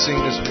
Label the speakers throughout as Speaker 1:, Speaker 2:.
Speaker 1: sing this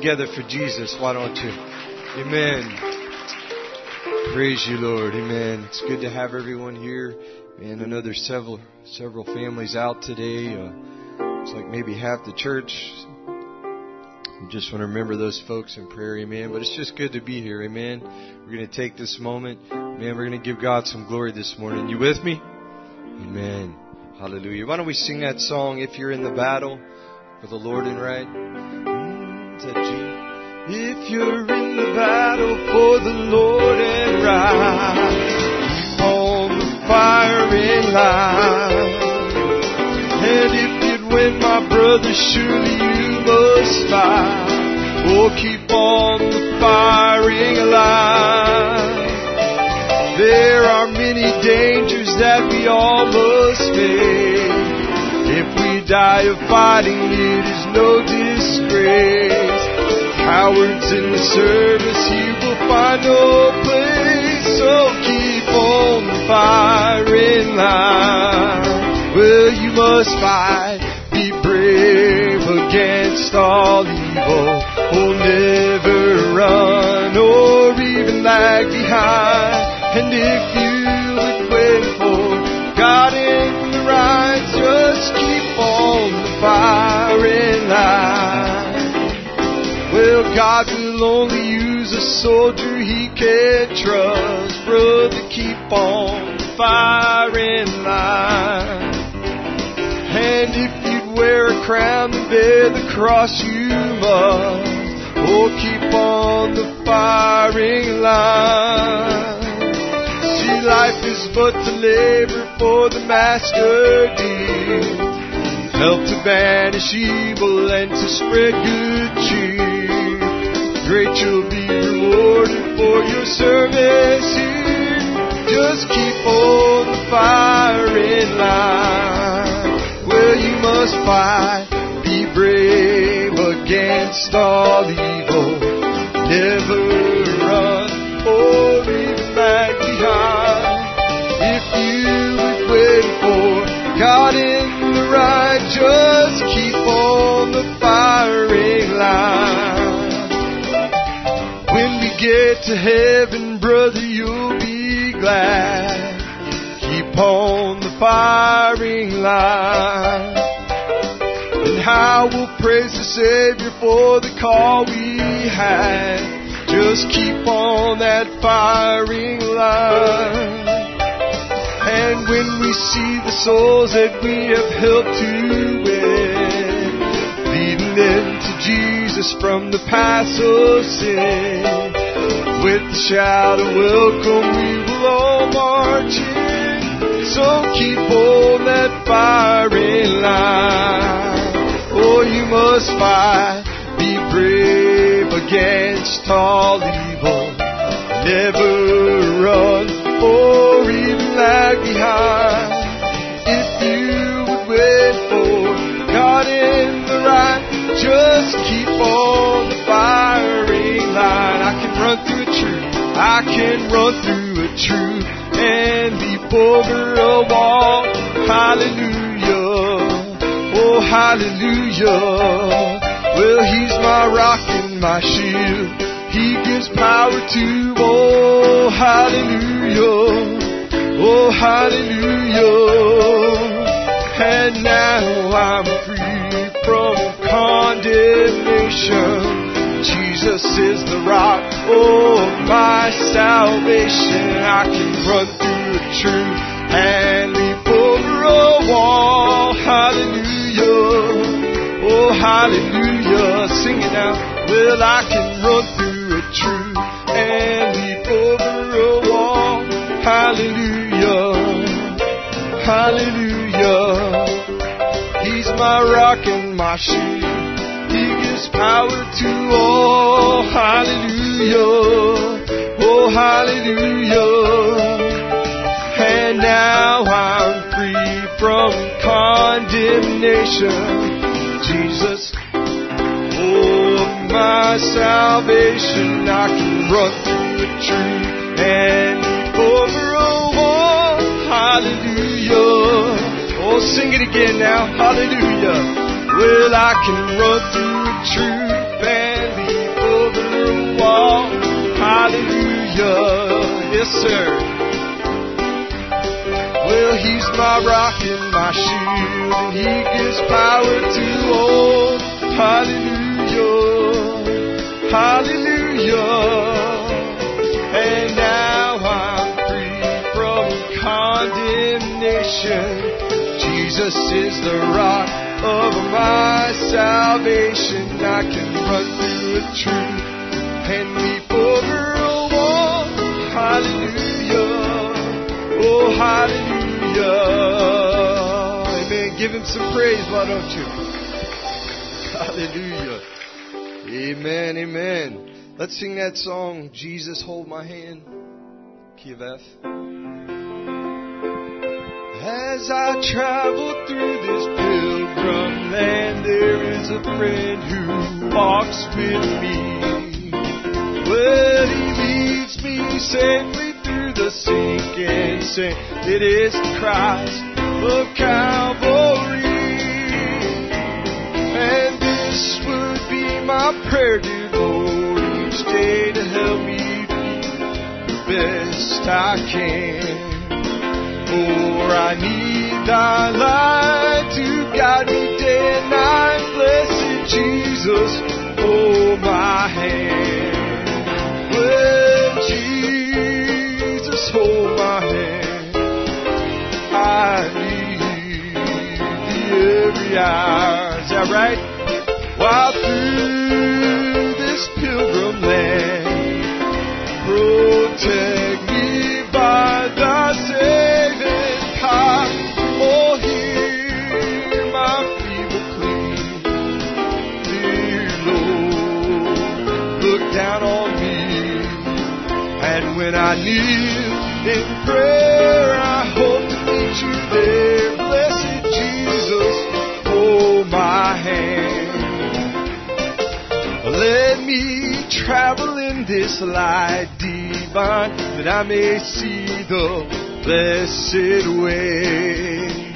Speaker 1: together for Jesus. Why don't you? Amen. Praise you, Lord. Amen. It's good to have everyone here. And I know there's several several families out today. Uh, it's like maybe half the church. We just want to remember those folks in prayer, amen. But it's just good to be here, amen. We're going to take this moment, man. We're going to give God some glory this morning. You with me? Amen. Hallelujah. Why don't we sing that song, If You're in the Battle, for the Lord and right? You're in the battle for the Lord and right, keep on the firing line. And if you'd win, my brother, surely you must fight. Oh, keep on the firing line. There are many dangers that we all must face. If we die of fighting, it is no disgrace. Cowards in the service, you will find no place. So keep on the firing line. Well, you must fight. Be brave against all evil. Oh, never run or even lag behind. And if you only use a soldier he can trust. Brother, to keep on firing line. And if you'd wear a crown and bear the cross, you must. Oh, keep on the firing line. See, life is but to labor for the master deed. Help to banish evil and to spread good cheer. Great you'll be rewarded for your service here. Just keep on the firing line. Well, you must fight, be brave against all evil. Never get to heaven, brother, you'll be glad. Keep on the firing line. And how we'll praise the Savior for the call we had. Just keep on that firing line. And when we see the souls that we have helped to win, leading them to Jesus from the paths of sin, with the shout of welcome we will all march in. So keep on that fire in line. Oh, you must fight. Be brave against all evil. Never run or even lag behind. If you would wait for God in the right, just keep on I can run through a tree and leap over a wall. Hallelujah. Oh, hallelujah. Well, he's my rock and my shield. He gives power to, oh, hallelujah. Oh, hallelujah. And now I'm free from condemnation. Jesus is the rock of my salvation. I can run through a troop and leap over a wall. Hallelujah. Oh, hallelujah. Sing it now. Well, I can run through a troop and leap over a wall. Hallelujah. Hallelujah. He's my rock and my shield. Power to all. Hallelujah. Oh, hallelujah. And now I'm free from condemnation. Jesus, oh, my salvation, I can run through the tree and over a wall. Hallelujah. Oh, sing it again now. Hallelujah. Well, I can run through a troop and leap over a wall. Hallelujah. Yes, sir. Well, he's my rock and my shield, and he gives power to all. Hallelujah. Hallelujah. And now I'm free from condemnation. Jesus is the rock of my salvation. I can run through the truth and leap over a wall. Hallelujah. Oh, hallelujah. Amen. Give him some praise, why don't you? Hallelujah. Amen, amen. Let's sing that song, Jesus Hold My Hand. Key of F. As I travel through this pilgrim land, there is a friend who walks with me. Well, he leads me safely through the sinking sand. It is Christ of Calvary. And this would be my prayer, dear Lord, each day to help me be the best I can. For I need thy light to guide me day and night. Blessed Jesus, hold my hand. Well, Jesus, hold my hand. I need thee every hour. Is that right? While through this pilgrim land, protect in prayer, I hope to meet you there. Blessed Jesus, hold my hand. Let me travel in this light divine that I may see the blessed way.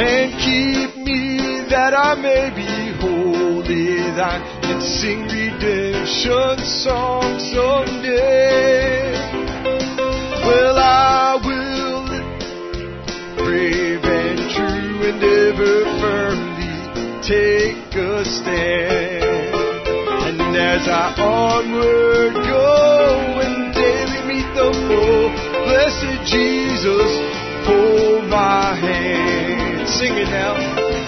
Speaker 1: And keep me that I may be holy thine and sing redemption songs someday. Well, I will brave and true and ever firmly take a stand. And as I onward go and daily meet the foe, blessed Jesus, hold my hand. Sing it now.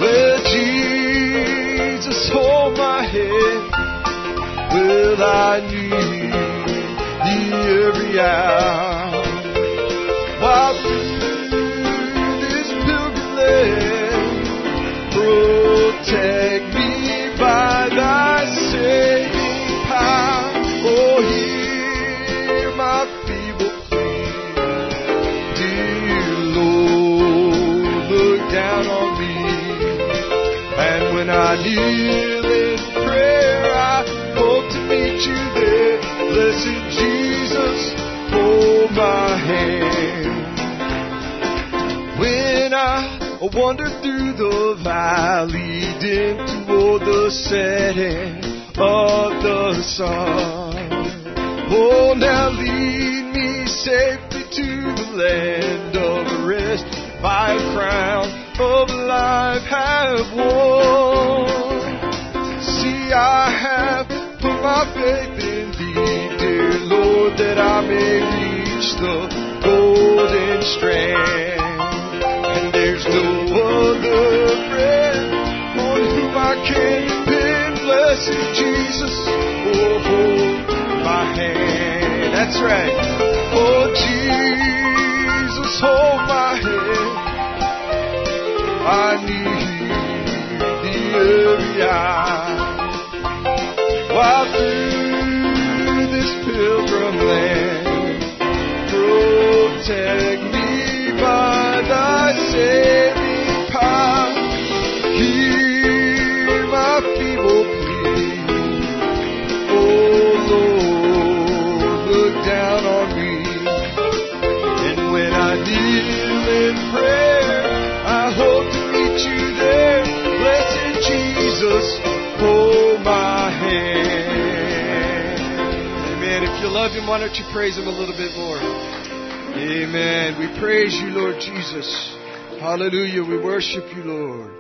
Speaker 1: Well, Jesus, hold my hand. Well, I need thee every hour. I wander through the valley, dim toward the setting of the sun. Oh, now lead me safely to the land of rest by a crown of life have won. See, I have put my faith in thee, dear Lord, that I may reach the golden strand. Can. Blessed Jesus, oh, hold my hand. That's right. Oh, Jesus, hold my hand. I need the area. While through this pilgrim land, protect me by thy saving power. Love him, why don't you praise him a little bit more? Amen. We praise you, Lord Jesus. Hallelujah. We worship you, Lord.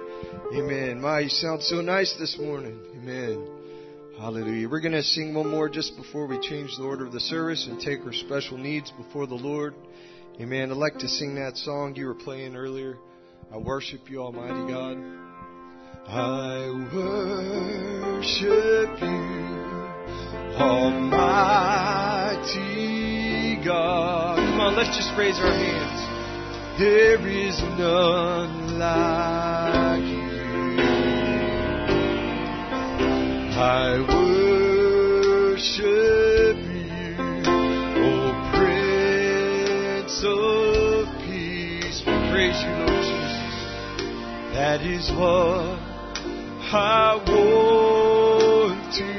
Speaker 1: Amen. My, you sound so nice this morning. Amen. Hallelujah. We're going to sing one more just before we change the order of the service and take our special needs before the Lord. Amen. I'd like to sing that song you were playing earlier. I worship you, Almighty God. I worship you, Almighty God. Come on, let's just raise our hands. There is none like you. I worship you, O Prince of Peace. We praise you, Lord Jesus. That is what I want to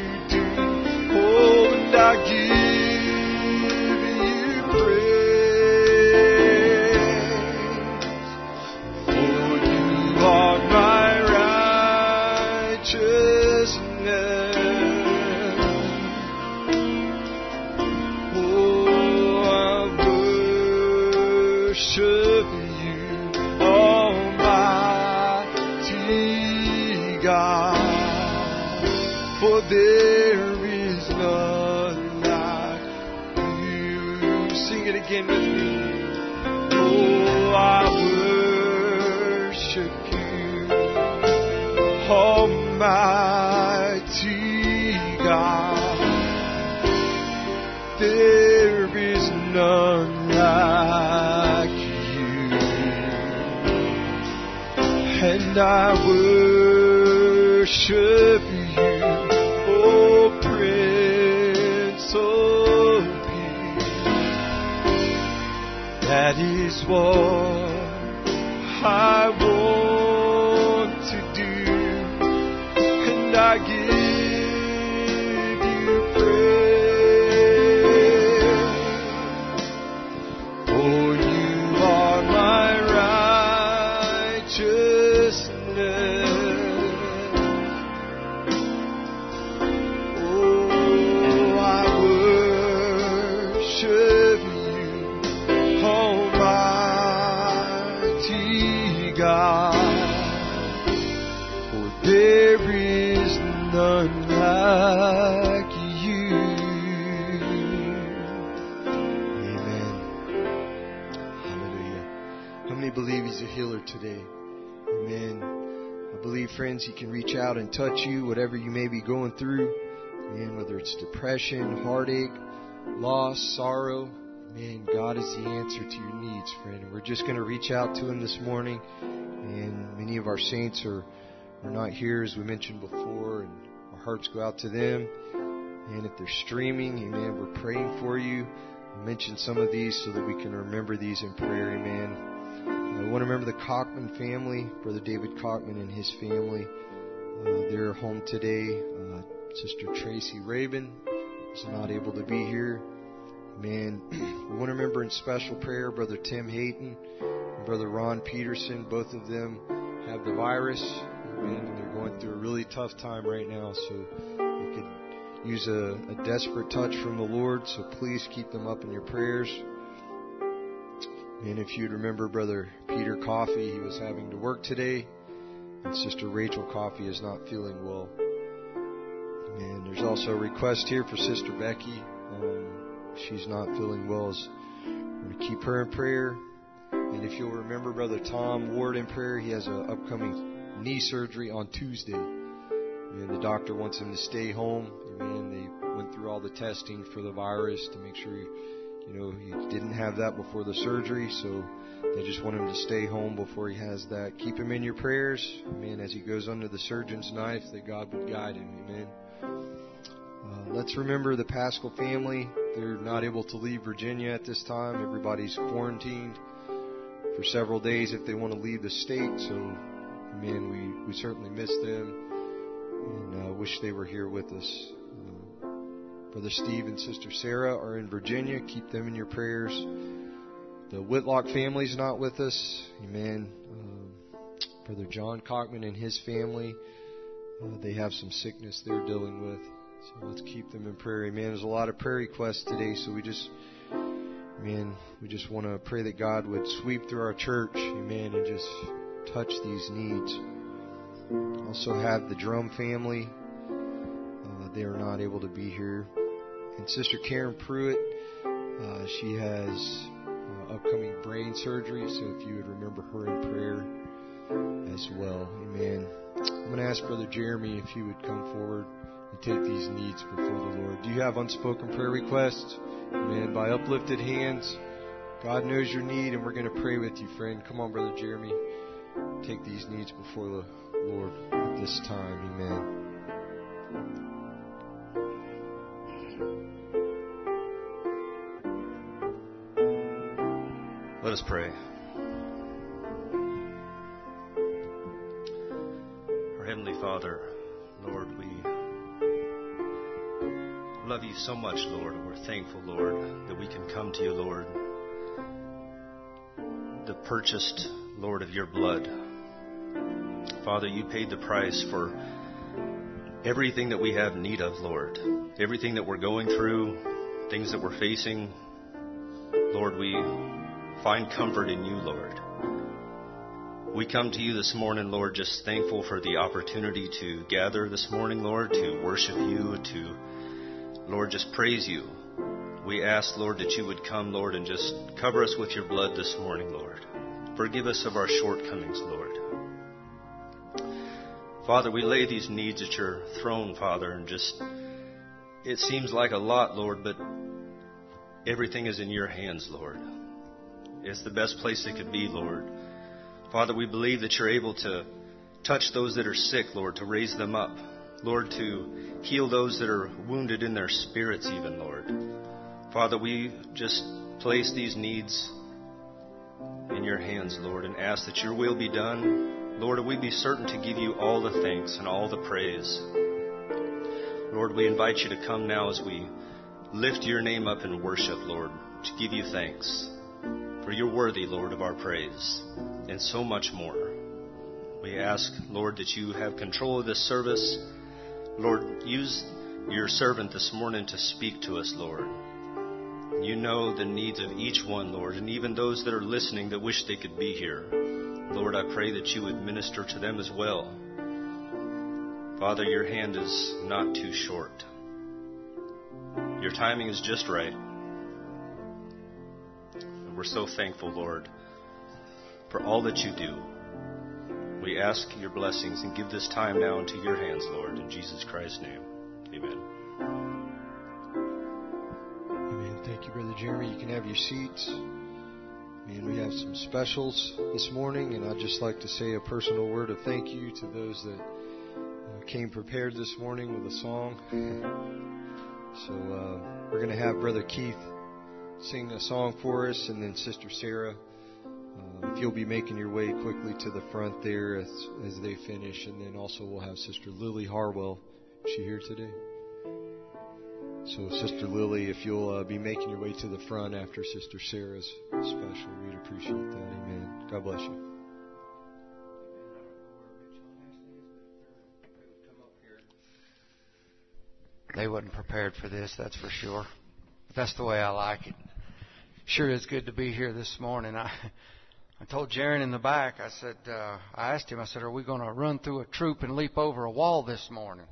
Speaker 1: I worship you, oh Prince of Peace. That is what I friends, He can reach out and touch you, whatever you may be going through. Man, Whether it's depression, heartache, loss, sorrow. Man, God is the answer to your needs, friend. We're just going to reach out to Him this morning. And many of our saints are, are not here, as we mentioned before, and our hearts go out to them. And if they're streaming, amen, we're praying for you. I mentioned some of these so that we can remember these in prayer, amen. I want to remember the Cockman family, Brother David Cockman and his family. uh, they're home today. Uh, Sister Tracy Rabin is not able to be here. Man, we want to remember in special prayer Brother Tim Hayton and Brother Ron Peterson. Both of them have the virus. Man, they're going through a really tough time right now, so they could use a, a desperate touch from the Lord. So please keep them up in your prayers. And if you'd remember Brother Peter Coffee, he was having to work today, and Sister Rachel Coffee is not feeling well. And there's also a request here for Sister Becky. Um, she's not feeling well. We're going to keep her in prayer. And if you'll remember Brother Tom Ward in prayer, he has an upcoming knee surgery on Tuesday. And the doctor wants him to stay home. And they went through all the testing for the virus to make sure, he, you know, he didn't have that before the surgery. So they just want him to stay home before he has that. Keep him in your prayers. Amen. As he goes under the surgeon's knife, that God would guide him. Amen. Uh, let's remember the Pascal family. They're not able to leave Virginia at this time. Everybody's quarantined for several days if they want to leave the state. So, man, we, we certainly miss them and uh, wish they were here with us. Brother Steve and Sister Sarah are in Virginia. Keep them in your prayers. The Whitlock family's not with us. Amen. Uh, Brother John Cockman and his family, uh, they have some sickness they're dealing with. So let's keep them in prayer. Amen. There's a lot of prayer requests today, so we just, man, we just want to pray that God would sweep through our church, amen, and just touch these needs. Also have the Drum family. Uh, they are not able to be here. And Sister Karen Pruitt, uh, she has uh, upcoming brain surgery, so if you would remember her in prayer as well. Amen. I'm going to ask Brother Jeremy if he would come forward and take these needs before the Lord. Do you have unspoken prayer requests? Amen. By uplifted hands, God knows your need, and we're going to pray with you, friend. Come on, Brother Jeremy. Take these needs before the Lord at this time. Amen.
Speaker 2: Let us pray. Our Heavenly Father, Lord, we love you so much, Lord. We're thankful, Lord, that we can come to you, Lord, the purchased, Lord, of your blood. Father, you paid the price for everything that we have need of, Lord. Everything that we're going through, things that we're facing. Lord, we find comfort in you, Lord. We come to you this morning, Lord, just thankful for the opportunity to gather this morning, Lord, to worship you, to, Lord, just praise you. We ask, Lord, that you would come, Lord, and just cover us with your blood this morning, Lord. Forgive us of our shortcomings, Lord. Father, we lay these needs at your throne, Father, and just, it seems like a lot, Lord, but everything is in your hands, Lord. It's the best place it could be, Lord. Father, we believe that you're able to touch those that are sick, Lord, to raise them up. Lord, to heal those that are wounded in their spirits, even, Lord. Father, we just place these needs in your hands, Lord, and ask that your will be done. Lord, we be certain to give you all the thanks and all the praise. Lord, we invite you to come now as we lift your name up in worship, Lord, to give you thanks. For you're worthy, Lord, of our praise, and so much more. We ask, Lord, that you have control of this service. Lord, use your servant this morning to speak to us, Lord. You know the needs of each one, Lord, and even those that are listening that wish they could be here. Lord, I pray that you would minister to them as well. Father, your hand is not too short. Your timing is just right. And we're so thankful, Lord, for all that you do. We ask your blessings and give this time now into your hands, Lord, in Jesus Christ's name. Amen.
Speaker 1: Amen. Thank you, Brother Jeremy. You can have your seats. And we have some specials this morning, and I'd just like to say a personal word of thank you to those that uh, came prepared this morning with a song. So uh, we're going to have Brother Keith sing a song for us, and then Sister Sarah Uh, if you'll be making your way quickly to the front there as, as they finish, and then also we'll have Sister Lily Harwell. Is she here today? So, Sister Lily, if you'll uh, be making your way to the front after Sister Sarah's special, we'd appreciate that. Amen. God bless you.
Speaker 3: They wasn't prepared for this, that's for sure. But that's the way I like it. Sure is good to be here this morning. I I told Jaron in the back, I said, uh, I asked him, I said, are we going to run through a troop and leap over a wall this morning?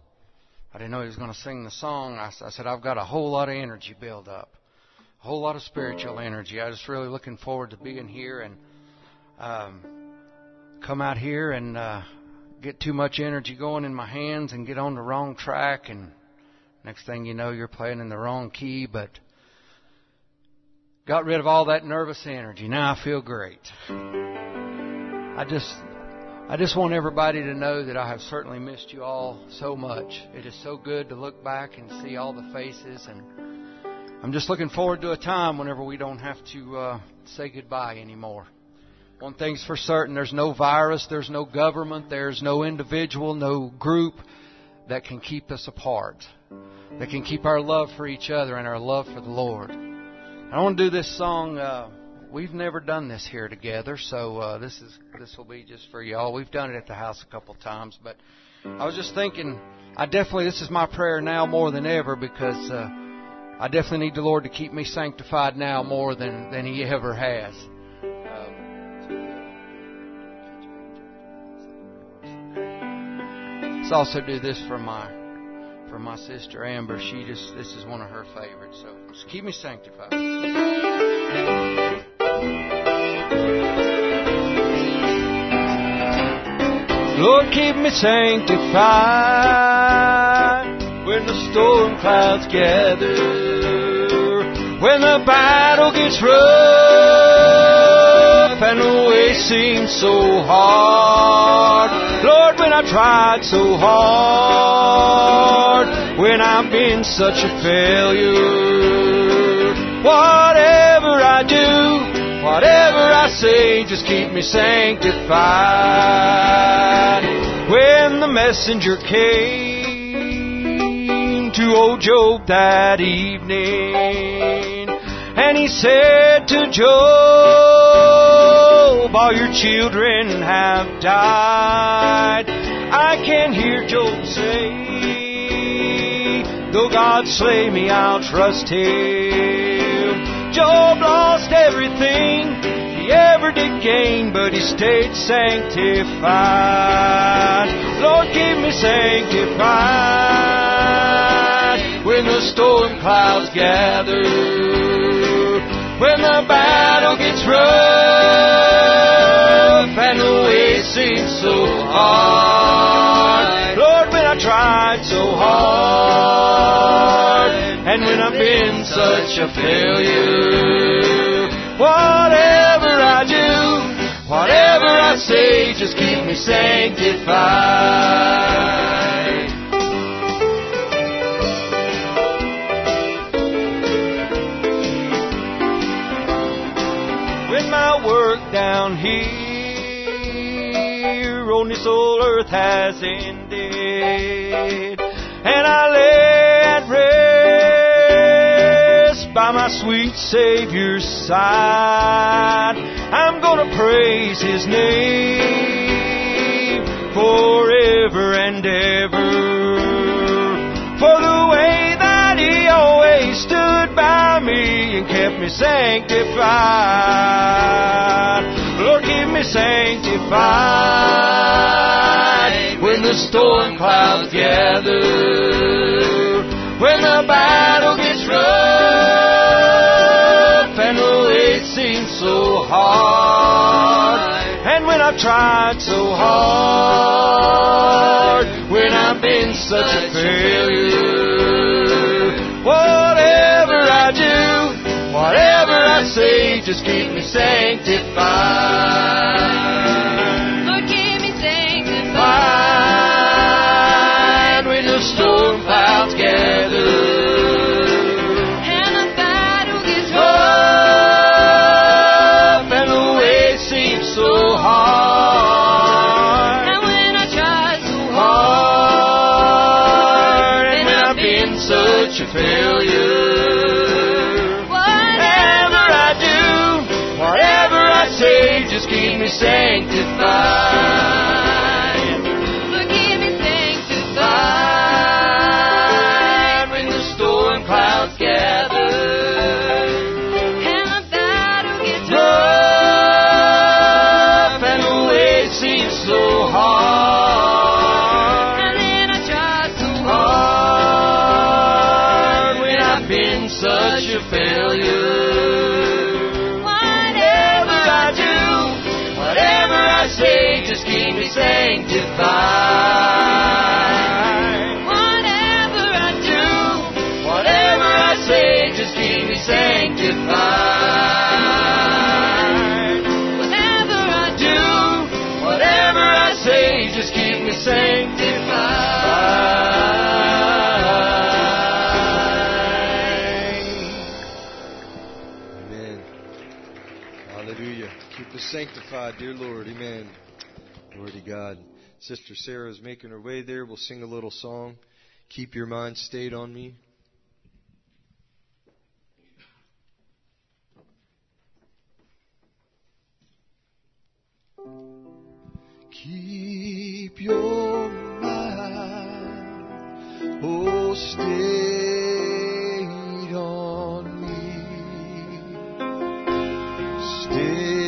Speaker 3: I didn't know he was going to sing the song. I, I said, I've got a whole lot of energy built up, a whole lot of spiritual energy. I was really looking forward to being here and um, come out here and uh, get too much energy going in my hands and get on the wrong track and Next thing you know, you're playing in the wrong key, but got rid of all that nervous energy. Now I feel great. I just, I just want everybody to know that I have certainly missed you all so much. It is so good to look back and see all the faces, and I'm just looking forward to a time whenever we don't have to uh, say goodbye anymore. One thing's for certain: there's no virus, there's no government, there's no individual, no group that can keep us apart that can keep our love for each other and our love for the Lord. I want to do this song. Uh, we've never done this here together, so uh, this is this will be just for y'all. We've done it at the house a couple times, but I was just thinking. I definitely this is my prayer now more than ever because uh, I definitely need the Lord to keep me sanctified now more than than He ever has. Let's also do this for my for my sister Amber. She just, this is one of her favorites. So just keep me sanctified. Lord, keep me sanctified when the storm clouds gather, when the battle gets rough and the way seems so hard. Lord, when I tried so hard, when I've been such a failure, whatever I do, whatever I say, just keep me sanctified. When the messenger came to old Job that evening, and he said to Job, All your children have died. I can hear Job say, Though God slay me, I'll trust him. Job lost everything he ever did gain, but he stayed sanctified. Lord, keep me sanctified when the storm clouds gather, when the battle gets rough and the way seems so hard. Lord, when I tried so hard and when I've been such a failure, whatever I do, whatever I say, just keep me sanctified. Here. On this old earth has ended, and I lay at rest by my sweet Savior's side, I'm gonna praise His name forever and ever. For the way that He always stood by me and kept me sanctified. Lord, keep me sanctified. When the storm clouds gather, when the battle gets rough and the way seems so hard, and when I've tried so hard, when I've been such a failure, whatever I do, whatever I say, just keep me sanctified.
Speaker 4: Lord, keep me sanctified.
Speaker 3: When the storm clouds gather.
Speaker 1: Sister Sarah is making her way there. We'll sing a little song. Keep your mind stayed on me. Keep your mind, oh, stayed on me.
Speaker 4: Stay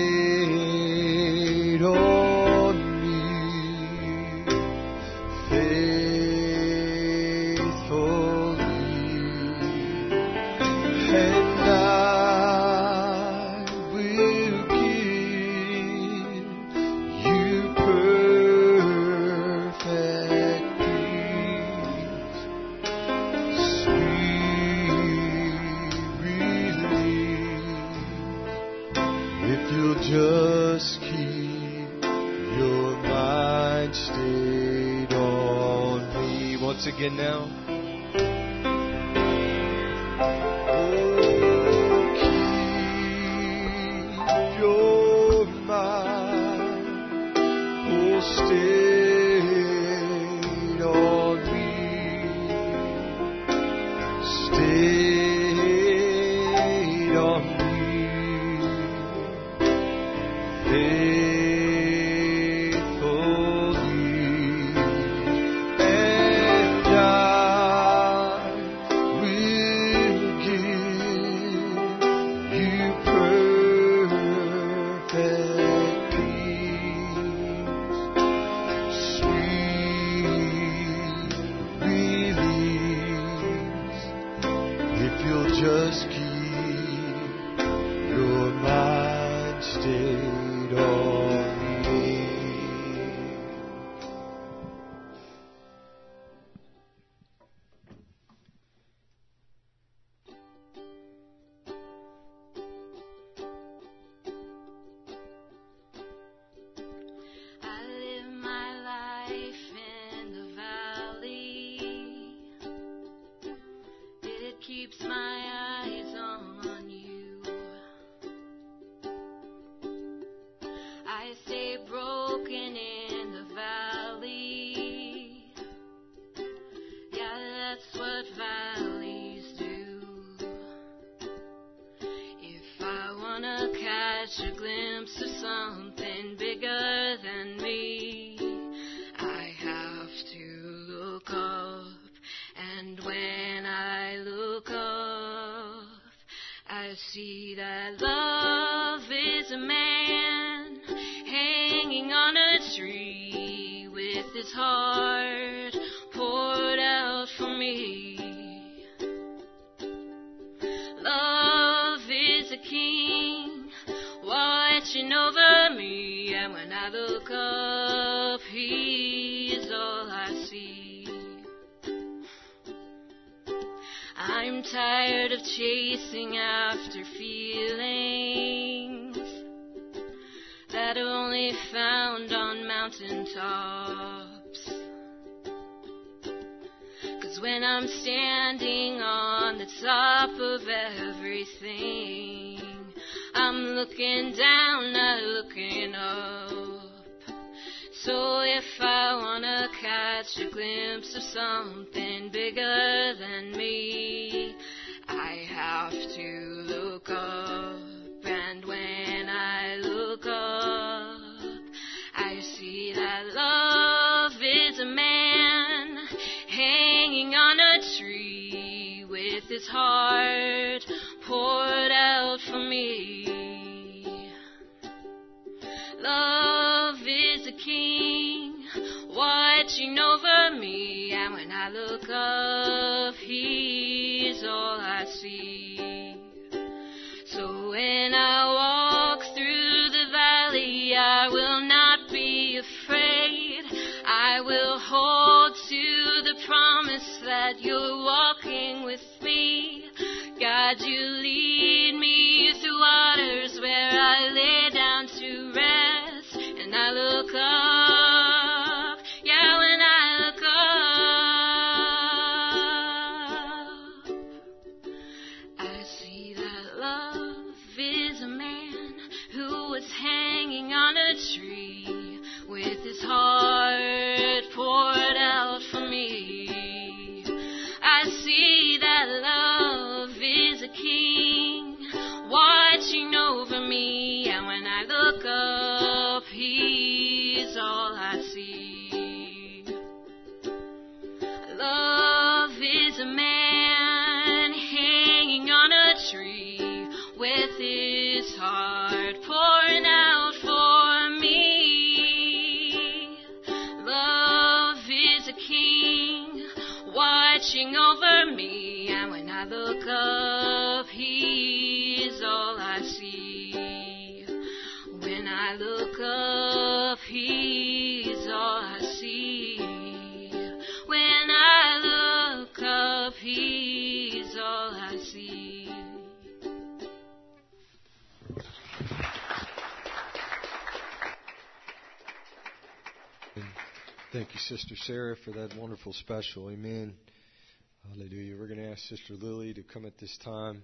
Speaker 4: Sister Sarah for that wonderful special. Amen. Hallelujah. We're going to ask Sister Lily to come at this time.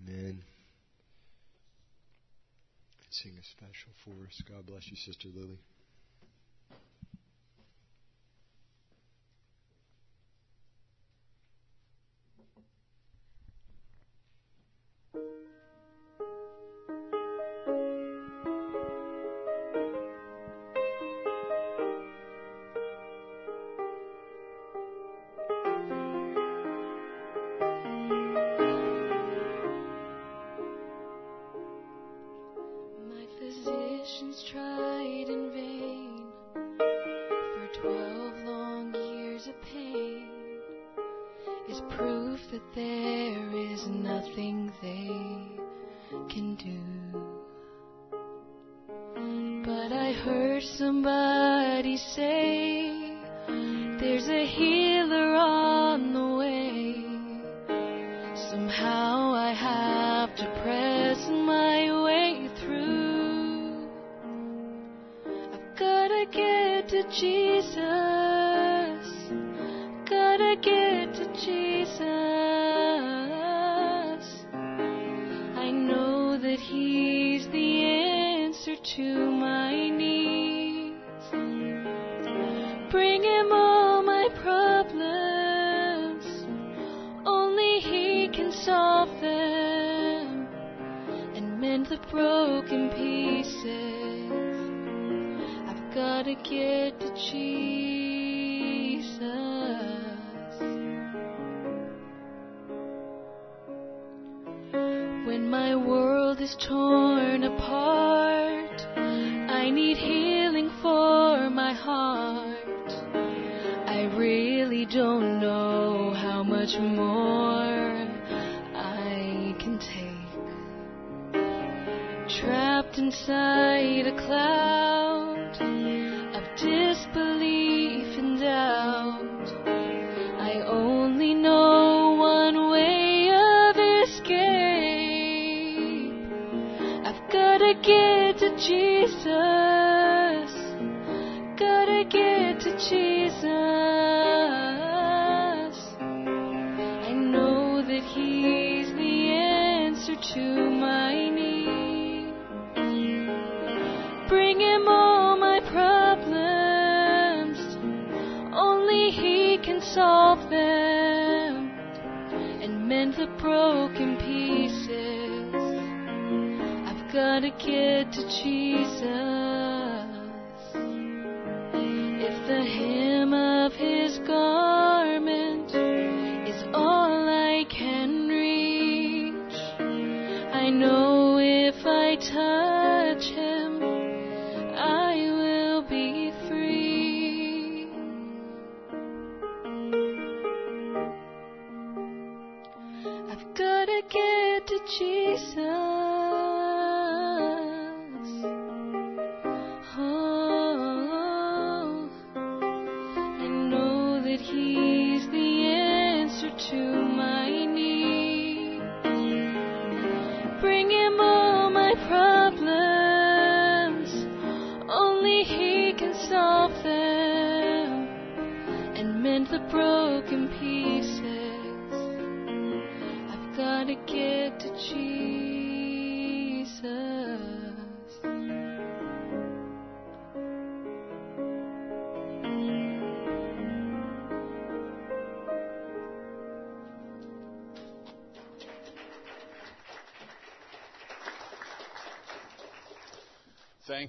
Speaker 4: Amen. Sing a special for us. God bless you, Sister Lily.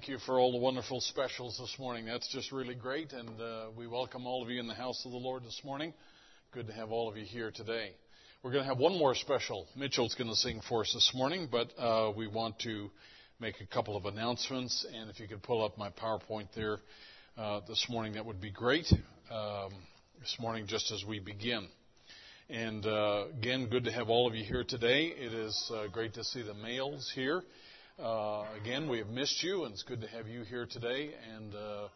Speaker 5: Thank you for all the wonderful specials this morning. That's just really great, and uh, we welcome all of you in the house of the Lord this morning. Good to have all of you here today. We're going to have one more special. Mitchell's going to sing for us this morning, but uh, we want to make a couple of announcements, and if you could pull up my PowerPoint there uh, this morning, that would be great. Um, this morning, just as we begin. And uh, again, good to have all of you here today. It is uh, great to see the males here. Uh, again, we have missed you, and it's good to have you here today. And uh,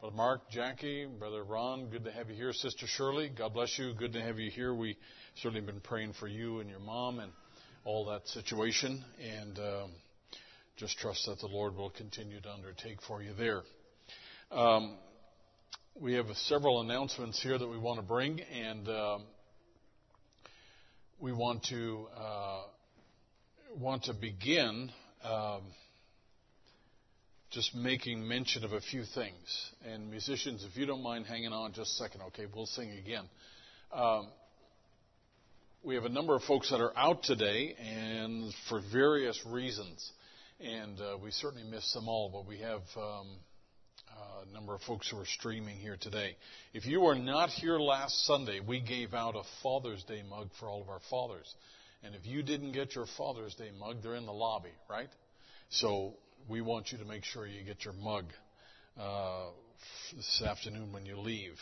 Speaker 5: Brother Mark, Jackie, Brother Ron, good to have you here. Sister Shirley, God bless you. Good to have you here. We certainly been praying for you and your mom and all that situation, and um, just trust that the Lord will continue to undertake for you there. Um, we have several announcements here that we want to bring, and um, we want to uh, want to begin um, just making mention of a few things. And musicians, if you don't mind hanging on just a second, okay, we'll sing again. Um, we have a number of folks that are out today, and for various reasons, and uh, we certainly miss them all. But we have um, a number of folks who are streaming here today. If you were not here last Sunday, we gave out a Father's Day mug for all of our fathers. And if you didn't get your Father's Day mug, they're in the lobby, right? So we want you to make sure you get your mug uh, this afternoon when you leave.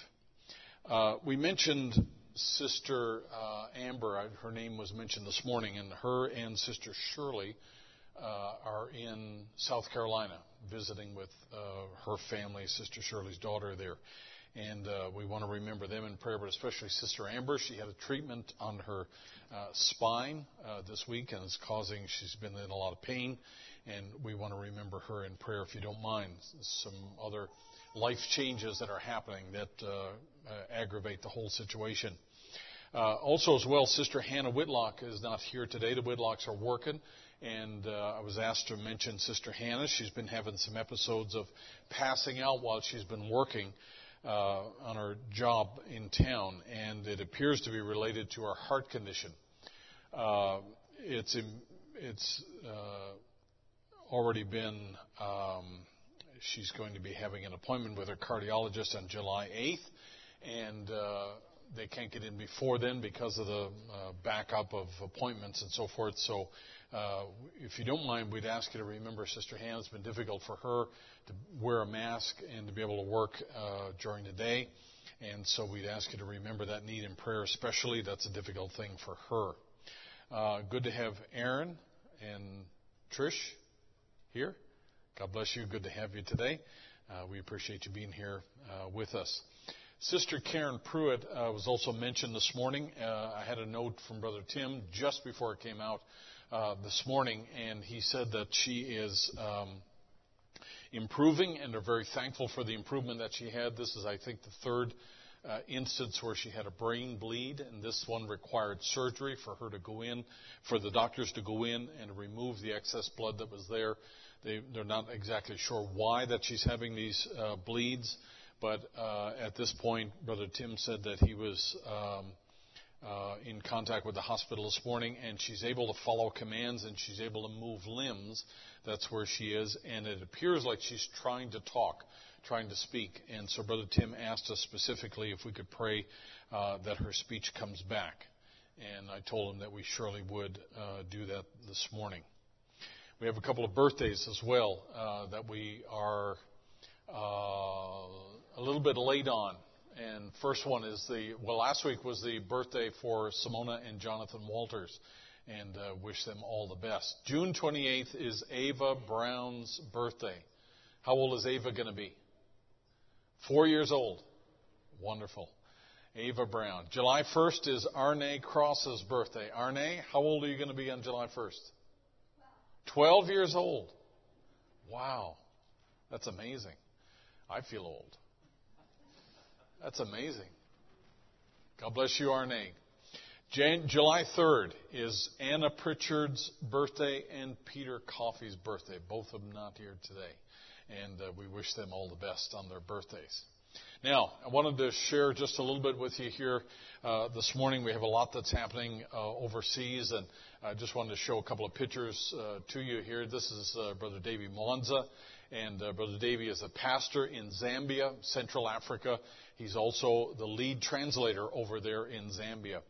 Speaker 5: Uh, we mentioned Sister uh, Amber. Her name was mentioned this morning, and her and Sister Shirley uh, are in South Carolina visiting with uh, her family, Sister Shirley's daughter there. And uh, we want to remember them in prayer, but especially Sister Amber. She had a treatment on her uh, spine uh, this week, and it's causing, she's been in a lot of pain. And we want to remember her in prayer, if you don't mind. Some other life changes that are happening that uh, uh, aggravate the whole situation. Uh, also, as well, Sister Hannah Whitlock is not here today. The Whitlocks are working, and uh, I was asked to mention Sister Hannah. She's been having some episodes of passing out while she's been working uh, on her job in town, and it appears to be related to her heart condition. Uh, it's it's uh, already been. Um, she's going to be having an appointment with her cardiologist on July 8th, and uh, they can't get in before then because of the uh, backup of appointments and so forth. So, uh, if you don't mind, we'd ask you to remember Sister Hannah. It's been difficult for her to wear a mask and to be able to work uh, during the day. And so we'd ask you to remember that need in prayer, especially. That's a difficult thing for her. Uh, good to have Aaron and Trish here. God bless you. Good to have you today. Uh, we appreciate you being here uh, with us. Sister Karen Pruitt uh, was also mentioned this morning. I had a note from Brother Tim just before it came out uh, this morning, and he said that she is um, improving, and are very thankful for the improvement that she had. This is, I think, the third uh, instance where she had a brain bleed, and this one required surgery for her to go in, for the doctors to go in and remove the excess blood that was there. They, they're not exactly sure why that she's having these uh, bleeds. But uh, at this point, Brother Tim said that he was um, uh, in contact with the hospital this morning, and she's able to follow commands and she's able to move limbs. That's where she is, and it appears like she's trying to talk, trying to speak. And so, Brother Tim asked us specifically if we could pray uh, that her speech comes back. And I told him that we surely would uh, do that this morning. we have a couple of birthdays as well uh, that we are uh, a little bit late on. And first one is the well, last week was the birthday for Simona and Jonathan Walters, and uh, wish them all the best. June 28th is Ava Brown's birthday. How old is Ava going to be? Four years old. Wonderful. Ava Brown. July 1st is Arne Cross's birthday. Arne, how old are you going to be on July 1st? 12 years old. Wow. That's amazing. I feel old. That's amazing. God bless you, Arne. Jan- July 3rd is Anna Pritchard's birthday and Peter Coffey's birthday. Both of them not here today. And uh, we wish them all the best on their birthdays. Now, I wanted to share just a little bit with you here uh, this morning. We have a lot that's happening uh, overseas, and I just wanted to show a couple of pictures uh, to you here. This is uh, Brother Davy Mwanza, and uh, Brother Davy is a pastor in Zambia, Central Africa. He's also the lead translator over there in Zambia.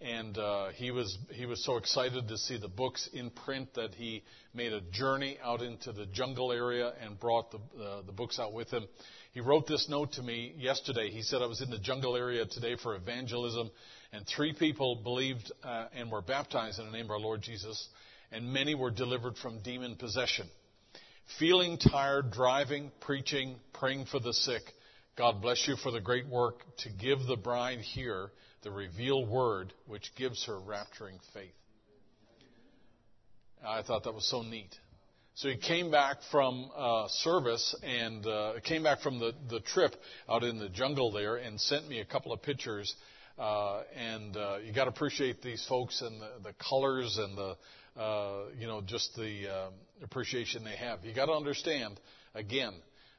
Speaker 5: And uh, he was he was so excited to see the books in print that he made a journey out into the jungle area and brought the the books out with him. He wrote this note to me yesterday. He said, I was in the jungle area today for evangelism, and three people believed uh, and were baptized in the name of our Lord Jesus, and many were delivered from demon possession. Feeling tired, driving, preaching, praying for the sick, God bless you for the great work to give the bride here the revealed word which gives her rapturing faith. I thought that was so neat. So he came back from uh, service and uh, came back from the, the trip out in the jungle there and sent me a couple of pictures. Uh, and uh, you got to appreciate these folks and the, the colors and the uh, you know just the uh, appreciation they have. You got to understand again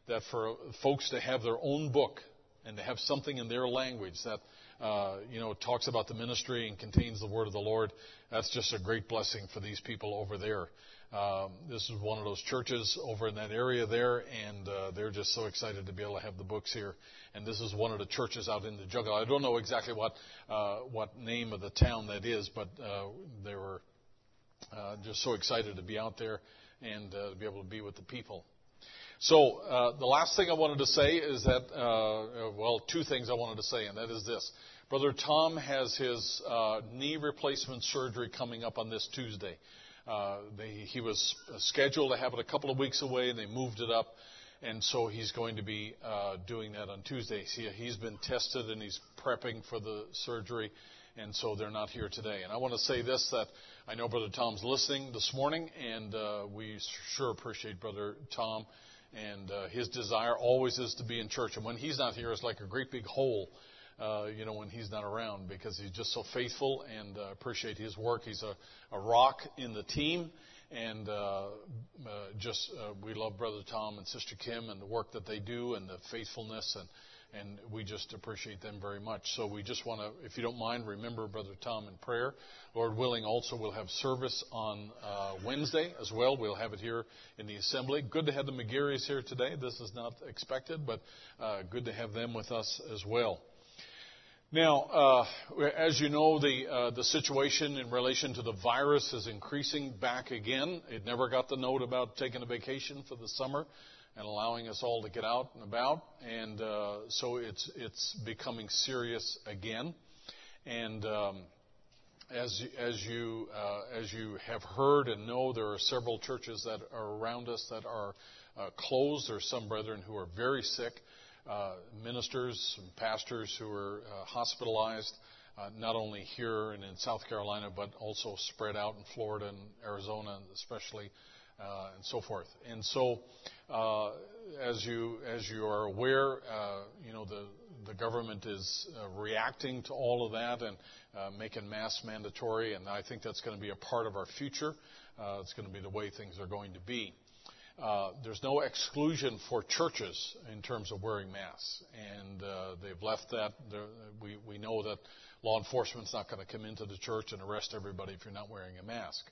Speaker 5: that for folks to have their own book and to have something in their language that uh, you know talks about the ministry and contains the word of the Lord, that's just a great blessing for these people over there. Um, this is one of those churches over in that area there, and uh, they're just so excited to be able to have the books here. And this is one of the churches out in the jungle. I don't know exactly what uh, what name of the town that is, but uh, they were uh, just so excited to be out there and uh, to be able to be with the people. So uh, the last thing I wanted to say is that, uh, well, two things I wanted to say, and that is this. Brother Tom has his uh, knee replacement surgery coming up on this Tuesday. Uh, they, he was scheduled to have it a couple of weeks away, and they moved it up. And so he's going to be uh, doing that on Tuesday. He, he's been tested and he's prepping for the surgery, and so they're not here today. And I want to say this that I know Brother Tom's listening this morning, and uh, we sure appreciate Brother Tom. And uh, his desire always is to be in church. And when he's not here, it's like a great big hole uh, you know, when he's not around because he's just so faithful and uh, appreciate his work. He's a, a rock in the team. And uh, uh, just uh, we love Brother Tom and Sister Kim and the work that they do and the faithfulness and and we just appreciate them very much. So we just want to, if you don't mind, remember Brother Tom in prayer. Lord willing, also we'll have service on uh, Wednesday as well. We'll have it here in the assembly. Good to have the McGarrys here today. This is not expected, but uh, good to have them with us as well. Now, uh, as you know, the uh, the situation in relation to the virus is increasing back again. It never got the note about taking a vacation for the summer and allowing us all to get out and about, and uh, so it's it's becoming serious again. And um, as as you uh, as you have heard and know, there are several churches that are around us that are uh, closed. Are some brethren who are very sick uh, ministers and pastors who are uh, hospitalized, uh, not only here and in South Carolina, but also spread out in Florida and Arizona, especially, uh, and so forth. And so, uh, as you as you are aware, uh, you know the the government is reacting to all of that and making masks mandatory, and I think that's going to be a part of our future. it's going to be the way things are going to be. Uh, there's no exclusion for churches in terms of wearing masks, and uh, they've left that. We, we know that law enforcement's not going to come into the church and arrest everybody if you're not wearing a mask.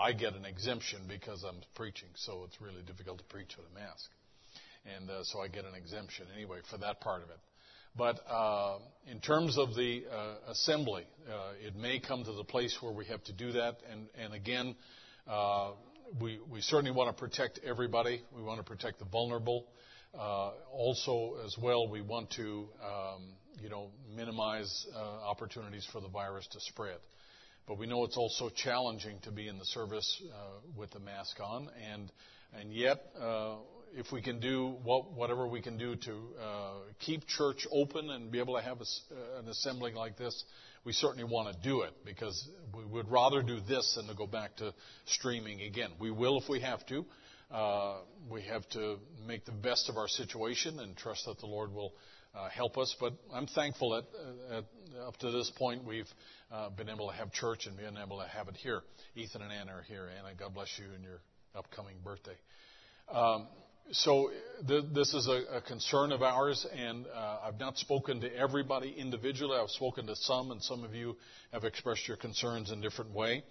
Speaker 5: I get an exemption because I'm preaching, so it's really difficult to preach with a mask, and uh, so I get an exemption anyway for that part of it. But uh, in terms of the uh, assembly, uh, it may come to the place where we have to do that, and, and again we, we certainly want to protect everybody. We want to protect the vulnerable. Uh, also, as well, we want to, um, you know, minimize uh, opportunities for the virus to spread. But we know it's also challenging to be in the service uh, with the mask on, and and yet, uh, if we can do what, whatever we can do to uh, keep church open and be able to have a, uh, an assembling like this, we certainly want to do it because we would rather do this than to go back to streaming again. We will if we have to. Uh, we have to make the best of our situation and trust that the Lord will uh, help us. But I'm thankful that uh, at, up to this point we've uh, been able to have church and been able to have it here. Ethan and Anna are here. Anna, God bless you in your upcoming birthday. Um, so th- this is a, a, concern of ours, and uh, I've not spoken to everybody individually. I've spoken to some, and some of you have expressed your concerns in different way,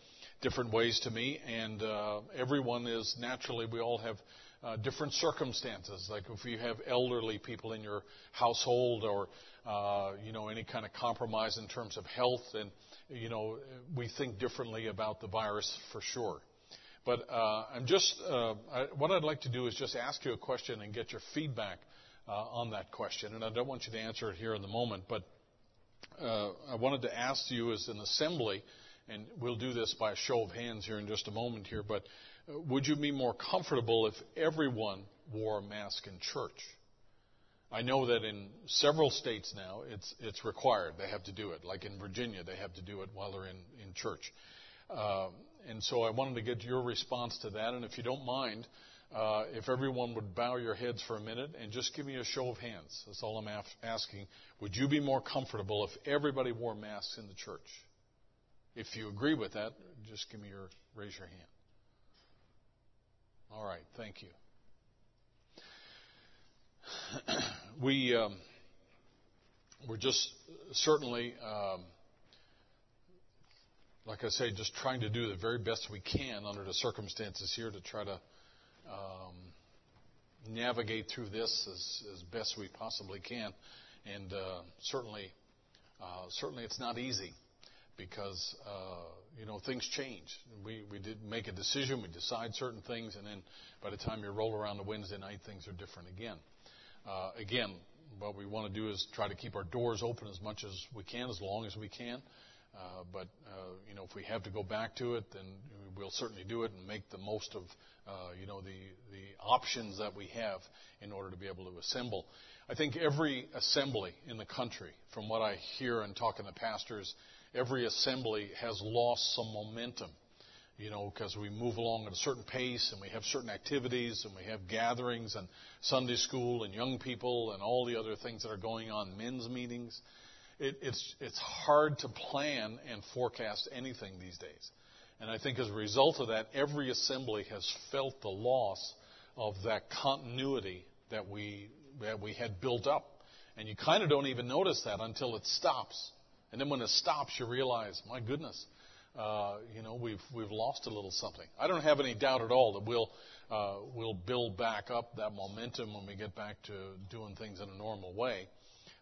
Speaker 5: different ways to me. And uh, everyone is naturally, we all have uh, different circumstances. Like if you have elderly people in your household, or uh, you know any kind of compromise in terms of health, and you know we think differently about the virus for sure. But uh, I'm just uh, I, what I'd like to do is just ask you a question and get your feedback uh, on that question. And I don't want you to answer it here in the moment, but uh, I wanted to ask you as an assembly, and we'll do this by a show of hands here in just a moment here. But would you be more comfortable if everyone wore a mask in church? I know that in several states now it's it's required. They have to do it. Like in Virginia, they have to do it while they're in in church. Uh, and so I wanted to get your response to that. And if you don't mind, uh, if everyone would bow your heads for a minute and just give me a show of hands. That's all I'm af- asking. Would you be more comfortable if everybody wore masks in the church? If you agree with that, just give me your raise your hand. All right, thank you. we um, we're just certainly. Um, like I say, just trying to do the very best we can under the circumstances here to try to um, navigate through this as, as best we possibly can. And uh, certainly, uh, certainly it's not easy because uh, you know things change. We we did make a decision, we decide certain things, and then by the time you roll around the Wednesday night, things are different again. Uh, again, what we want to do is try to keep our doors open as much as we can, as long as we can. Uh, but uh, you know, if we have to go back to it, then we'll certainly do it and make the most of uh, you know the the options that we have in order to be able to assemble. I think every assembly in the country, from what I hear and talking to the pastors, every assembly has lost some momentum. You know, because we move along at a certain pace and we have certain activities and we have gatherings and Sunday school and young people and all the other things that are going on, men's meetings it, it's, it's hard to plan and forecast anything these days. And I think as a result of that, every assembly has felt the loss of that continuity that we, that we had built up. And you kind of don't even notice that until it stops. And then when it stops, you realize, my goodness, uh, you know, we've, we've lost a little something. I don't have any doubt at all that we'll, uh, we'll build back up that momentum when we get back to doing things in a normal way.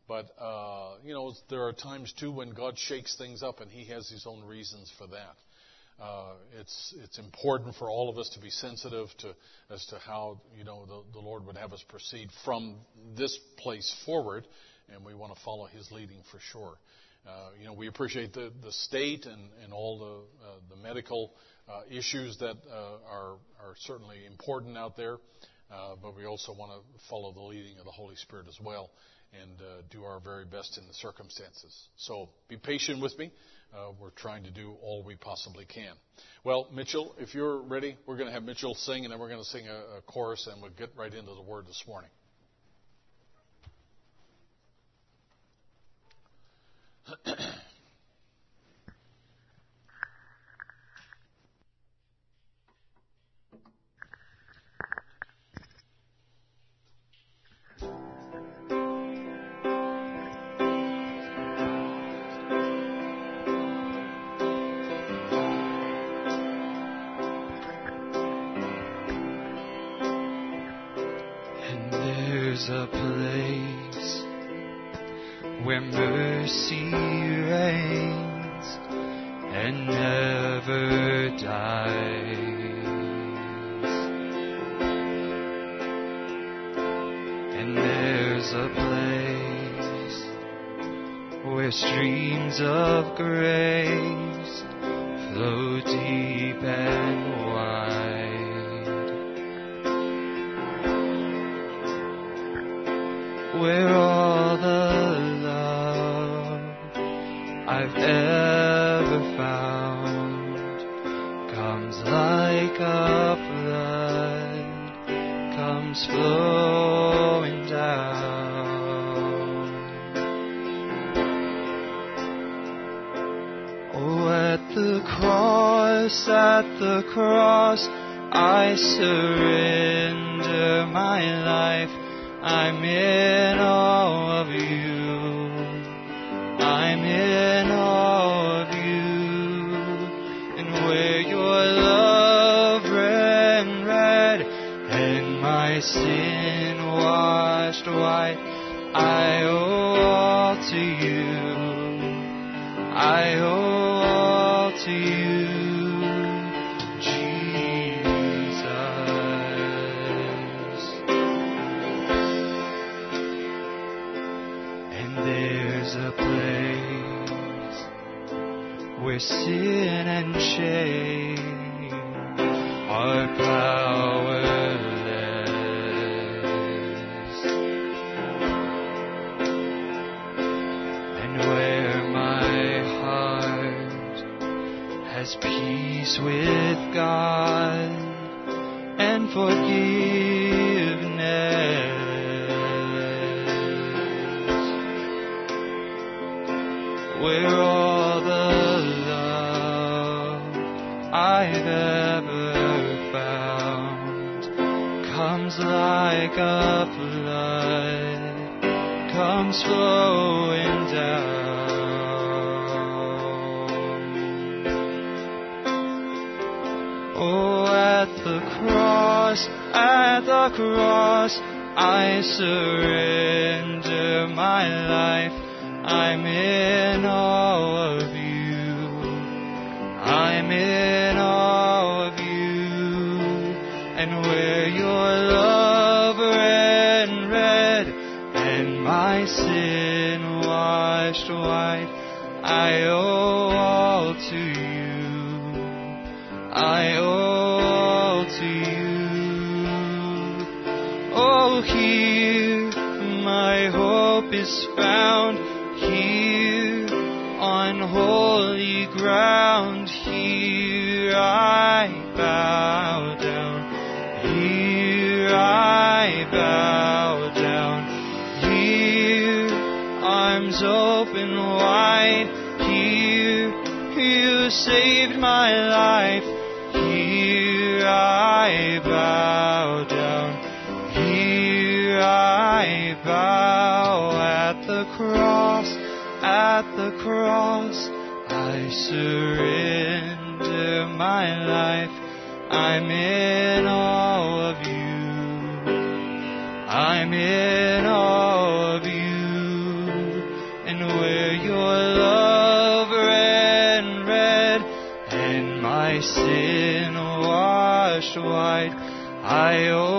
Speaker 5: But, uh, you know, there are times too when God shakes things up and He has His own reasons for that. Uh, it's it's important for all of us to be sensitive to as to how you know the, the Lord would have us proceed from this place forward, and we want to follow His leading for sure. Uh, you know, we appreciate the, the state and, and all the uh, the medical uh, issues that uh, are are certainly important out there, uh, but we also want to follow the leading of the Holy Spirit as well and do our very best in the circumstances. So be patient with me. We're trying to do all we possibly can. Well, Mitchell, if you're ready, we're going to have Mitchell sing, and then we're going to sing a, a chorus, and we'll get right into the word this morning.
Speaker 3: a place where mercy reigns and never dies. And there's a place where streams of grace flow deep and wide. Where I've ever found comes like a flood, comes flowing down. Oh, at the cross, at the cross, I surrender my life. I'm in awe surrender my life. Surrender my life. I'm in all of you. I'm in all of you. And where your love ran red and my sin washed white, I owe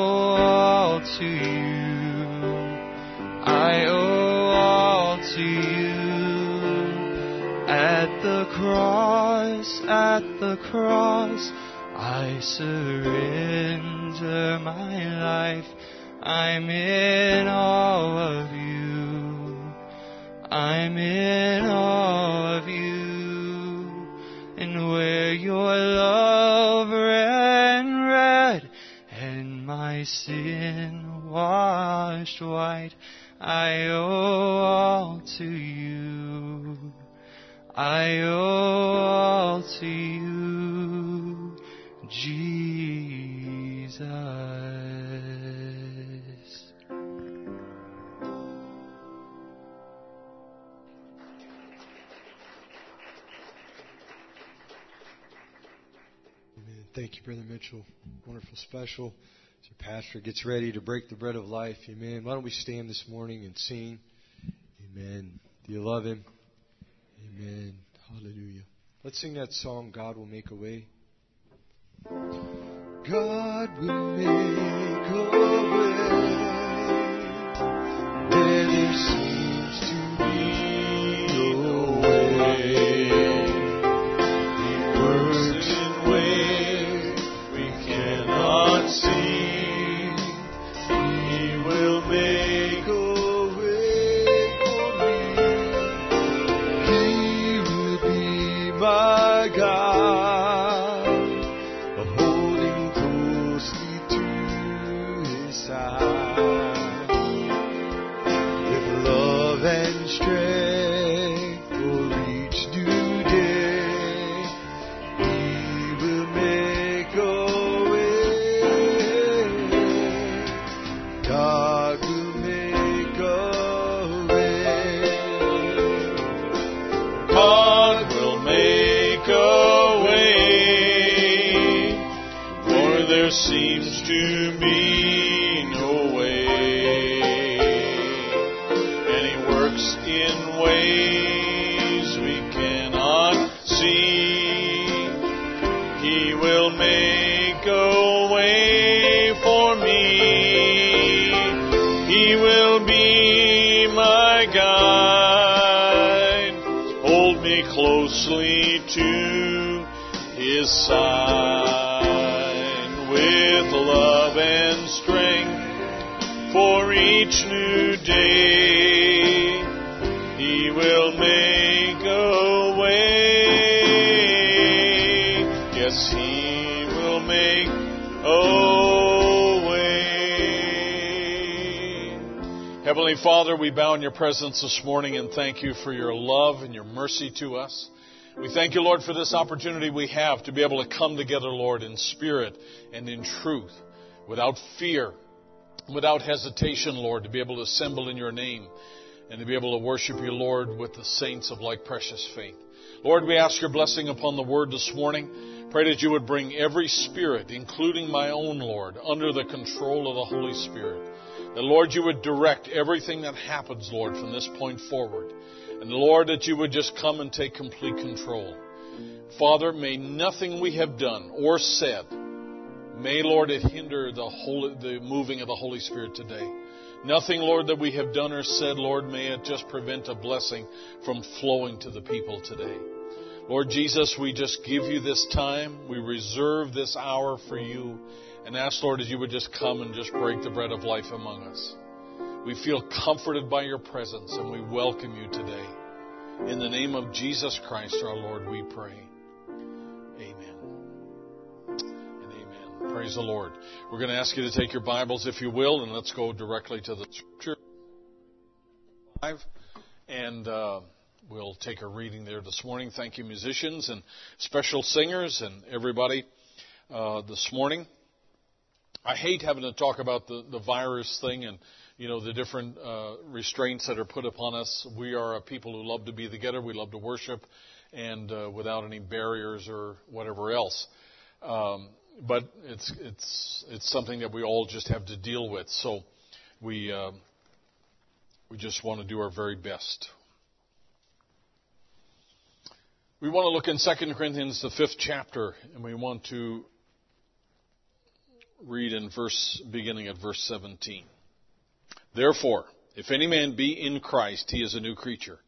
Speaker 3: cross, I surrender my life. I'm in Brother Mitchell. Wonderful special. As your pastor gets ready to break the bread of life, amen. Why don't we stand this morning and sing? Amen. Do you love him? Amen. Hallelujah. Let's sing that song, God will make a way. God will make a way
Speaker 5: where seems your presence this morning and thank you for your love and your mercy to us. We thank you, Lord, for this opportunity we have to be able to come together, Lord, in spirit and in truth, without fear, without hesitation, Lord, to be able to assemble in your name and to be able to worship you, Lord, with the saints of like precious faith. Lord, we ask your blessing upon the word this morning. Pray that you would bring every spirit, including my own, Lord, under the control of the Holy Spirit. That, Lord, you would direct everything that happens, Lord, from this point forward. And, Lord, that you would just come and take complete control. Father, may nothing we have done or said, may, Lord, it hinder the, holy, the moving of the Holy Spirit today. Nothing, Lord, that we have done or said, Lord, may it just prevent a blessing from flowing to the people today. Lord Jesus, we just give you this time. We reserve this hour for you and ask, Lord, as you would just come and just break the bread of life among us. We feel comforted by your presence and we welcome you today. In the name of Jesus Christ, our Lord, we pray. Amen. And amen. Praise the Lord. We're going to ask you to take your Bibles, if you will, and let's go directly to the scripture. Five. And, uh, We'll take a reading there this morning. Thank you, musicians and special singers and everybody uh, this morning. I hate having to talk about the, the virus thing and you know the different uh, restraints that are put upon us. We are a people who love to be together. We love to worship, and uh, without any barriers or whatever else. Um, but it's it's it's something that we all just have to deal with. So we uh, we just want to do our very best. We want to look in 2 Corinthians, the fifth chapter, and we want to read in verse, beginning at verse 17. Therefore, if any man be in Christ, he is a new creature.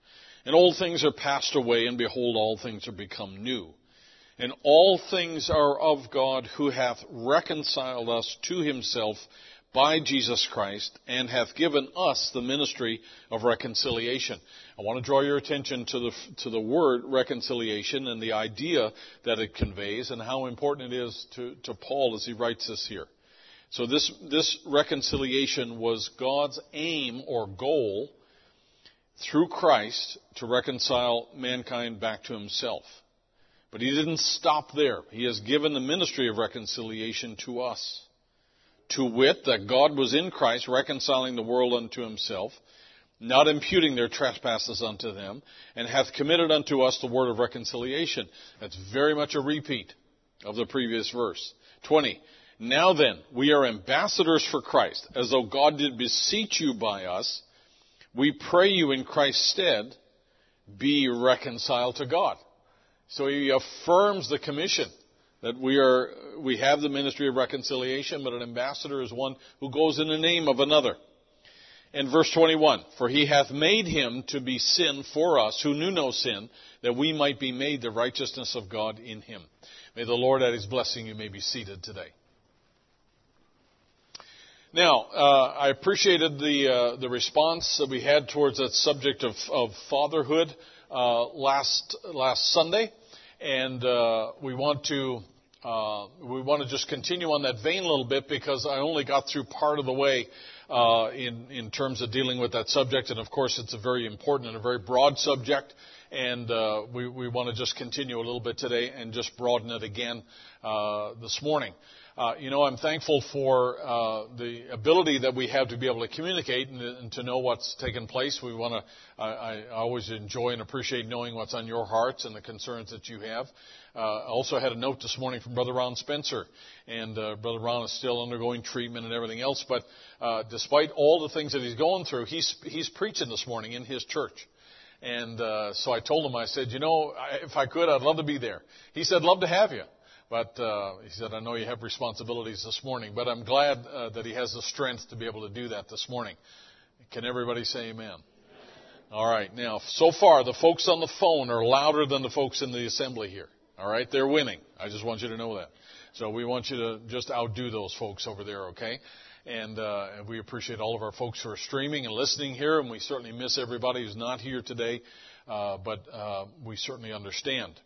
Speaker 5: And old things are passed away, and behold, all things are become new. And all things are of God, who hath reconciled us to himself by Jesus Christ and hath given us the ministry of reconciliation. I want to draw your attention to the, to the word reconciliation and the idea that it conveys and how important it is to, to Paul as he writes this here. So this, this reconciliation was God's aim or goal through Christ to reconcile mankind back to himself. But he didn't stop there. He has given the ministry of reconciliation to us to wit, that God was in Christ reconciling the world unto himself, not imputing their trespasses unto them, and hath committed unto us the word of reconciliation. That's very much a repeat of the previous verse. 20. Now then, we are ambassadors for Christ, as though God did beseech you by us. We pray you in Christ's stead, be reconciled to God. So he affirms the commission that we are we have the ministry of reconciliation, but an ambassador is one who goes in the name of another. And verse 21, for he hath made him to be sin for us who knew no sin, that we might be made the righteousness of God in him. May the Lord add his blessing. You may be seated today. Now, uh, I appreciated the uh, the response that we had towards that subject of, of fatherhood uh, last last Sunday, and uh, we want to uh, we want to just continue on that vein a little bit because I only got through part of the way uh, in in terms of dealing with that subject, and of course it's a very important and a very broad subject, and we we want to just continue a little bit today and just broaden it again this morning. Uh, you know, I'm thankful for uh, the ability that we have to be able to communicate and, and to know what's taken place. We want to. I, I always enjoy and appreciate knowing what's on your hearts and the concerns that you have. Uh, I also had a note this morning from Brother Ron Spencer, and uh, Brother Ron is still undergoing treatment and everything else. But uh, despite all the things that he's going through, he's he's preaching this morning in his church. And uh, so I told him, I said, you know, if I could, I'd love to be there. He said, love to have you. But uh, he said, I know you have responsibilities this morning, but I'm glad uh, that he has the strength to be able to do that this morning. Can everybody say amen? All right. Now, so far, the folks on the phone are louder than the folks in the assembly here. All right. They're winning. I just want you to know that. So we want you to just outdo those folks over there, okay? And, uh, and we appreciate all of our folks who are streaming and listening here, and we certainly miss everybody who's not here today, uh, but uh, we certainly understand.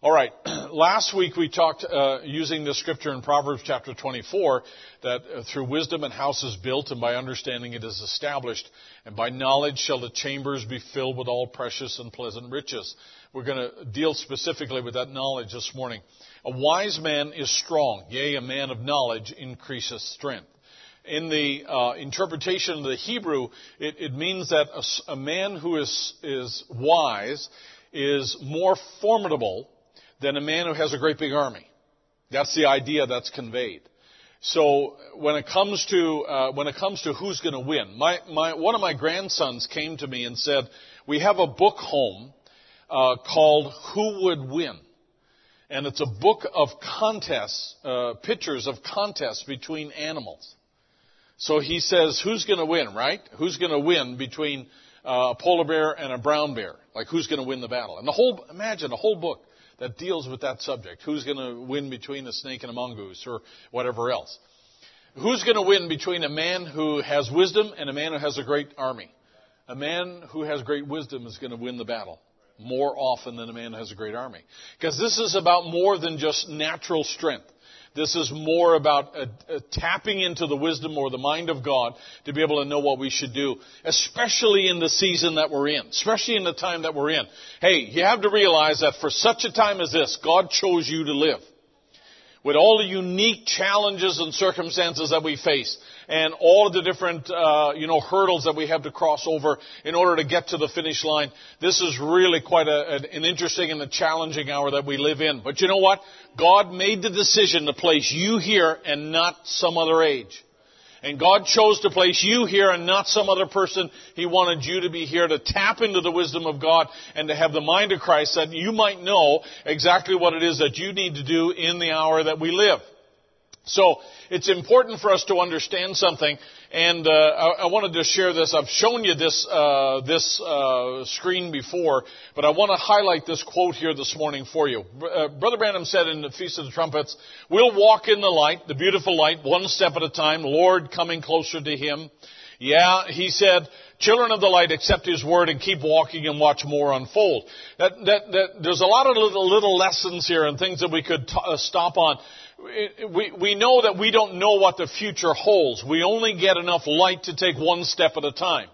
Speaker 5: All right. Last week we talked uh, using the scripture in Proverbs chapter 24 that uh, through wisdom a house is built, and by understanding it is established, and by knowledge shall the chambers be filled with all precious and pleasant riches. We're going to deal specifically with that knowledge this morning. A wise man is strong, yea, a man of knowledge increaseth strength. In the uh, interpretation of the Hebrew, it, it means that a, a man who is is wise is more formidable than a man who has a great big army. That's the idea that's conveyed. So when it comes to uh, when it comes to who's going to win, my, my one of my grandsons came to me and said, "We have a book home uh, called Who Would Win." and it's a book of contests, uh, pictures of contests between animals. So he says, who's going to win, right? Who's going to win between uh, a polar bear and a brown bear? Like, who's going to win the battle? And the whole, imagine a whole book that deals with that subject. Who's going to win between a snake and a mongoose or whatever else? Who's going to win between a man who has wisdom and a man who has a great army? A man who has great wisdom is going to win the battle more often than a man who has a great army. Because this is about more than just natural strength. This is more about a, a tapping into the wisdom or the mind of God to be able to know what we should do, especially in the season that we're in, especially in the time that we're in. Hey, you have to realize that for such a time as this, God chose you to live with all the unique challenges and circumstances that we face and all of the different, uh, you know, hurdles that we have to cross over in order to get to the finish line. This is really quite a, an interesting and a challenging hour that we live in. But you know what? God made the decision to place you here and not some other age. And God chose to place you here and not some other person. He wanted you to be here to tap into the wisdom of God and to have the mind of Christ that you might know exactly what it is that you need to do in the hour that we live. So it's important for us to understand something, and uh, I, I, wanted to share this. I've shown you this uh, this uh, screen before, but I want to highlight this quote here this morning for you. Uh, Brother Branham said in the Feast of the Trumpets, "We'll walk in the light, the beautiful light, one step at a time. Lord, coming closer to Him." Yeah, he said, children of the light, accept his word and keep walking and watch more unfold. That, that, that, there's a lot of little, little lessons here and things that we could t- uh, stop on we, we know that we don't know what the future holds. We only get enough light to take one step at a time.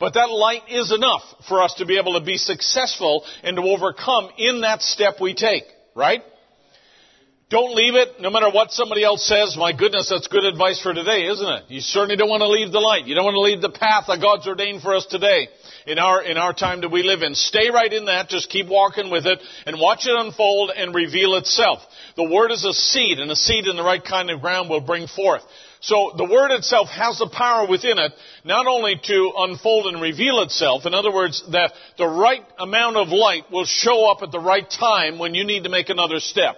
Speaker 5: But that light is enough for us to be able to be successful and to overcome in that step we take, right? Don't leave it, no matter what somebody else says. My goodness, that's good advice for today, isn't it? You certainly don't want to leave the light. You don't want to leave the path that God's ordained for us today in our, in our time that we live in. Stay right in that. Just keep walking with it and watch it unfold and reveal itself. The word is a seed and a seed in the right kind of ground will bring forth. So the word itself has the power within it not only to unfold and reveal itself, in other words, that the right amount of light will show up at the right time when you need to make another step.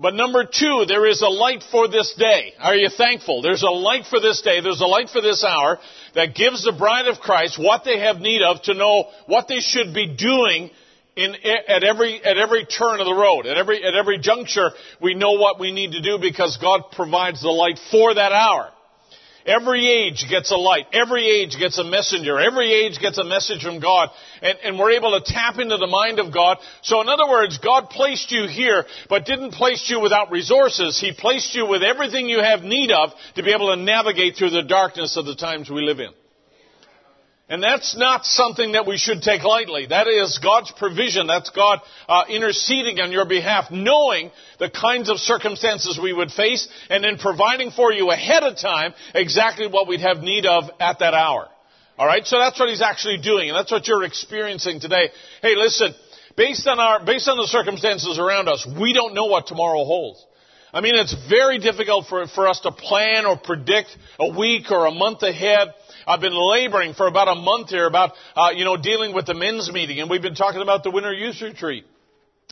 Speaker 5: But number two, there is a light for this day. Are you thankful? There's a light for this day. There's a light for this hour that gives the bride of Christ what they have need of to know what they should be doing in, at every, at every turn of the road. At every, at every juncture, we know what we need to do because God provides the light for that hour. Every age gets a light. Every age gets a messenger. Every age gets a message from God. And, and, we're able to tap into the mind of God. So in other words, God placed you here, but didn't place you without resources. He placed you with everything you have need of to be able to navigate through the darkness of the times we live in. And that's not something that we should take lightly. That is God's provision. That's God uh, interceding on your behalf, knowing the kinds of circumstances we would face, and then providing for you ahead of time exactly what we'd have need of at that hour. All right, so that's what He's actually doing, and that's what you're experiencing today. Hey, listen, based on our, based on the circumstances around us, we don't know what tomorrow holds. I mean, it's very difficult for, for us to plan or predict a week or a month ahead. I've been laboring for about a month here about, uh, you know, dealing with the men's meeting, and we've been talking about the winter youth retreat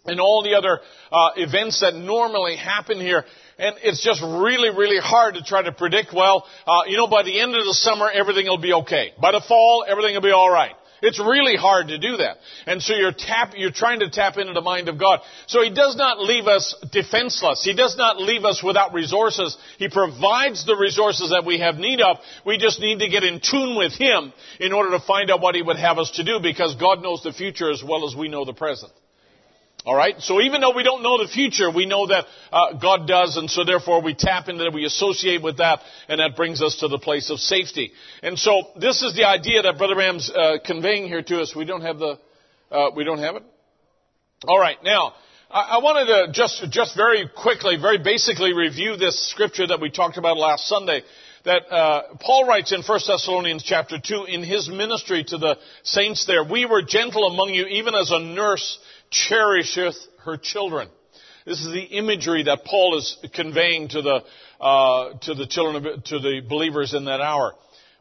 Speaker 5: and all the other uh, events that normally happen here. And it's just really, really hard to try to predict, well, uh, you know, by the end of the summer, everything will be okay. By the fall, everything will be all right. It's really hard to do that. And so you're tap, you're trying to tap into the mind of God. So He does not leave us defenseless. He does not leave us without resources. He provides the resources that we have need of. We just need to get in tune with Him in order to find out what He would have us to do because God knows the future as well as we know the present. All right. So even though we don't know the future, we know that uh, God does, and so therefore we tap into that, we associate with that, and that brings us to the place of safety. And so this is the idea that Brother Branham's uh, conveying here to us. We don't have the, uh, we don't have it. All right. Now. I wanted to just, just very quickly, very basically review this scripture that we talked about last Sunday that uh, Paul writes in 1 Thessalonians chapter 2 in his ministry to the saints there, we were gentle among you even as a nurse cherisheth her children. This is the imagery that Paul is conveying to the, uh, to the children, of, to the believers in that hour.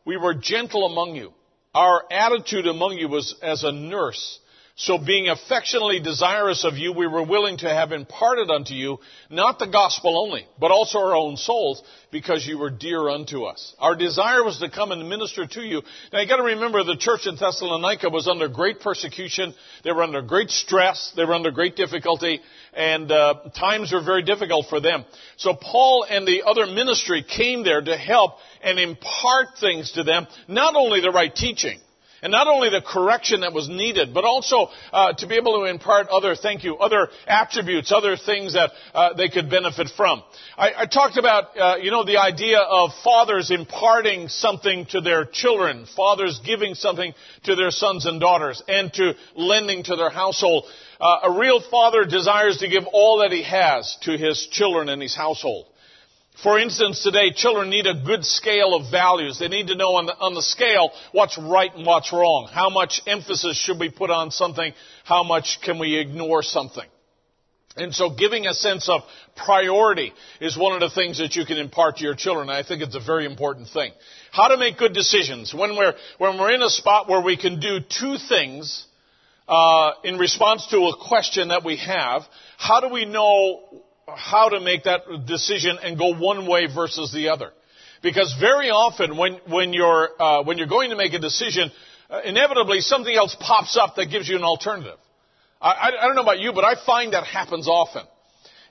Speaker 5: We were gentle among you. Our attitude among you was as a nurse so being affectionately desirous of you, we were willing to have imparted unto you not the gospel only, but also our own souls, because you were dear unto us. Our desire was to come and minister to you. Now you gotta remember the church in Thessalonica was under great persecution. They were under great stress. They were under great difficulty. And uh, times were very difficult for them. So Paul and the other ministry came there to help and impart things to them, not only the right teaching, and not only the correction that was needed, but also uh, to be able to impart other, thank you, other attributes, other things that uh, they could benefit from. I, I talked about, uh, you know, the idea of fathers imparting something to their children, fathers giving something to their sons and daughters, and to lending to their household. Uh, a real father desires to give all that he has to his children and his household. For instance, today, children need a good scale of values. They need to know on the, on the scale what's right and what's wrong. How much emphasis should we put on something? How much can we ignore something? And so giving a sense of priority is one of the things that you can impart to your children. I think it's a very important thing. How to make good decisions. When we're, when we're in a spot where we can do two things, uh, in response to a question that we have, how do we know how to make that decision and go one way versus the other. Because very often when, when you're, uh, when you're going to make a decision, uh, inevitably something else pops up that gives you an alternative. I, I, I don't know about you, but I find that happens often.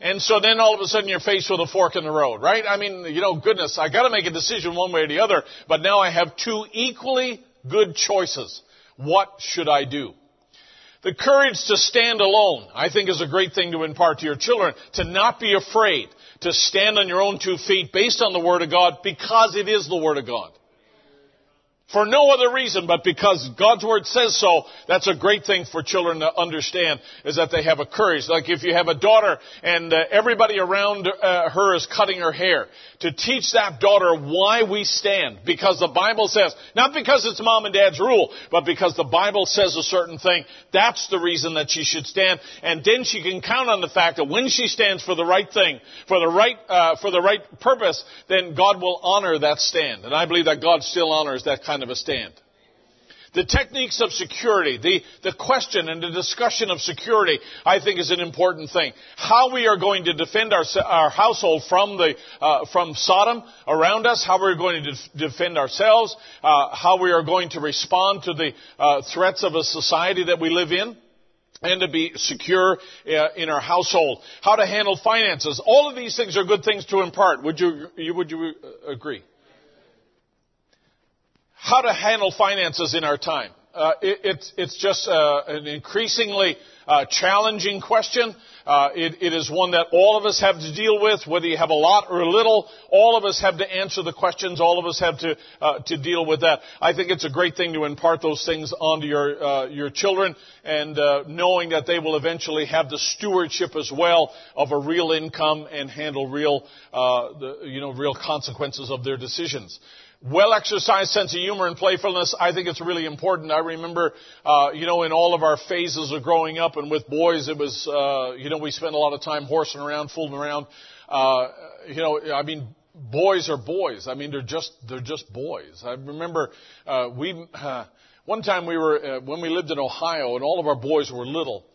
Speaker 5: And so then all of a sudden you're faced with a fork in the road, right? I mean, you know, goodness, I gotta make a decision one way or the other, but now I have two equally good choices. What should I do? The courage to stand alone, I think is a great thing to impart to your children. To not be afraid. To stand on your own two feet based on the Word of God because it is the Word of God. For no other reason, but because God's Word says so, that's a great thing for children to understand, is that they have a courage. Like if you have a daughter and uh, everybody around uh, her is cutting her hair, to teach that daughter why we stand. Because the Bible says, not because it's mom and dad's rule, but because the Bible says a certain thing, that's the reason that she should stand. And then she can count on the fact that when she stands for the right thing, for the right, uh, for the right purpose, then God will honor that stand. And I believe that God still honors that kind of a stand. The techniques of security, the, the question and the discussion of security, I think is an important thing. How we are going to defend our, our household from the, uh, from Sodom around us, how we're going to def- defend ourselves, uh, how we are going to respond to the uh, threats of a society that we live in and to be secure uh, in our household. How to handle finances. All of these things are good things to impart. Would you, would you uh, agree? How to handle finances in our time. Uh, it, it's, it's just uh, an increasingly uh, challenging question. Uh, it, it is one that all of us have to deal with, whether you have a lot or a little. All of us have to answer the questions. All of us have to uh, to deal with that. I think it's a great thing to impart those things onto your uh, your children, and knowing that they will eventually have the stewardship as well of a real income and handle real the, you know real consequences of their decisions well exercised sense of humor and playfulness, I think it's really important. I remember, uh, you know, in all of our phases of growing up and with boys, it was, uh, you know, we spent a lot of time horsing around, fooling around. Uh, you know, I mean, boys are boys. I mean, they're just, they're just boys. I remember, uh, we, uh, one time we were, uh, when we lived in Ohio and all of our boys were little,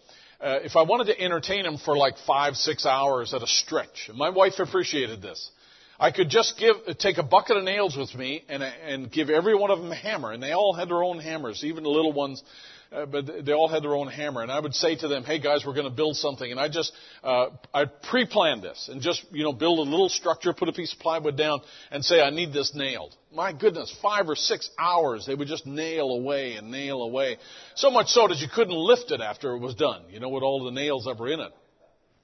Speaker 5: uh, if I wanted to entertain them for like five, six hours at a stretch, my wife appreciated this. I could just give, take a bucket of nails with me and, and give every one of them a hammer. And they all had their own hammers, even the little ones, uh, but they all had their own hammer. And I would say to them, hey guys, we're going to build something. And I just, uh, I pre-planned this and just, you know, build a little structure, put a piece of plywood down and say, I need this nailed. My goodness, five or six hours they would just nail away and nail away. So much so that you couldn't lift it after it was done, you know, with all the nails that were in it.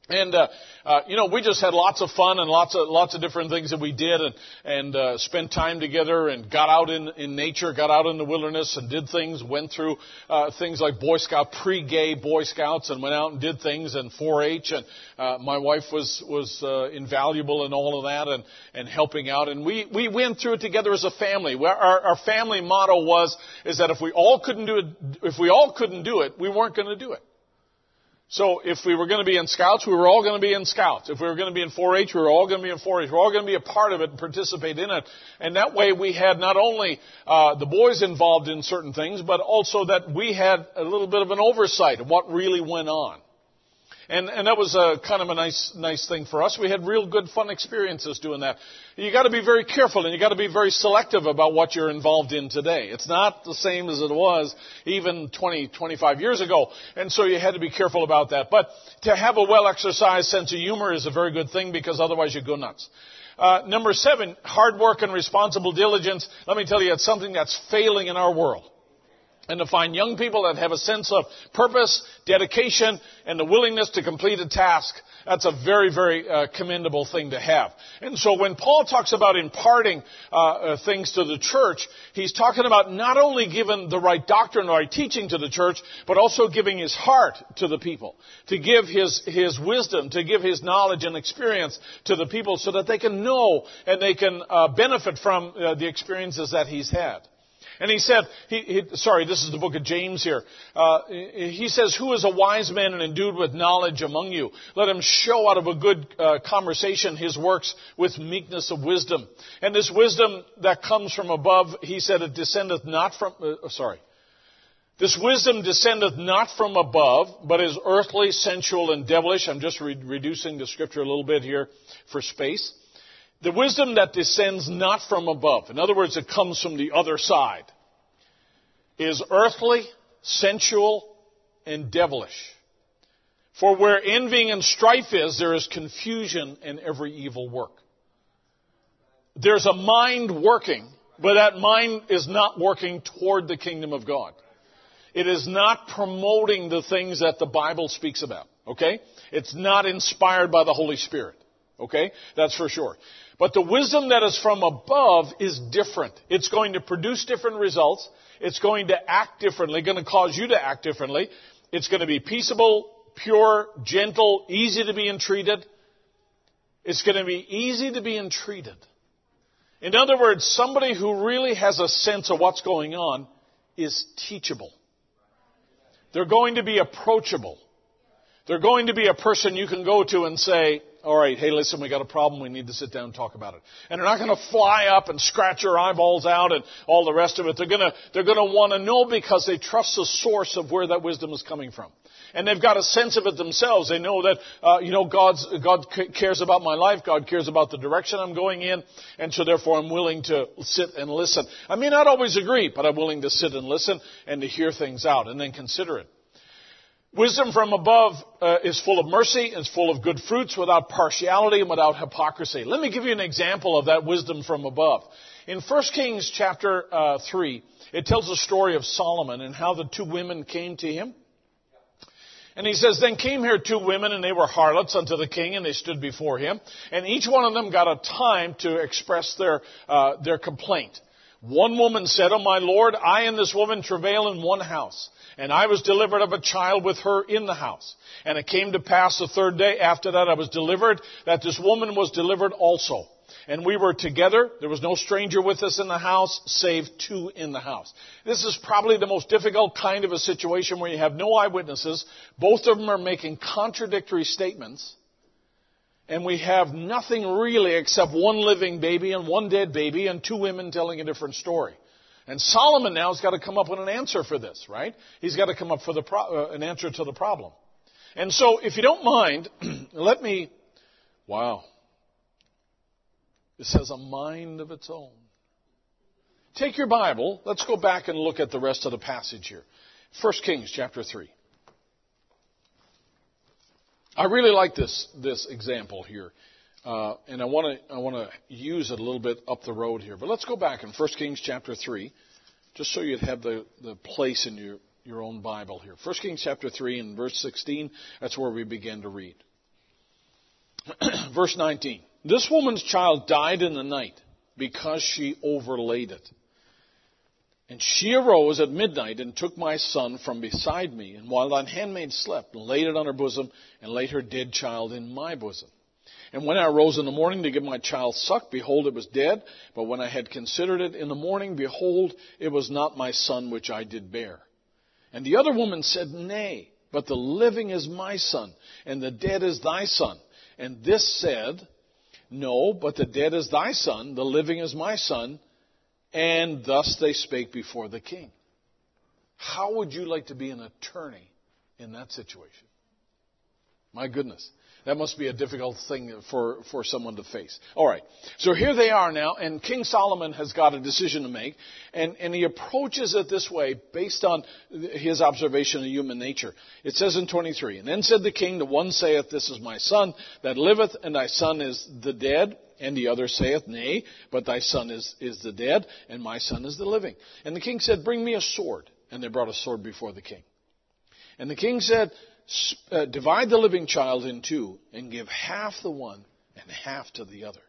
Speaker 5: And uh, uh, you know, we just had lots of fun and lots of lots of different things that we did, and and uh, spent time together, and got out in in nature, got out in the wilderness, and did things. Went through uh, things like Boy Scout, pre-gay Boy Scouts, and went out and did things, and 4-H. And uh, my wife was was uh, invaluable in all of that, and and helping out. And we we went through it together as a family. Our our family motto was is that if we all couldn't do it, if we all couldn't do it, we weren't going to do it. So if we were going to be in Scouts, we were all going to be in Scouts. If we were going to be in 4-H, we were all going to be in 4-H. We were all going to be a part of it and participate in it. And that way we had not only uh, the boys involved in certain things, but also that we had a little bit of an oversight of what really went on. And, and that was a kind of a nice, nice thing for us. We had real good fun experiences doing that. You gotta be very careful and you gotta be very selective about what you're involved in today. It's not the same as it was even 20, 25 years ago. And so you had to be careful about that. But to have a well exercised sense of humor is a very good thing because otherwise you go nuts. Uh, number seven, hard work and responsible diligence. Let me tell you, it's something that's failing in our world and to find young people that have a sense of purpose, dedication, and the willingness to complete a task. That's a very, very uh, commendable thing to have. And so when Paul talks about imparting uh, uh, things to the church, he's talking about not only giving the right doctrine, the right teaching to the church, but also giving his heart to the people, to give his his wisdom, to give his knowledge and experience to the people, so that they can know and they can uh, benefit from uh, the experiences that he's had. And he said, he, he, sorry, this is the book of James here. Uh, he says, Who is a wise man and endued with knowledge among you? Let him show out of a good uh, conversation his works with meekness of wisdom. And this wisdom that comes from above, he said, it descendeth not from, uh, sorry. This wisdom descendeth not from above, but is earthly, sensual, and devilish. I'm just re- reducing the scripture a little bit here for space. The wisdom that descends not from above, in other words, it comes from the other side, is earthly, sensual, and devilish. For where envying and strife is, there is confusion in every evil work. There's a mind working, but that mind is not working toward the kingdom of God. It is not promoting the things that the Bible speaks about. Okay? It's not inspired by the Holy Spirit. Okay? That's for sure. But the wisdom that is from above is different. It's going to produce different results. It's going to act differently, going to cause you to act differently. It's going to be peaceable, pure, gentle, easy to be entreated. It's going to be easy to be entreated. In other words, somebody who really has a sense of what's going on is teachable. They're going to be approachable. They're going to be a person you can go to and say, all right, hey, listen, we got a problem. We need to sit down and talk about it. And they're not going to fly up and scratch your eyeballs out and all the rest of it. They're going to, they're going to want to know because they trust the source of where that wisdom is coming from. And they've got a sense of it themselves. They know that, uh, you know, God's, God cares about my life. God cares about the direction I'm going in. And so therefore I'm willing to sit and listen. I may not always agree, but I'm willing to sit and listen and to hear things out and then consider it. Wisdom from above uh, is full of mercy, is full of good fruits, without partiality and without hypocrisy. Let me give you an example of that wisdom from above. In 1 Kings chapter uh, 3, it tells the story of Solomon and how the two women came to him. And he says, Then came here two women, and they were harlots unto the king, and they stood before him. And each one of them got a time to express their, uh, their complaint. One woman said, Oh my Lord, I and this woman travail in one house. And I was delivered of a child with her in the house. And it came to pass the third day after that I was delivered, that this woman was delivered also. And we were together. There was no stranger with us in the house, save two in the house. This is probably the most difficult kind of a situation where you have no eyewitnesses. Both of them are making contradictory statements. And we have nothing really except one living baby and one dead baby and two women telling a different story. And Solomon now has got to come up with an answer for this, right? He's got to come up for pro- uh, an answer to the problem. And so, if you don't mind, let me. Wow. This has a mind of its own. Take your Bible. Let's go back and look at the rest of the passage here. 1 Kings chapter 3. I really like this, this example here. Uh, and I want to I want to use it a little bit up the road here. But let's go back in 1 Kings chapter 3, just so you'd have the, the place in your, your own Bible here. 1 Kings chapter 3 and verse 16, that's where we begin to read. verse 19. This woman's child died in the night because she overlaid it. And she arose at midnight and took my son from beside me, and while thine handmaid slept, laid it on her bosom, and laid her dead child in my bosom. And when I arose in the morning to give my child suck, behold, it was dead. But when I had considered it in the morning, behold, it was not my son which I did bear. And the other woman said, Nay, but the living is my son, and the dead is thy son. And this said, No, but the dead is thy son, the living is my son. And thus they spake before the king. How would you like to be an attorney in that situation? My goodness. That must be a difficult thing for, for someone to face. All right. So here they are now, and King Solomon has got a decision to make, and, and he approaches it this way based on his observation of human nature. It says in 23, And then said the king, The one saith, This is my son that liveth, and thy son is the dead. And the other saith, Nay, but thy son is, is the dead, and my son is the living. And the king said, Bring me a sword. And they brought a sword before the king. And the king said, uh, divide the living child in two and give half the one and half to the other.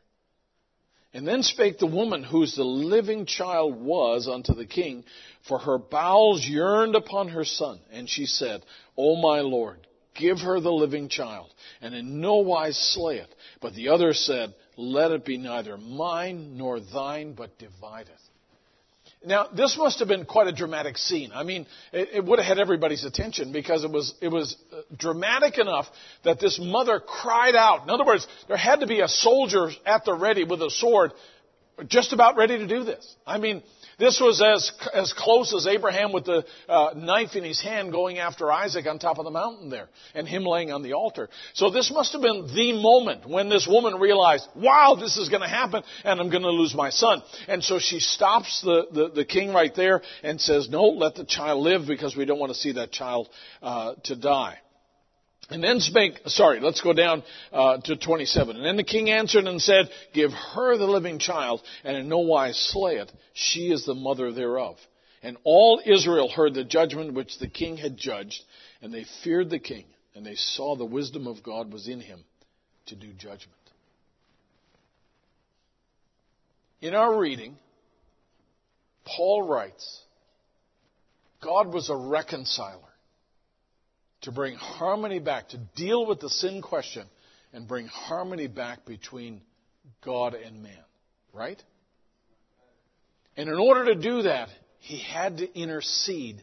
Speaker 5: And then spake the woman whose the living child was unto the king, for her bowels yearned upon her son. And she said, O my lord, give her the living child, and in no wise slay it. But the other said, Let it be neither mine nor thine, but divide it. Now, this must have been quite a dramatic scene. I mean, it, it, would have had everybody's attention because it was, it was uh, dramatic enough that this mother cried out. In other words, there had to be a soldier at the ready with a sword just about ready to do this. I mean, this was as, as close as Abraham with the uh, knife in his hand going after Isaac on top of the mountain there and him laying on the altar. So this must have been the moment when this woman realized, wow, this is going to happen and I'm going to lose my son. And so she stops the, the, the, king right there and says, no, let the child live because we don't want to see that child uh, to die. And then spake, sorry, let's go down uh, to 27. And then the king answered and said, Give her the living child, and in no wise slay it. She is the mother thereof. And all Israel heard the judgment which the king had judged, and they feared the king, and they saw the wisdom of God was in him to do judgment. In our reading, Paul writes, God was a reconciler to bring harmony back, to deal with the sin question and bring harmony back between God and man. Right? And in order to do that, he had to intercede.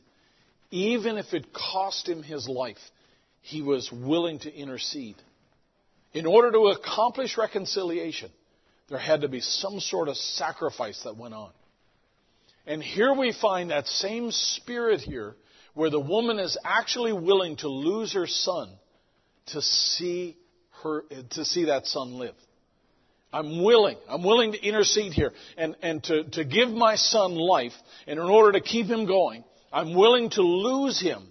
Speaker 5: Even if it cost him his life, he was willing to intercede. In order to accomplish reconciliation, there had to be some sort of sacrifice that went on. And here we find that same spirit here where the woman is actually willing to lose her son to see her, to see that son live. I'm willing. I'm willing to intercede here and, and to, to give my son life. And in order to keep him going, I'm willing to lose him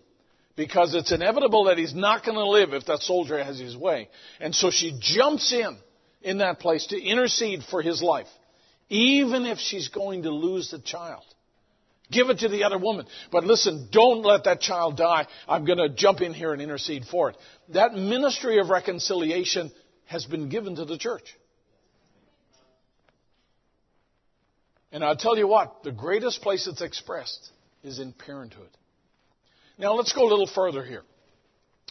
Speaker 5: because it's inevitable that he's not going to live if that soldier has his way. And so she jumps in in that place to intercede for his life, even if she's going to lose the child. Give it to the other woman. But listen, don't let that child die. I'm going to jump in here and intercede for it. That ministry of reconciliation has been given to the church. And I'll tell you what, the greatest place it's expressed is in parenthood. Now let's go a little further here.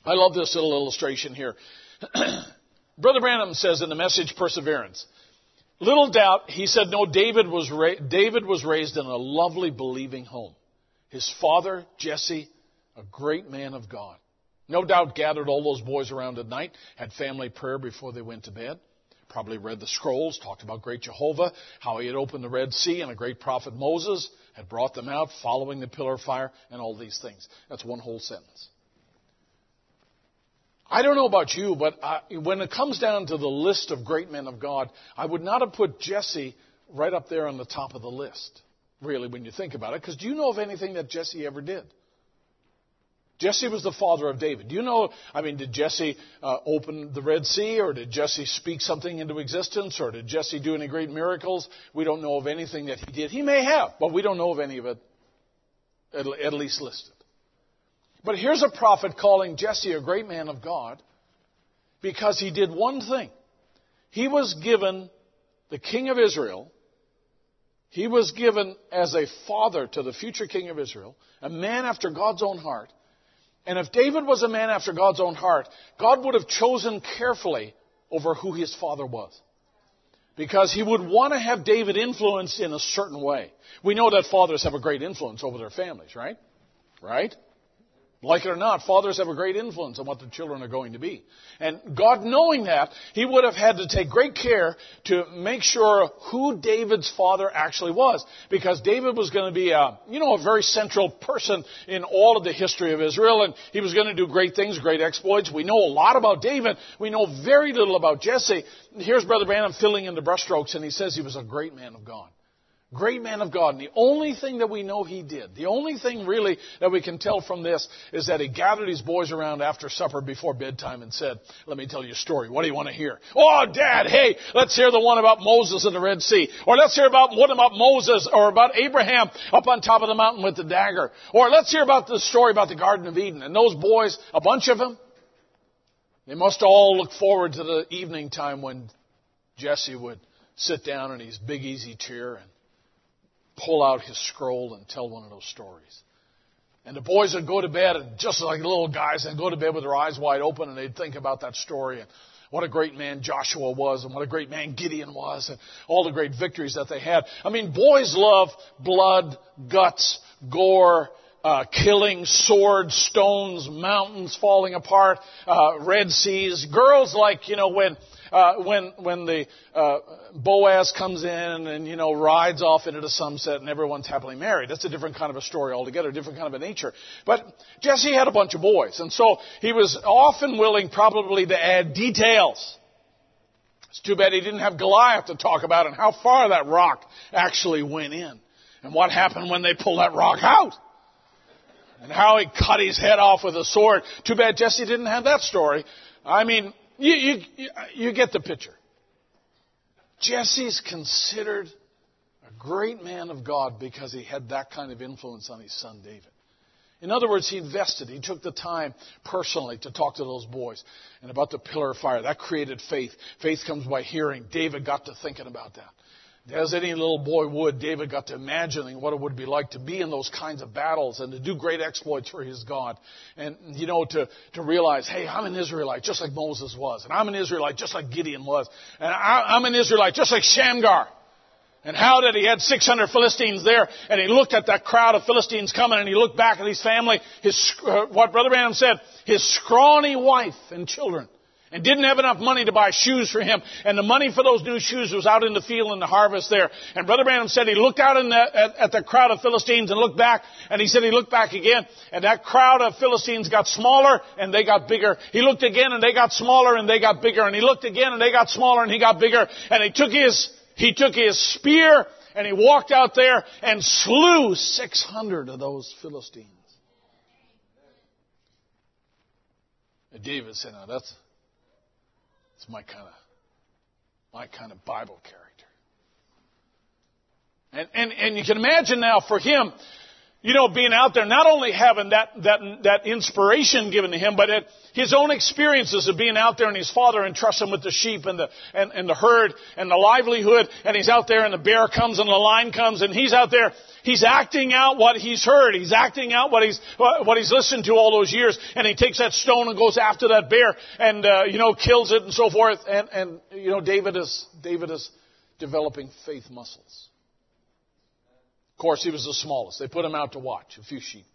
Speaker 5: I love this little illustration here. Brother Branham says in the message Perseverance, little doubt, he said, no, David was, ra- David was raised in a lovely believing home. His father, Jesse, a great man of God. No doubt gathered all those boys around at night, had family prayer before they went to bed. Probably read the scrolls, talked about great Jehovah, how he had opened the Red Sea and a great prophet Moses had brought them out following the pillar of fire and all these things. That's one whole sentence. I don't know about you, but I, when it comes down to the list of great men of God, I would not have put Jesse right up there on the top of the list, really, when you think about it, because do you know of anything that Jesse ever did? Jesse was the father of David. Do you know, I mean, did Jesse uh, open the Red Sea, or did Jesse speak something into existence, or did Jesse do any great miracles? We don't know of anything that he did. He may have, but we don't know of any of it, at, at least listed. But here's a prophet calling Jesse a great man of God because he did one thing. He was given the king of Israel. He was given as a father to the future king of Israel, a man after God's own heart. And if David was a man after God's own heart, God would have chosen carefully over who his father was. Because he would want to have David influenced in a certain way. We know that fathers have a great influence over their families, right? Right? Like it or not, fathers have a great influence on what their children are going to be. And God knowing that, He would have had to take great care to make sure who David's father actually was. Because David was going to be a, you know, a very central person in all of the history of Israel and he was going to do great things, great exploits. We know a lot about David. We know very little about Jesse. Here's Brother Branham filling in the brushstrokes and he says he was a great man of God. Great man of God. And the only thing that we know he did, the only thing really that we can tell from this is that he gathered his boys around after supper before bedtime and said, let me tell you a story. What do you want to hear? Oh, dad, hey, let's hear the one about Moses and the Red Sea. Or let's hear about one about Moses or about Abraham up on top of the mountain with the dagger. Or let's hear about the story about the Garden of Eden. And those boys, a bunch of them, they must all look forward to the evening time when Jesse would sit down in his big easy chair and pull out his scroll and tell one of those stories. And the boys would go to bed, and just like little guys, they'd go to bed with their eyes wide open, and they'd think about that story and what a great man Joshua was, and what a great man Gideon was, and all the great victories that they had. I mean, boys love blood, guts, gore, uh, killing, swords, stones, mountains falling apart, uh, red seas. Girls like, you know, when uh, when when the uh, Boaz comes in and you know rides off into the sunset and everyone's happily married. That's a different kind of a story altogether, a different kind of a nature. But Jesse had a bunch of boys, and so he was often willing, probably, to add details. It's too bad he didn't have Goliath to talk about and how far that rock actually went in, and what happened when they pulled that rock out and how he cut his head off with a sword. Too bad Jesse didn't have that story. I mean, you, you, you get the picture. Jesse's considered a great man of God because he had that kind of influence on his son David. In other words, he invested. He took the time personally to talk to those boys and about the pillar of fire. That created faith. Faith comes by hearing. David got to thinking about that. As any little boy would, David got to imagining what it would be like to be in those kinds of battles and to do great exploits for his God. And, you know, to, to realize, hey, I'm an Israelite just like Moses was. And I'm an Israelite just like Gideon was. And I, I'm an Israelite just like Shamgar. And how did he had 600 Philistines there and he looked at that crowd of Philistines coming and he looked back at his family, his, uh, what Brother Branham said, his scrawny wife and children. And didn't have enough money to buy shoes for him. And the money for those new shoes was out in the field in the harvest there. And Brother Branham said he looked out the, at, at the crowd of Philistines and looked back. And he said he looked back again. And that crowd of Philistines got smaller and they got bigger. He looked again and they got smaller and they got bigger. And he looked again and they got smaller and he got bigger. And he took his, he took his spear and he walked out there and slew 600 of those Philistines. And David said, now that's, it's my kind of my kind of Bible character. And, and, and you can imagine now for him, you know, being out there, not only having that, that, that inspiration given to him, but it, his own experiences of being out there and his father entrusts him with the sheep and the, and, and the herd and the livelihood, and he's out there and the bear comes and the lion comes and he's out there He's acting out what he's heard. He's acting out what he's what he's listened to all those years, and he takes that stone and goes after that bear, and uh, you know kills it and so forth. And and you know David is David is developing faith muscles. Course, he was the smallest. They put him out to watch a few sheep.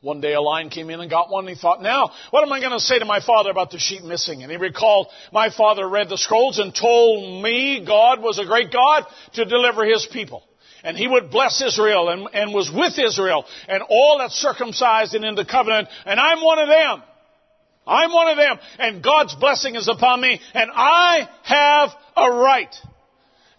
Speaker 5: One day a lion came in and got one, and he thought, now, what am I going to say to my father about the sheep missing? And he recalled, my father read the scrolls and told me God was a great God to deliver his people and he would bless Israel and, and was with Israel and all that circumcised and in the covenant, and I'm one of them. I'm one of them, and God's blessing is upon me, and I have a right.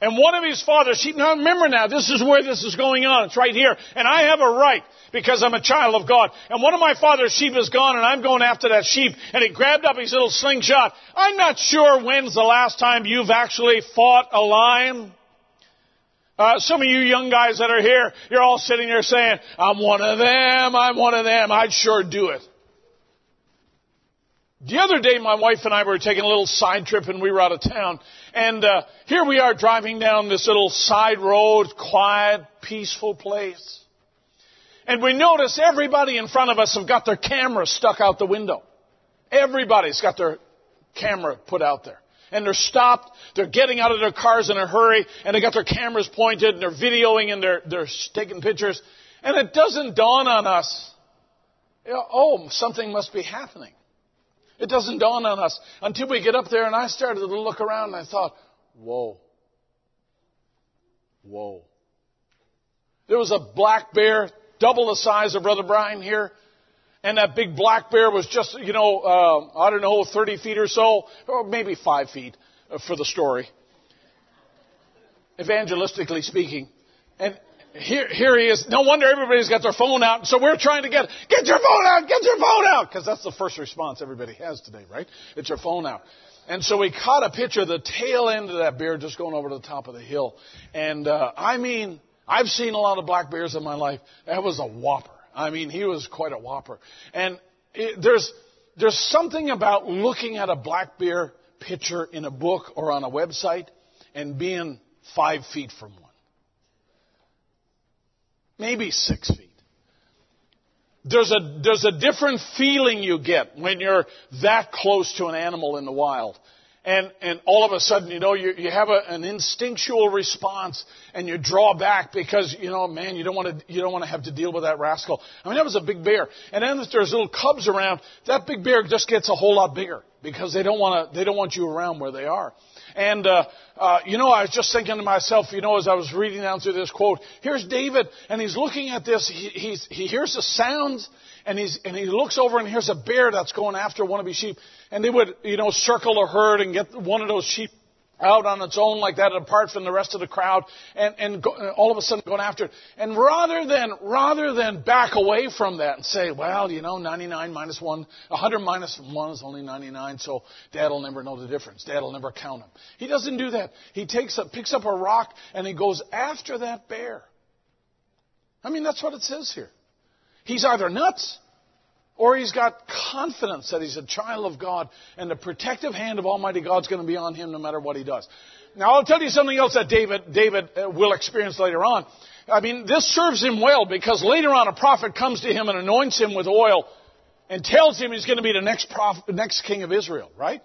Speaker 5: And one of his father's sheep, now remember now, this is where this is going on. It's right here. And I have a right because I'm a child of God. And one of my father's sheep is gone and I'm going after that sheep. And he grabbed up his little slingshot. I'm not sure when's the last time you've actually fought a lion. Uh, some of you young guys that are here, you're all sitting there saying, I'm one of them, I'm one of them, I'd sure do it. The other day, my wife and I were taking a little side trip and we were out of town. And uh, here we are driving down this little side road, quiet, peaceful place. And we notice everybody in front of us have got their camera stuck out the window. Everybody's got their camera put out there and they're stopped. They're getting out of their cars in a hurry and they got their cameras pointed and they're videoing and they're, they're taking pictures. And it doesn't dawn on us, oh, something must be happening. It doesn't dawn on us until we get up there and I started to look around and I thought, whoa. Whoa. There was a black bear, double the size of Brother Brian here, and that big black bear was just, you know, uh, I don't know, 30 feet or so, or maybe five feet uh, for the story, evangelistically speaking. And here, here he is. No wonder everybody's got their phone out. So we're trying to get, get your phone out, get your phone out, because that's the first response everybody has today, right? It's your phone out. And so we caught a picture of the tail end of that bear just going over to the top of the hill. And uh, I mean, I've seen a lot of black bears in my life. That was a whopper. I mean, he was quite a whopper. And it, there's, there's something about looking at a black bear picture in a book or on a website and being five feet from one. Maybe six feet. There's a, there's a different feeling you get when you're that close to an animal in the wild and, and all of a sudden, you know, you, you have a, an instinctual response and you draw back because, you know, man, you don't want to, you don't want to have to deal with that rascal. I mean, that was a big bear. And then if there's little cubs around, that big bear just gets a whole lot bigger because they don't want to, they don't want you around where they are. And, uh, uh, you know, I was just thinking to myself, you know, as I was reading down through this quote, here's David, and he's looking at this, he, he hears the sounds, and he's and he looks over and here's a bear that's going after one of his sheep, and they would you know circle a herd and get one of those sheep out on its own like that, apart from the rest of the crowd, and and go, all of a sudden going after it. And rather than rather than back away from that and say, well, you know, 99 minus one, 100 minus one is only 99, so Dad'll never know the difference. Dad'll never count them. He doesn't do that. He takes a, picks up a rock and he goes after that bear. I mean, that's what it says here. He's either nuts or he's got confidence that he's a child of God and the protective hand of Almighty God's going to be on him no matter what he does. Now I'll tell you something else that David, David uh, will experience later on. I mean, this serves him well because later on a prophet comes to him and anoints him with oil and tells him he's going to be the next prophet, next king of Israel, right?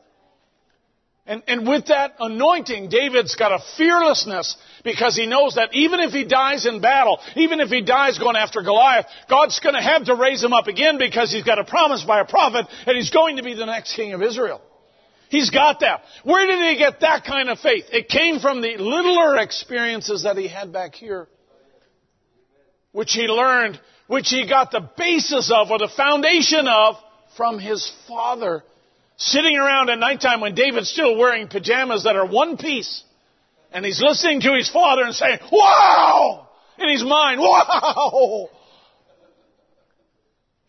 Speaker 5: And, and with that anointing, David's got a fearlessness because he knows that even if he dies in battle, even if he dies going after Goliath, God's going to have to raise him up again because he's got a promise by a prophet that he's going to be the next king of Israel. He's got that. Where did he get that kind of faith? It came from the littler experiences that he had back here, which he learned, which he got the basis of or the foundation of from his father. Sitting around at nighttime when David's still wearing pajamas that are one piece, and he's listening to his father and saying, Wow! In his mind, Wow!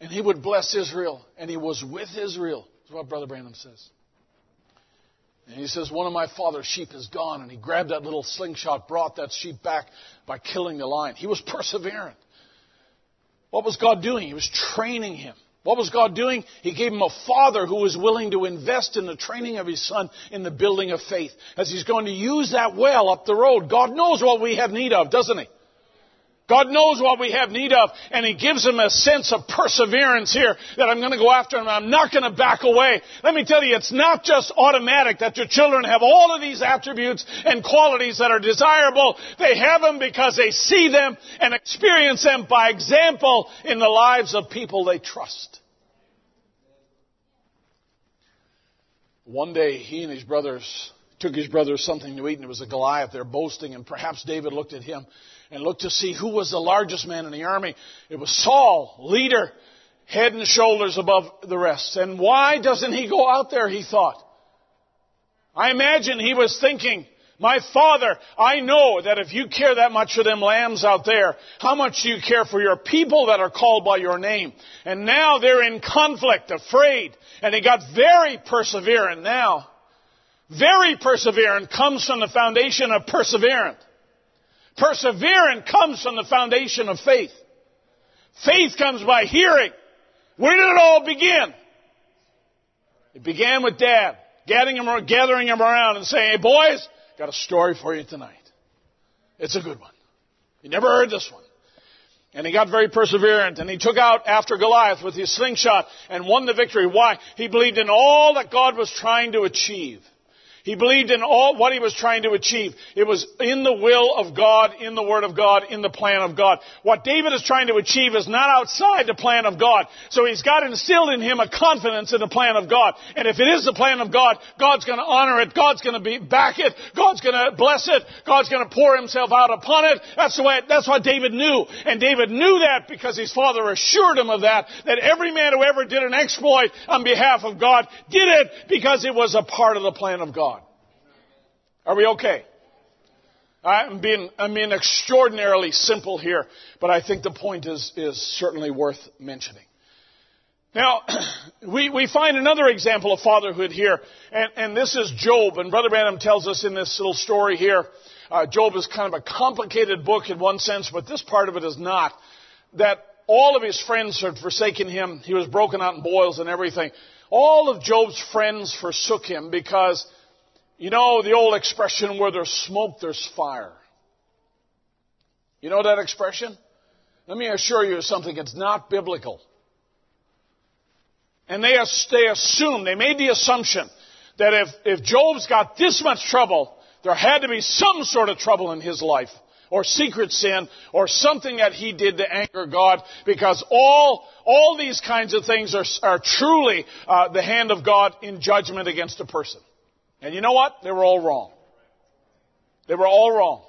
Speaker 5: And he would bless Israel, and he was with Israel. That's what Brother Branham says. And he says, One of my father's sheep is gone. And he grabbed that little slingshot, brought that sheep back by killing the lion. He was perseverant. What was God doing? He was training him. What was God doing? He gave him a father who was willing to invest in the training of his son in the building of faith. As he's going to use that well up the road. God knows what we have need of, doesn't he? God knows what we have need of, and He gives them a sense of perseverance here that I'm going to go after him. I'm not going to back away. Let me tell you, it's not just automatic that your children have all of these attributes and qualities that are desirable. They have them because they see them and experience them by example in the lives of people they trust. One day, he and his brothers took his brothers something to eat, and it was a Goliath. They're boasting, and perhaps David looked at him and looked to see who was the largest man in the army. It was Saul, leader, head and shoulders above the rest. And why doesn't he go out there, he thought. I imagine he was thinking, my father, I know that if you care that much for them lambs out there, how much do you care for your people that are called by your name? And now they're in conflict, afraid, and he got very perseverant now. Very perseverant comes from the foundation of perseverance. Perseverance comes from the foundation of faith. Faith comes by hearing. Where did it all begin? It began with Dad, gathering him, gathering them around and saying, hey boys, got a story for you tonight. It's a good one. You never heard this one. And he got very perseverant and he took out after Goliath with his slingshot and won the victory. Why? He believed in all that God was trying to achieve. He believed in all what he was trying to achieve. It was in the will of God, in the Word of God, in the plan of God. What David is trying to achieve is not outside the plan of God. So he's got instilled in him a confidence in the plan of God. And if it is the plan of God, God's going to honor it. God's going to be, back it. God's going to bless it. God's going to pour himself out upon it. That's the way, that's what David knew. And David knew that because his father assured him of that, that every man who ever did an exploit on behalf of God did it because it was a part of the plan of God. Are we okay? I'm being, I'm being extraordinarily simple here, but I think the point is, is certainly worth mentioning. Now, we, we find another example of fatherhood here, and, and this is Job, and Brother Branham tells us in this little story here, uh, Job is kind of a complicated book in one sense, but this part of it is not, that all of his friends had forsaken him, he was broken out in boils and everything. All of Job's friends forsook him because you know the old expression where there's smoke, there's fire. You know that expression? Let me assure you something, it's not biblical. And they, they assumed, they made the assumption that if, if Job's got this much trouble, there had to be some sort of trouble in his life, or secret sin, or something that he did to anger God, because all, all these kinds of things are, are truly uh, the hand of God in judgment against a person. And you know what? They were all wrong. They were all wrong.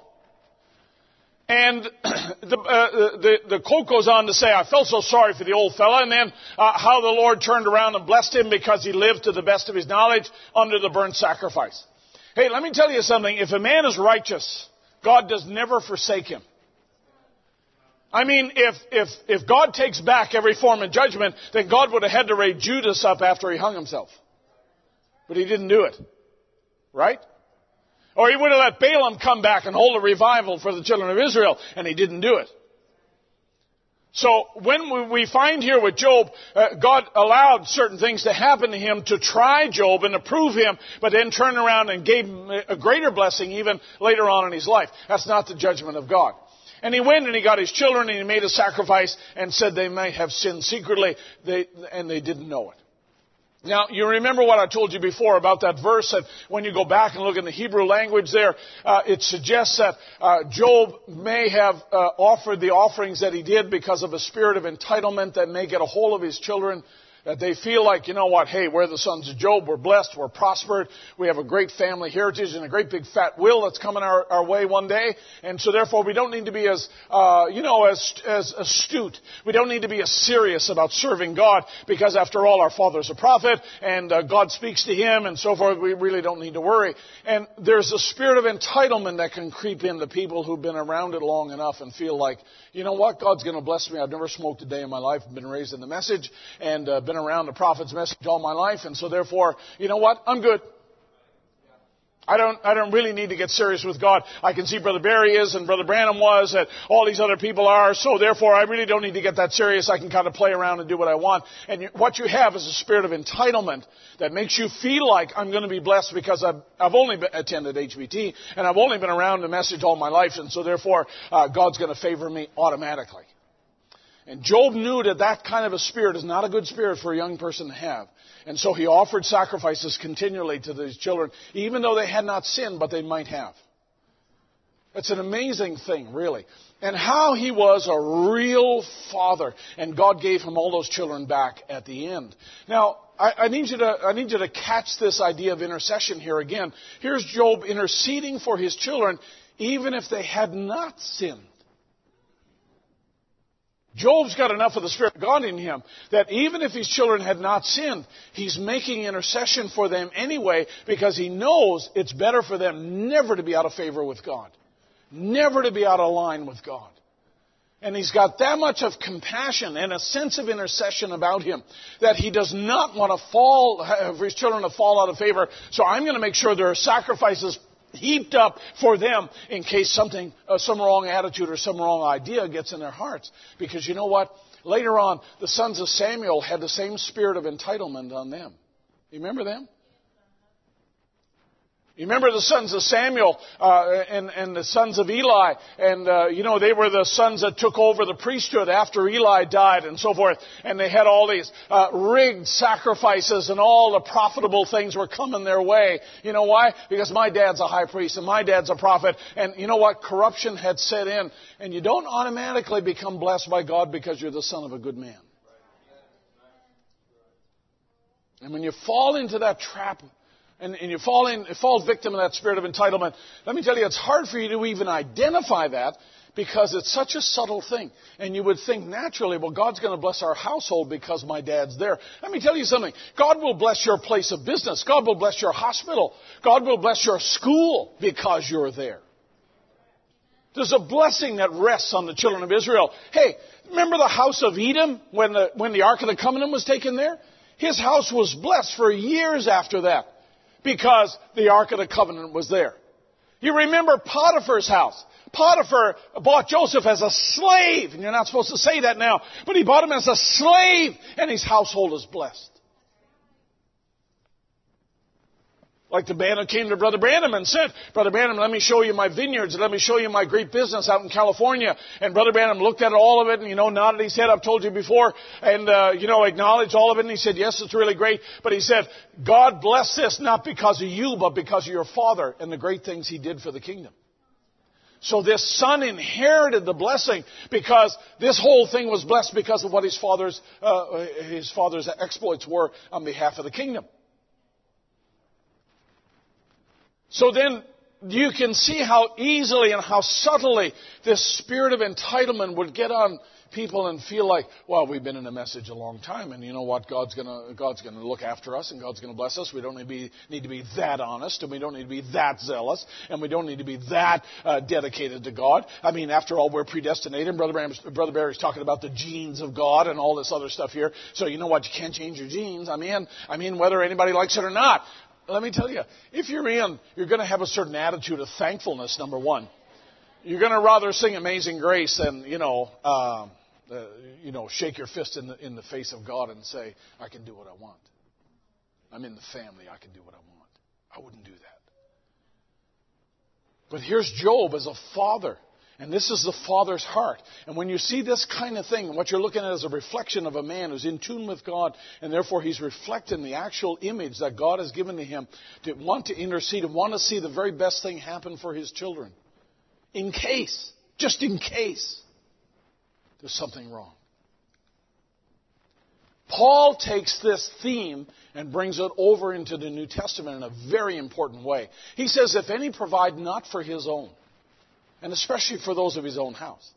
Speaker 5: And the, uh, the, the quote goes on to say, I felt so sorry for the old fella, and then uh, how the Lord turned around and blessed him because he lived to the best of his knowledge under the burnt sacrifice. Hey, let me tell you something. If a man is righteous, God does never forsake him. I mean, if, if, if God takes back every form of judgment, then God would have had to raise Judas up after he hung himself. But he didn't do it. Right? Or he would have let Balaam come back and hold a revival for the children of Israel, and he didn't do it. So when we find here with Job, uh, God allowed certain things to happen to him to try Job and to prove him, but then turned around and gave him a greater blessing even later on in his life. That's not the judgment of God. And he went and he got his children and he made a sacrifice and said they might have sinned secretly, they, and they didn't know it. Now, you remember what I told you before about that verse that when you go back and look in the Hebrew language there, uh, it suggests that uh, Job may have uh, offered the offerings that he did because of a spirit of entitlement that may get a hold of his children. That they feel like, you know what, hey, we're the sons of Job, we're blessed, we're prospered, we have a great family heritage and a great big fat will that's coming our, our way one day. And so therefore we don't need to be as, uh, you know, as, as astute. We don't need to be as serious about serving God because after all our father's a prophet and uh, God speaks to him and so forth. We really don't need to worry. And there's a spirit of entitlement that can creep in into people who've been around it long enough and feel like, you know what, God's going to bless me. I've never smoked a day in my life. I've been raised in the message and uh, been around the prophet's message all my life. And so therefore, you know what, I'm good. I don't, I don't really need to get serious with God. I can see Brother Barry is and Brother Branham was and all these other people are, so therefore I really don't need to get that serious. I can kind of play around and do what I want. And you, what you have is a spirit of entitlement that makes you feel like I'm going to be blessed because I've, I've only been, attended HBT and I've only been around the message all my life and so therefore uh, God's going to favor me automatically. And Job knew that that kind of a spirit is not a good spirit for a young person to have. And so he offered sacrifices continually to these children, even though they had not sinned, but they might have. It's an amazing thing, really. And how he was a real father, and God gave him all those children back at the end. Now, I, I, need you to, I need you to catch this idea of intercession here again. Here's Job interceding for his children, even if they had not sinned. Job's got enough of the Spirit of God in him that even if his children had not sinned, he's making intercession for them anyway because he knows it's better for them never to be out of favor with God, never to be out of line with God. And he's got that much of compassion and a sense of intercession about him that he does not want to fall, for his children to fall out of favor. So I'm going to make sure there are sacrifices heaped up for them in case something, uh, some wrong attitude or some wrong idea gets in their hearts. Because you know what? Later on, the sons of Samuel had the same spirit of entitlement on them. You remember them? You remember the sons of Samuel uh, and, and, the sons of Eli, and uh, you know they were the sons that took over the priesthood after Eli died, and so forth. And they had all these uh, rigged sacrifices, and all the profitable things were coming their way. You know why? Because my dad's a high priest, and my dad's a prophet, and you know what? Corruption had set in, and you don't automatically become blessed by God because you're the son of a good man. And when you fall into that trap and, and you fall, in, fall victim of that spirit of entitlement, let me tell you, it's hard for you to even identify that because it's such a subtle thing. And you would think naturally, well, God's going to bless our household because my dad's there. Let me tell you something. God will bless your place of business. God will bless your hospital. God will bless your school because you're there. There's a blessing that rests on the children of Israel. Hey, remember the house of Edom when the, when the Ark of the Covenant was taken there? His house was blessed for years after that because the Ark of the Covenant was there. You remember Potiphar's house. Potiphar bought Joseph as a slave, and you're not supposed to say that now, but he bought him as a slave, and his household is blessed. Like the band who came to Brother Branham and said, Brother Branham, let me show you my vineyards. Let me show you my great business out in California. And Brother Branham looked at all of it and, you know, nodded his head. I've told you before. And, uh, you know, acknowledged all of it. And he said, yes, it's really great. But he said, God bless this not because of you, but because of your father and the great things he did for the kingdom. So this son inherited the blessing because this whole thing was blessed because of what his father's, uh, his father's exploits were on behalf of the kingdom. So then you can see how easily and how subtly this spirit of entitlement would get on people and feel like, well, we've been in a message a long time, and you know what? God's gonna God's gonna look after us, and God's gonna bless us. We don't need to be need to be that honest, and we don't need to be that zealous, and we don't need to be that uh, dedicated to God. I mean, after all, we're predestinated. Brother Branham's, Brother Barry's talking about the genes of God and all this other stuff here. So you know what? You can't change your genes. I mean, I mean, whether anybody likes it or not let me tell you, if you're in, you're going to have a certain attitude of thankfulness, number one. You're going to rather sing Amazing Grace than, you know, uh, uh, you know, shake your fist in the, in the face of God and say, I can do what I want. I'm in the family. I can do what I want. I wouldn't do that. But here's Job as a father and this is the Father's heart. And when you see this kind of thing, what you're looking at is a reflection of a man who's in tune with God, and therefore he's reflecting the actual image that God has given to him to want to intercede and want to see the very best thing happen for his children. In case, just in case, there's something wrong. Paul takes this theme and brings it over into the New Testament in a very important way. He says, If any provide not for his own, and especially for those of his own house,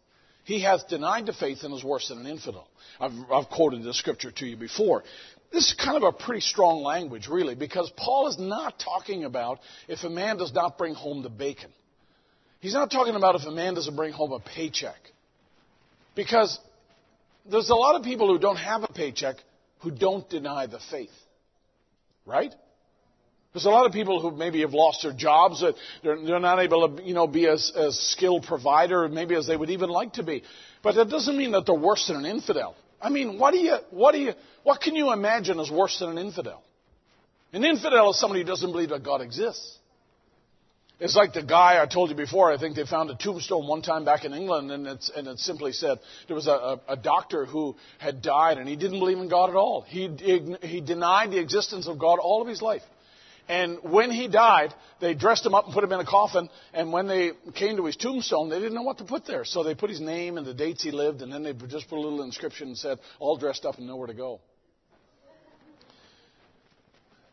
Speaker 5: he hath denied the faith and is worse than an infidel. I've, I've quoted this scripture to you before. This is kind of a pretty strong language, really, because Paul is not talking about if a man does not bring home the bacon. He's not talking about if a man doesn't bring home a paycheck. Because there's a lot of people who don't have a paycheck who don't deny the faith. Right? There's a lot of people who maybe have lost their jobs, they're, they're not able to, you know, be as, as skilled provider maybe as they would even like to be. But that doesn't mean that they're worse than an infidel. I mean, what do you, what do you, what can you imagine as worse than an infidel? An infidel is somebody who doesn't believe that God exists. It's like the guy I told you before. I think they found a tombstone one time back in England, and, and it simply said there was a, a, a, doctor who had died, and he didn't believe in God at all. He, he denied the existence of God all of his life. And when he died, they dressed him up and put him in a coffin. And when they came to his tombstone, they didn't know what to put there. So they put his name and the dates he lived, and then they just put a little inscription and said, all dressed up and nowhere to go.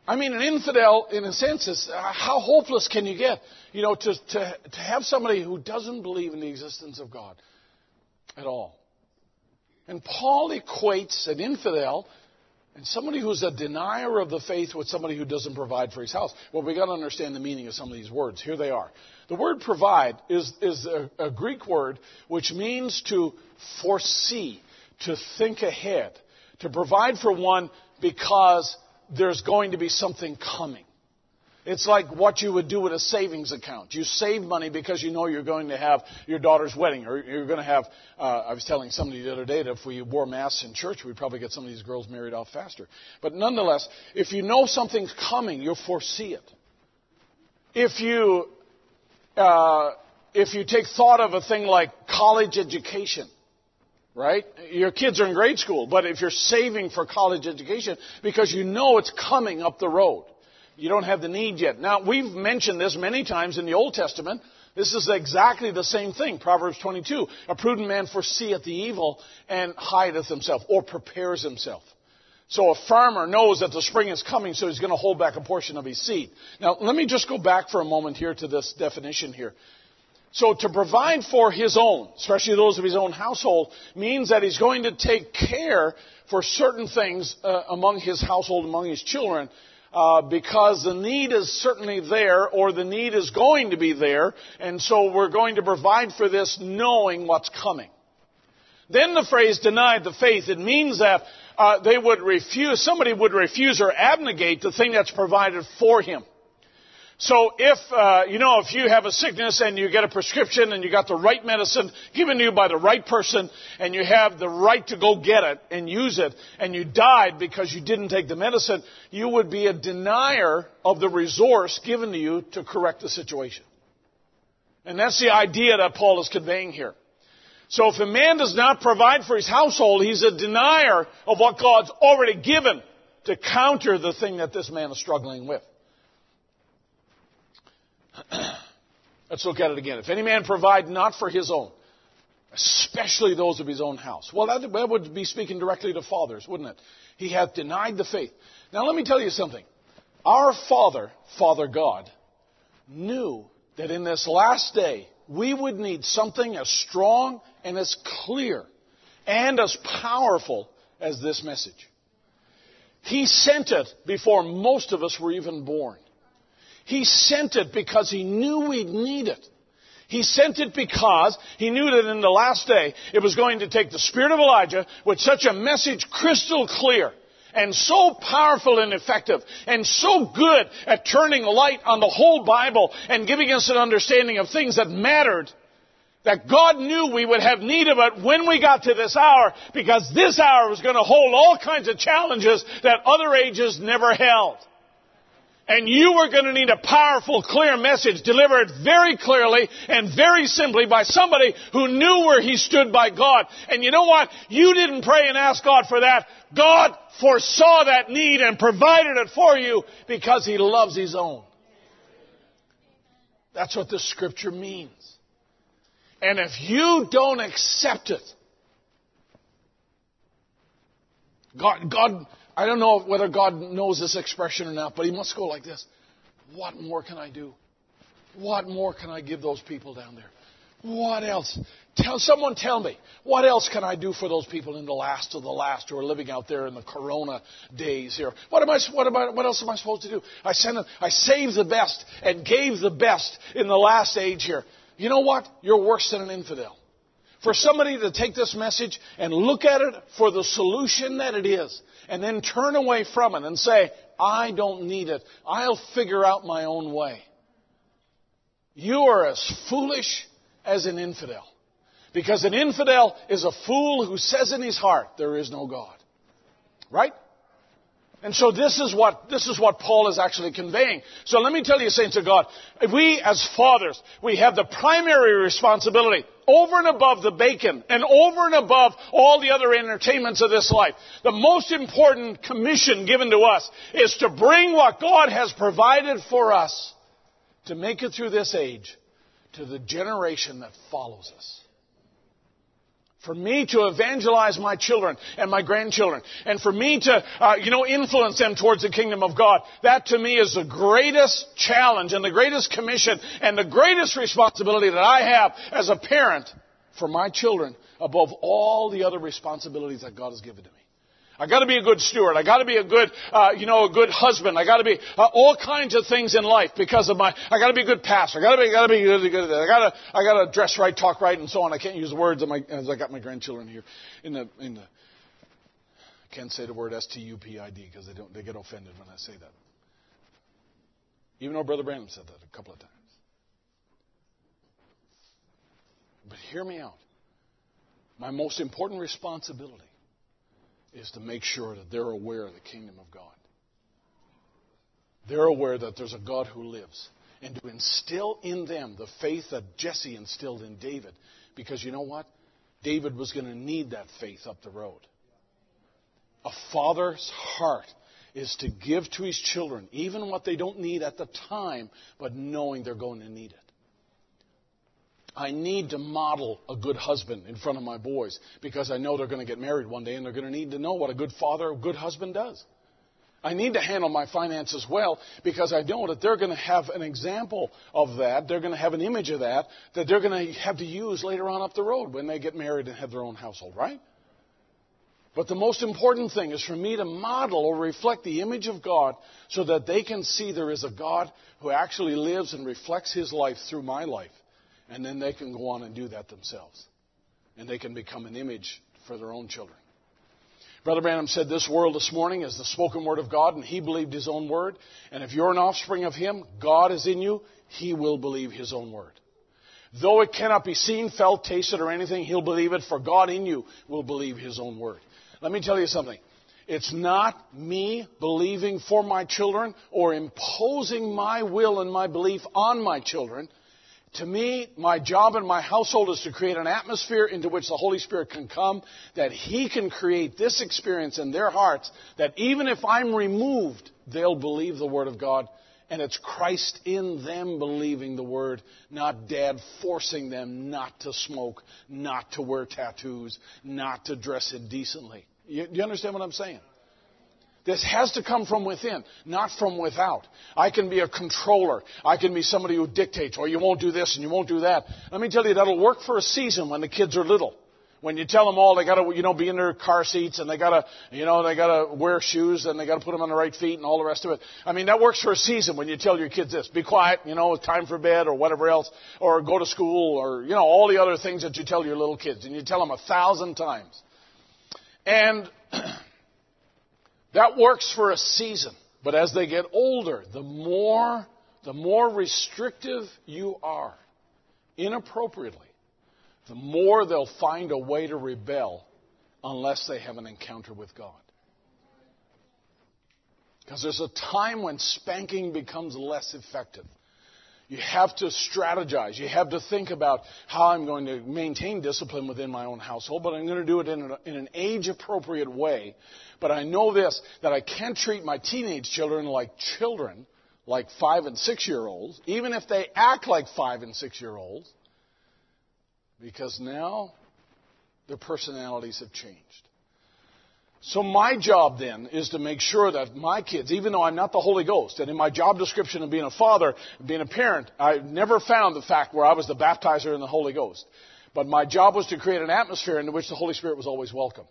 Speaker 5: I mean, an infidel, in a sense, is uh, how hopeless can you get? You know, to, to, to have somebody who doesn't believe in the existence of God at all. And Paul equates an infidel and somebody who's a denier of the faith with somebody who doesn't provide for his house. Well, we've got to understand the meaning of some of these words. Here they are. The word provide is, is a, a Greek word which means to foresee, to think ahead, to provide for one because there's going to be something coming. It's like what you would do with a savings account. You save money because you know you're going to have your daughter's wedding, or you're going to have. Uh, I was telling somebody the other day that if we wore masks in church, we'd probably get some of these girls married off faster. But nonetheless, if you know something's coming, you'll foresee it. If you uh, if you take thought of a thing like college education, right? Your kids are in grade school, but if you're saving for college education because you know it's coming up the road, you don't have the need yet. Now, we've mentioned this many times in the Old Testament. This is exactly the same thing. Proverbs 22. A prudent man foreseeth the evil and hideth himself or prepares himself. So a farmer knows that the spring is coming, so he's going to hold back a portion of his seed. Now, let me just go back for a moment here to this definition here. So to provide for his own, especially those of his own household, means that he's going to take care for certain things uh, among his household, among his children, uh, because the need is certainly there, or the need is going to be there, and so we're going to provide for this knowing what's coming. Then the phrase denied the faith, it means that uh, they would refuse, somebody would refuse or abnegate the thing that's provided for him. So if, uh, you know, if you have a sickness and you get a prescription and you got the right medicine given to you by the right person and you have the right to go get it and use it and you died because you didn't take the medicine, you would be a denier of the resource given to you to correct the situation. And that's the idea that Paul is conveying here. So if a man does not provide for his household, he's a denier of what God's already given to counter the thing that this man is struggling with. Let's look at it again. If any man provide not for his own, especially those of his own house. Well, that, that would be speaking directly to fathers, wouldn't it? He hath denied the faith. Now, let me tell you something. Our Father, Father God, knew that in this last day, we would need something as strong and as clear and as powerful as this message. He sent it before most of us were even born. He sent it because he knew we'd need it. He sent it because he knew that in the last day it was going to take the spirit of Elijah with such a message crystal clear and so powerful and effective and so good at turning light on the whole Bible and giving us an understanding of things that mattered that God knew we would have need of it when we got to this hour because this hour was going to hold all kinds of challenges that other ages never held. And you were going to need a powerful, clear message delivered very clearly and very simply by somebody who knew where he stood by God. And you know what? You didn't pray and ask God for that. God foresaw that need and provided it for you because he loves his own. That's what the scripture means. And if you don't accept it, God, God, I don't know whether God knows this expression or not, but he must go like this. What more can I do? What more can I give those people down there? What else? Tell someone tell me, what else can I do for those people in the last of the last who are living out there in the corona days here? What am I what am I what else am I supposed to do? I sent I saved the best and gave the best in the last age here. You know what? You're worse than an infidel. For somebody to take this message and look at it for the solution that it is, and then turn away from it and say, I don't need it. I'll figure out my own way. You are as foolish as an infidel. Because an infidel is a fool who says in his heart, there is no God. Right? And so this is what, this is what Paul is actually conveying. So let me tell you, saints of God, we as fathers, we have the primary responsibility over and above the bacon and over and above all the other entertainments of this life. The most important commission given to us is to bring what God has provided for us to make it through this age to the generation that follows us. For me to evangelize my children and my grandchildren, and for me to, uh, you know, influence them towards the kingdom of God, that to me is the greatest challenge and the greatest commission and the greatest responsibility that I have as a parent for my children above all the other responsibilities that God has given me. I got to be a good steward. I got to be a good, uh, you know, a good husband. I got to be uh, all kinds of things in life because of my. I got to be a good pastor. I got to be, I got to be good, good. I got to, I got to dress right, talk right, and so on. I can't use the words my, as I got my grandchildren here in the in the. I can't say the word S T U P I D because they don't they get offended when I say that. Even though Brother Branham said that a couple of times. But hear me out. My most important responsibility is to make sure that they're aware of the kingdom of God. They're aware that there's a God who lives. And to instill in them the faith that Jesse instilled in David. Because you know what? David was going to need that faith up the road. A father's heart is to give to his children even what they don't need at the time, but knowing they're going to need it. I need to model a good husband in front of my boys because I know they're going to get married one day and they're going to need to know what a good father, a good husband does. I need to handle my finances well because I know that they're going to have an example of that. They're going to have an image of that that they're going to have to use later on up the road when they get married and have their own household, right? But the most important thing is for me to model or reflect the image of God so that they can see there is a God who actually lives and reflects his life through my life. And then they can go on and do that themselves. And they can become an image for their own children. Brother Branham said this world this morning is the spoken word of God, and he believed his own word. And if you're an offspring of him, God is in you, he will believe his own word. Though it cannot be seen, felt, tasted, or anything, he'll believe it, for God in you will believe his own word. Let me tell you something. It's not me believing for my children or imposing my will and my belief on my children to me, my job in my household is to create an atmosphere into which the Holy Spirit can come, that He can create this experience in their hearts, that even if I'm removed, they'll believe the Word of God. And it's Christ in them believing the Word, not Dad forcing them not to smoke, not to wear tattoos, not to dress indecently. You, you understand what I'm saying? This has to come from within, not from without. I can be a controller. I can be somebody who dictates, or oh, you won't do this and you won't do that. Let me tell you, that'll work for a season when the kids are little. When you tell them all they gotta, you know, be in their car seats and they gotta, you know, they gotta wear shoes and they gotta put them on the right feet and all the rest of it. I mean, that works for a season when you tell your kids this. Be quiet, you know, it's time for bed or whatever else, or go to school or, you know, all the other things that you tell your little kids. And you tell them a thousand times. And, That works for a season. But as they get older, the more, the more restrictive you are, inappropriately, the more they'll find a way to rebel unless they have an encounter with God. Because there's a time when spanking becomes less effective. You have to strategize. You have to think about how I'm going to maintain discipline within my own household, but I'm going to do it in, an, in an age appropriate way. But I know this, that I can't treat my teenage children like children, like five and six year olds, even if they act like five and six year olds, because now their personalities have changed. So my job then is to make sure that my kids, even though I'm not the Holy Ghost, and in my job description of being a father, being a parent, I never found the fact where I was the baptizer in the Holy Ghost. But my job was to create an atmosphere in which the Holy Spirit was always welcome.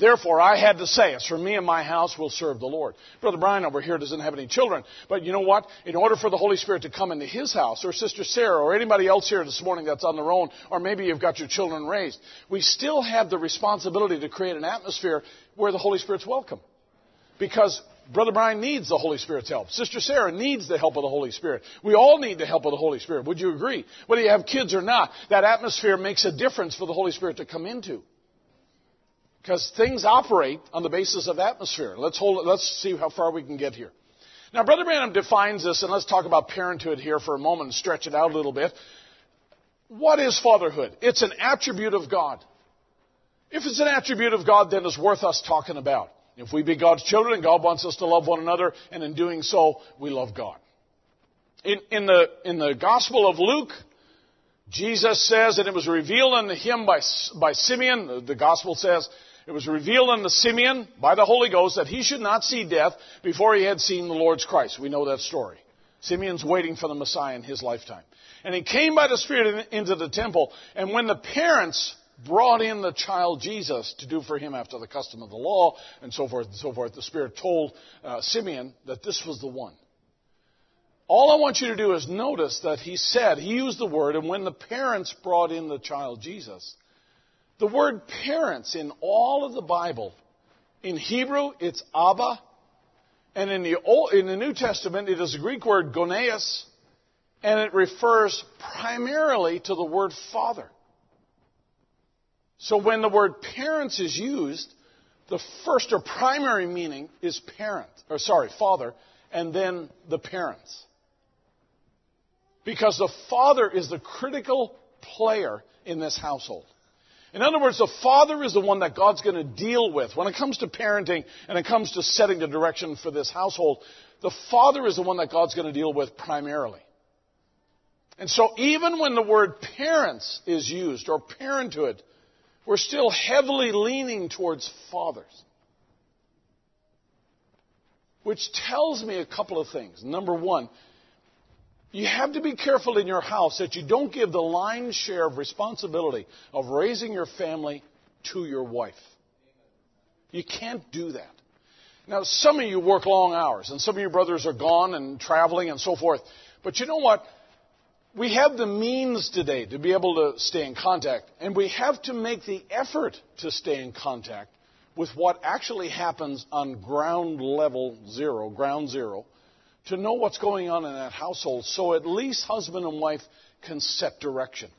Speaker 5: Therefore, I had to say, as for me and my house, we'll serve the Lord. Brother Brian over here doesn't have any children, but you know what? In order for the Holy Spirit to come into his house, or Sister Sarah, or anybody else here this morning that's on their own, or maybe you've got your children raised, we still have the responsibility to create an atmosphere where the Holy Spirit's welcome. Because Brother Brian needs the Holy Spirit's help. Sister Sarah needs the help of the Holy Spirit. We all need the help of the Holy Spirit. Would you agree? Whether you have kids or not, that atmosphere makes a difference for the Holy Spirit to come into. Because things operate on the basis of atmosphere. Let's hold it, let's see how far we can get here. Now, Brother Branham defines this, and let's talk about parenthood here for a moment and stretch it out a little bit. What is fatherhood? It's an attribute of God. If it's an attribute of God, then it's worth us talking about. If we be God's children, God wants us to love one another, and in doing so, we love God. In, in, the, in the Gospel of Luke, Jesus says, and it was revealed unto him by, by Simeon, the, the Gospel says, it was revealed unto Simeon by the Holy Ghost that he should not see death before he had seen the Lord's Christ. We know that story. Simeon's waiting for the Messiah in his lifetime. And he came by the Spirit into the temple, and when the parents brought in the child Jesus to do for him after the custom of the law, and so forth and so forth, the Spirit told uh, Simeon that this was the one. All I want you to do is notice that he said, he used the word, and when the parents brought in the child Jesus, the word parents in all of the Bible, in Hebrew, it's Abba. And in the, Old, in the New Testament, it is the Greek word goneus, and it refers primarily to the word father. So when the word parents is used, the first or primary meaning is parent, or sorry, father, and then the parents. Because the father is the critical player in this household. In other words, the father is the one that God's going to deal with. When it comes to parenting and it comes to setting the direction for this household, the father is the one that God's going to deal with primarily. And so even when the word parents is used or parenthood, we're still heavily leaning towards fathers. Which tells me a couple of things. Number one, you have to be careful in your house that you don't give the lion's share of responsibility of raising your family to your wife. You can't do that. Now, some of you work long hours, and some of your brothers are gone and traveling and so forth. But you know what? We have the means today to be able to stay in contact, and we have to make the effort to stay in contact with what actually happens on ground level zero, ground zero, to know what's going on in that household so at least husband and wife can set direction.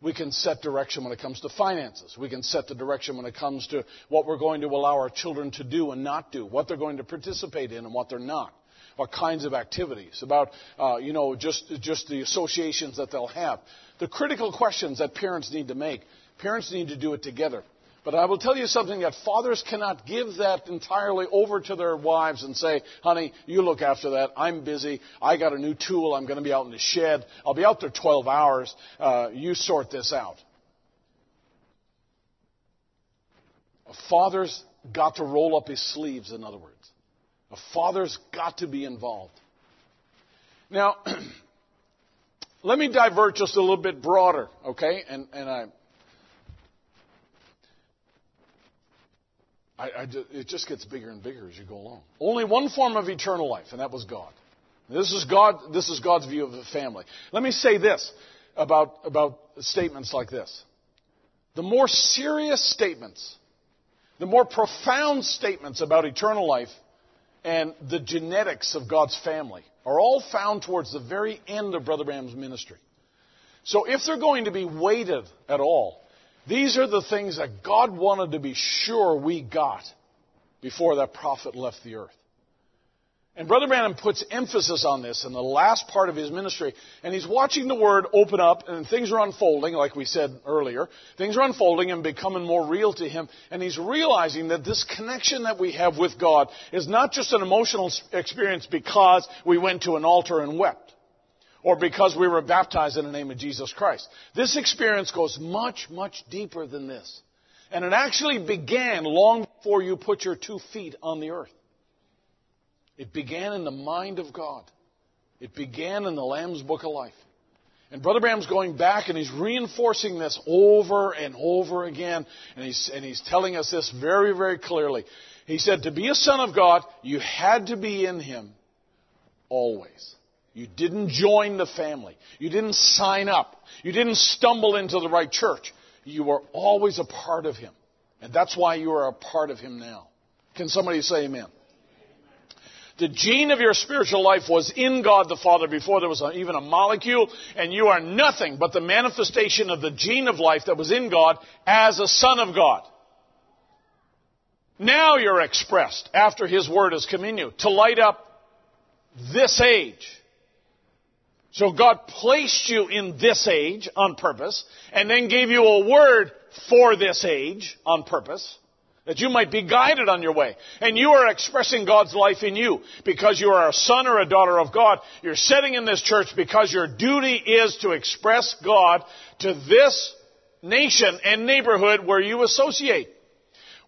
Speaker 5: We can set direction when it comes to finances. We can set the direction when it comes to what we're going to allow our children to do and not do, what they're going to participate in and what they're not, what kinds of activities, about, uh, you know, just, just the associations that they'll have. The critical questions that parents need to make, parents need to do it together. But I will tell you something that fathers cannot give that entirely over to their wives and say, honey, you look after that. I'm busy. I got a new tool. I'm going to be out in the shed. I'll be out there 12 hours. Uh, you sort this out. A father's got to roll up his sleeves, in other words. A father's got to be involved. Now, let me divert just a little bit broader, okay? And, and I, I, I, it just gets bigger and bigger as you go along. Only one form of eternal life, and that was God. This is God. This is God's view of the family. Let me say this about about statements like this: the more serious statements, the more profound statements about eternal life and the genetics of God's family are all found towards the very end of Brother Branham's ministry. So if they're going to be weighted at all, these are the things that God wanted to be sure we got before that prophet left the earth. And Brother Branham puts emphasis on this in the last part of his ministry, and he's watching the Word open up, and things are unfolding, like we said earlier. Things are unfolding and becoming more real to him, and he's realizing that this connection that we have with God is not just an emotional experience because we went to an altar and wept or because we were baptized in the name of Jesus Christ. This experience goes much, much deeper than this. And it actually began long before you put your two feet on the earth. It began in the mind of God. It began in the Lamb's Book of Life. And Brother Branham's going back and he's reinforcing this over and over again. And he's, and he's telling us this very, very clearly. He said, to be a son of God, you had to be in Him always. You didn't join the family. You didn't sign up. You didn't stumble into the right church. You were always a part of Him. And that's why you are a part of Him now. Can somebody say amen? The gene of your spiritual life was in God the Father before there was even a molecule, and you are nothing but the manifestation of the gene of life that was in God as a son of God. Now you're expressed after His Word has come in you to light up this age. So God placed you in this age on purpose and then gave you a word for this age on purpose that you might be guided on your way. And you are expressing God's life in you because you are a son or a daughter of God. You're sitting in this church because your duty is to express God to this nation and neighborhood where you associate.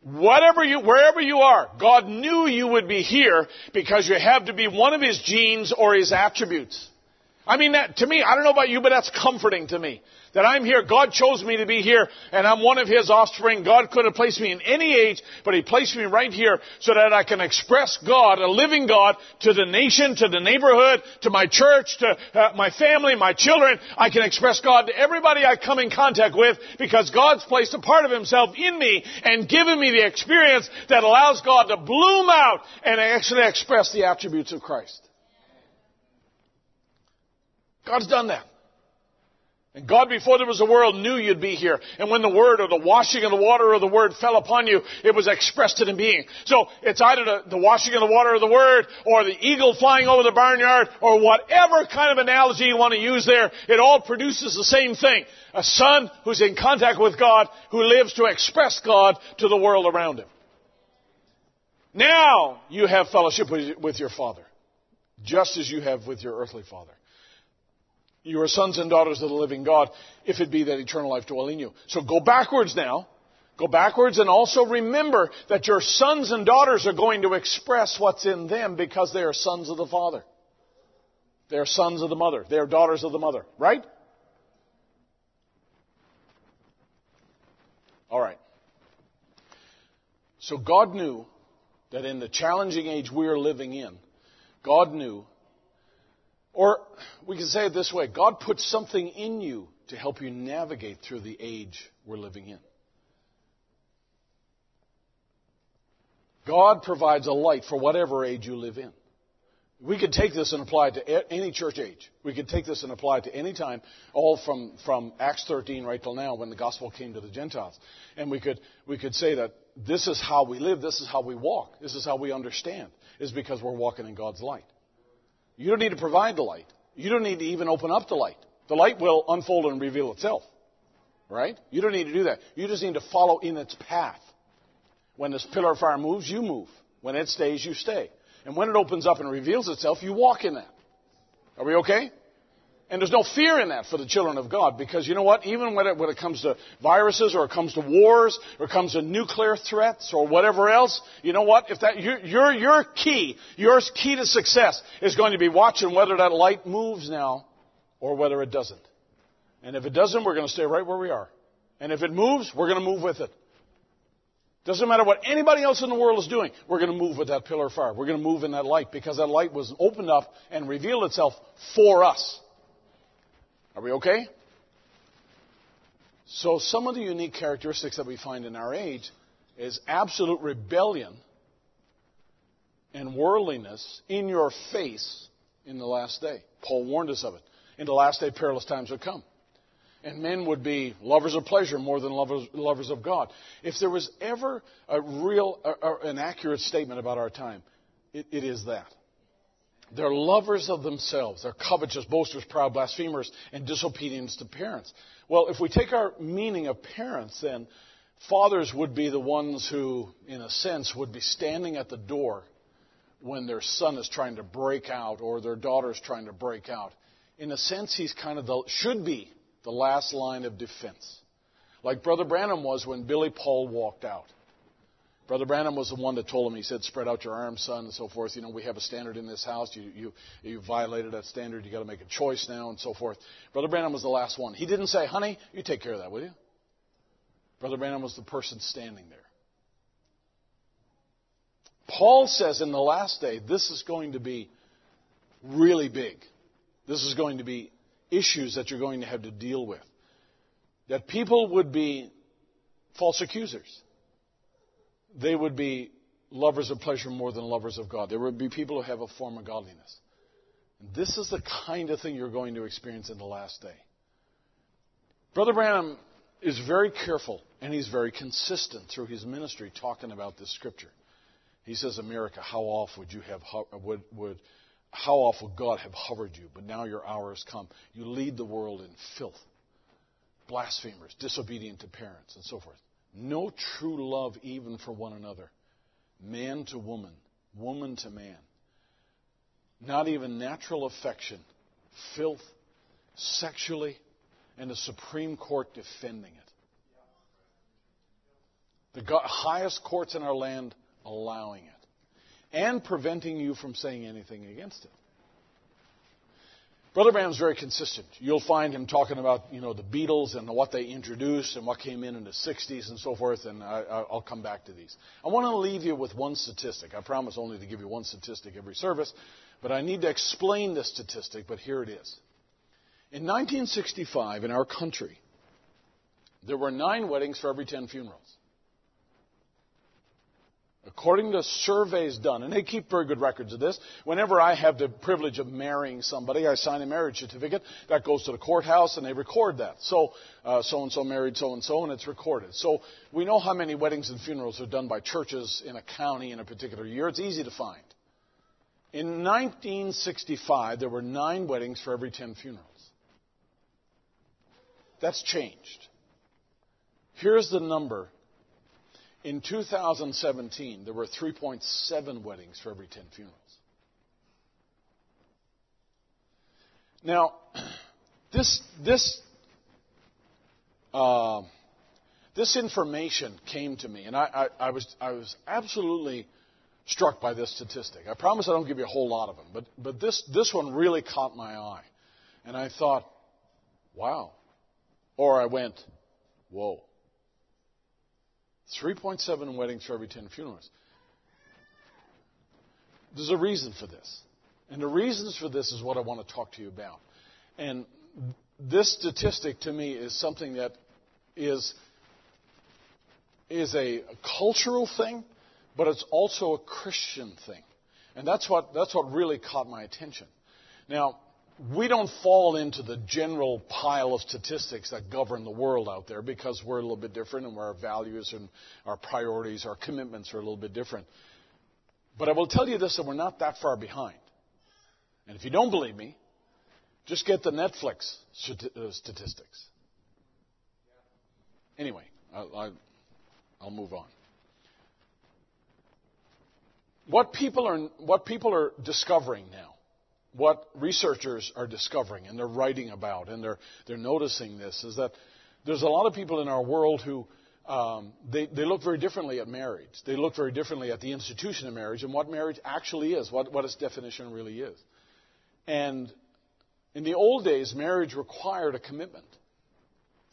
Speaker 5: Whatever you, wherever you are, God knew you would be here because you have to be one of His genes or His attributes. I mean, that, to me, I don't know about you, but that's comforting to me. That I'm here. God chose me to be here, and I'm one of His offspring. God could have placed me in any age, but He placed me right here so that I can express God, a living God, to the nation, to the neighborhood, to my church, to uh, my family, my children. I can express God to everybody I come in contact with because God's placed a part of Himself in me and given me the experience that allows God to bloom out and actually express the attributes of Christ. God's done that. And God, before there was a world, knew you'd be here. And when the word or the washing of the water or the word fell upon you, it was expressed in being. So it's either the, the washing of the water or the word, or the eagle flying over the barnyard, or whatever kind of analogy you want to use there. It all produces the same thing. A son who's in contact with God, who lives to express God to the world around him. Now you have fellowship with your father, just as you have with your earthly father. You are sons and daughters of the living God, if it be that eternal life dwell in you. So go backwards now. Go backwards and also remember that your sons and daughters are going to express what's in them because they are sons of the Father. They are sons of the mother. They are daughters of the mother. Right? All right. So God knew that in the challenging age we are living in, God knew or we can say it this way God put something in you to help you navigate through the age we're living in. God provides a light for whatever age you live in. We could take this and apply it to any church age. We could take this and apply it to any time, all from, from Acts 13 right till now when the gospel came to the Gentiles. And we could, we could say that this is how we live, this is how we walk, this is how we understand, is because we're walking in God's light. You don't need to provide the light. You don't need to even open up the light. The light will unfold and reveal itself. Right? You don't need to do that. You just need to follow in its path. When this pillar of fire moves, you move. When it stays, you stay. And when it opens up and reveals itself, you walk in that. Are we okay? And there's no fear in that for the children of God because you know what? Even when it, when it comes to viruses or it comes to wars or it comes to nuclear threats or whatever else, you know what? If that, your, your, your key, your key to success is going to be watching whether that light moves now or whether it doesn't. And if it doesn't, we're going to stay right where we are. And if it moves, we're going to move with it. Doesn't matter what anybody else in the world is doing, we're going to move with that pillar of fire. We're going to move in that light because that light was opened up and revealed itself for us. Are we okay? So, some of the unique characteristics that we find in our age is absolute rebellion and worldliness in your face in the last day. Paul warned us of it. In the last day, perilous times would come. And men would be lovers of pleasure more than lovers, lovers of God. If there was ever a real, an accurate statement about our time, it, it is that. They're lovers of themselves. They're covetous, boasters, proud, blasphemers, and disobedient to parents. Well, if we take our meaning of parents, then fathers would be the ones who, in a sense, would be standing at the door when their son is trying to break out or their daughter is trying to break out. In a sense, he's kind of the, should be the last line of defense. like Brother Branham was when Billy Paul walked out. Brother Branham was the one that told him, he said, spread out your arms, son, and so forth. You know, we have a standard in this house. You, you, you violated that standard. you got to make a choice now, and so forth. Brother Branham was the last one. He didn't say, honey, you take care of that, will you? Brother Branham was the person standing there. Paul says in the last day, this is going to be really big. This is going to be issues that you're going to have to deal with. That people would be false accusers. They would be lovers of pleasure more than lovers of God. There would be people who have a form of godliness. And this is the kind of thing you're going to experience in the last day. Brother Branham is very careful and he's very consistent through his ministry talking about this scripture. He says, America, how oft would you have would, would how would God have hovered you? But now your hour has come. You lead the world in filth, blasphemers, disobedient to parents, and so forth. No true love even for one another, man to woman, woman to man. Not even natural affection, filth, sexually, and the Supreme Court defending it. The highest courts in our land allowing it and preventing you from saying anything against it. Brother Branham's very consistent. You'll find him talking about, you know, the Beatles and what they introduced and what came in in the 60s and so forth, and I, will come back to these. I want to leave you with one statistic. I promise only to give you one statistic every service, but I need to explain this statistic, but here it is. In 1965, in our country, there were nine weddings for every 10 funerals. According to surveys done, and they keep very good records of this, whenever I have the privilege of marrying somebody, I sign a marriage certificate. That goes to the courthouse and they record that. So, so and so married so and so, and it's recorded. So we know how many weddings and funerals are done by churches in a county in a particular year. It's easy to find. In 1965, there were nine weddings for every 10 funerals. That's changed. Here's the number in 2017, there were 3.7 weddings for every 10 funerals. Now, this, this, uh, this information came to me, and I, I, I, was, I was absolutely struck by this statistic. I promise I don't give you a whole lot of them, but, but this, this one really caught my eye. And I thought, wow. Or I went, whoa. 3.7 weddings for every 10 funerals. There's a reason for this. And the reasons for this is what I want to talk to you about. And this statistic to me is something that is, is a cultural thing, but it's also a Christian thing. And that's what, that's what really caught my attention. Now, we don't fall into the general pile of statistics that govern the world out there because we're a little bit different and our values and our priorities, our commitments are a little bit different. But I will tell you this that we're not that far behind. And if you don't believe me, just get the Netflix uh, statistics. Anyway, I'll, I'll move on. What people are, what people are discovering now what researchers are discovering and they're writing about and they're, they're noticing this is that there's a lot of people in our world who um, they, they look very differently at marriage. They look very differently at the institution of marriage and what marriage actually is, what, what its definition really is. And in the old days, marriage required a commitment.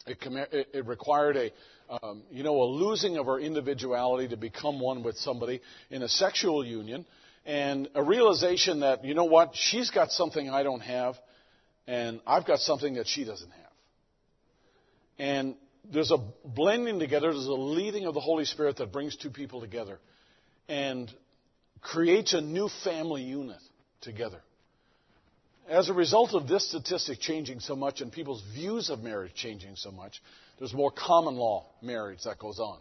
Speaker 5: It, it, it required a, um, you know, a losing of our individuality to become one with somebody in a sexual union and a realization that, you know what, she's got something I don't have, and I've got something that she doesn't have. And there's a blending together, there's a leading of the Holy Spirit that brings two people together and creates a new family unit together. As a result of this statistic changing so much and people's views of marriage changing so much, there's more common law marriage that goes on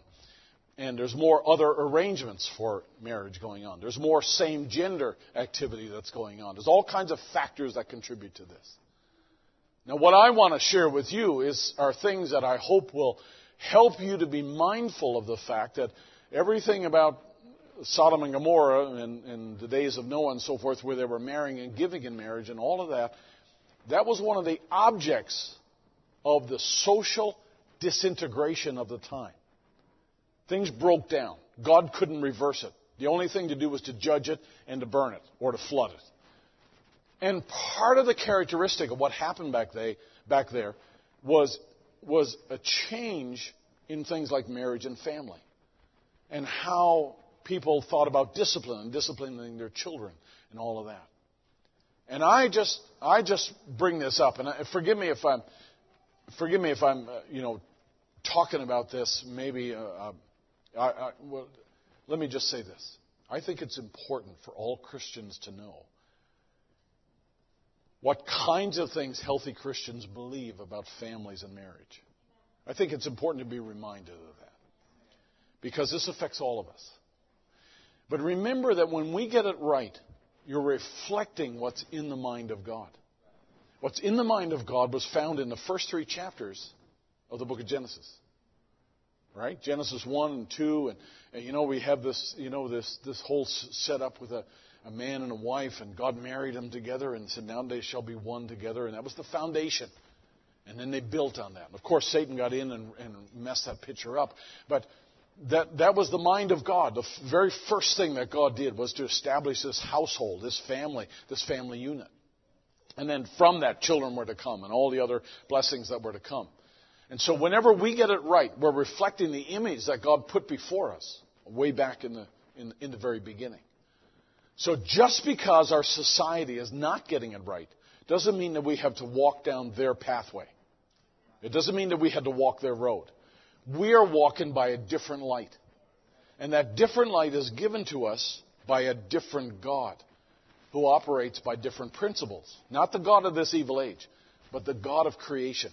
Speaker 5: and there's more other arrangements for marriage going on. There's more same gender activity that's going on. There's all kinds of factors that contribute to this. Now, what I want to share with you is are things that I hope will help you to be mindful of the fact that everything about Sodom and Gomorrah and, and the days of Noah and so forth, where they were marrying and giving in marriage and all of that, that was one of the objects of the social disintegration of the time. Things broke down. God couldn't reverse it. The only thing to do was to judge it and to burn it or to flood it. And part of the characteristic of what happened back, they, back there was, was a change in things like marriage and family and how people thought about discipline and disciplining their children and all of that. And I just, I just bring this up, and forgive me if I'm, forgive me if I'm, uh, you know, talking about this. Maybe, uh, uh, I, I, well, let me just say this. I think it's important for all Christians to know what kinds of things healthy Christians believe about families and marriage. I think it's important to be reminded of that because this affects all of us. But remember that when we get it right, you're reflecting what's in the mind of God. What's in the mind of God was found in the first three chapters of the book of Genesis. Right? Genesis 1 and 2, and, and you know, we have this, you know, this, this whole setup with a, a man and a wife, and God married them together and said, Now they shall be one together, and that was the foundation. And then they built on that. And of course, Satan got in and, and messed that picture up. But that, that was the mind of God. The f- very first thing that God did was to establish this household, this family, this family unit. And then from that, children were to come and all the other blessings that were to come. And so whenever we get it right, we're reflecting the image that God put before us way back in the, in, in the very beginning. So just because our society is not getting it right doesn't mean that we have to walk down their pathway. It doesn't mean that we had to walk their road. We are walking by a different light. And that different light is given to us by a different God who operates by different principles. Not the God of this evil age, but the God of creation.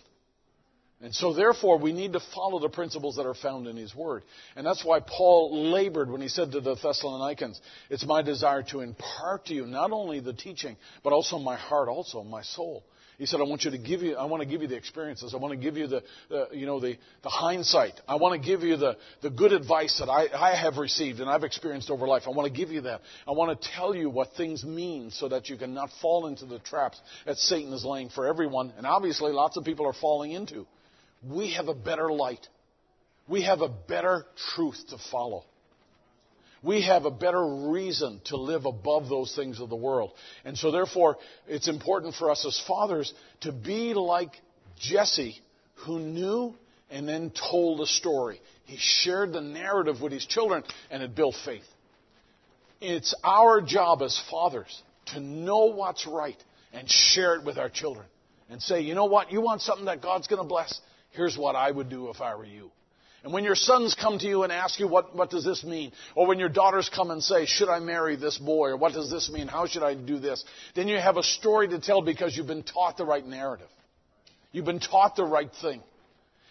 Speaker 5: And so, therefore, we need to follow the principles that are found in His Word. And that's why Paul labored when he said to the Thessalonians, It's my desire to impart to you not only the teaching, but also my heart, also my soul. He said, I want you to give you, I want to give you the experiences. I want to give you the, you know, the, the hindsight. I want to give you the, the good advice that I, I have received and I've experienced over life. I want to give you that. I want to tell you what things mean so that you can not fall into the traps that Satan is laying for everyone. And obviously lots of people are falling into. We have a better light. We have a better truth to follow we have a better reason to live above those things of the world. And so, therefore, it's important for us as fathers to be like Jesse, who knew and then told a story. He shared the narrative with his children, and it built faith. It's our job as fathers to know what's right and share it with our children and say, you know what, you want something that God's going to bless? Here's what I would do if I were you. And when your sons come to you and ask you, what, what does this mean? Or when your daughters come and say, should I marry this boy? Or what does this mean? How should I do this? Then you have a story to tell because you've been taught the right narrative. You've been taught the right thing.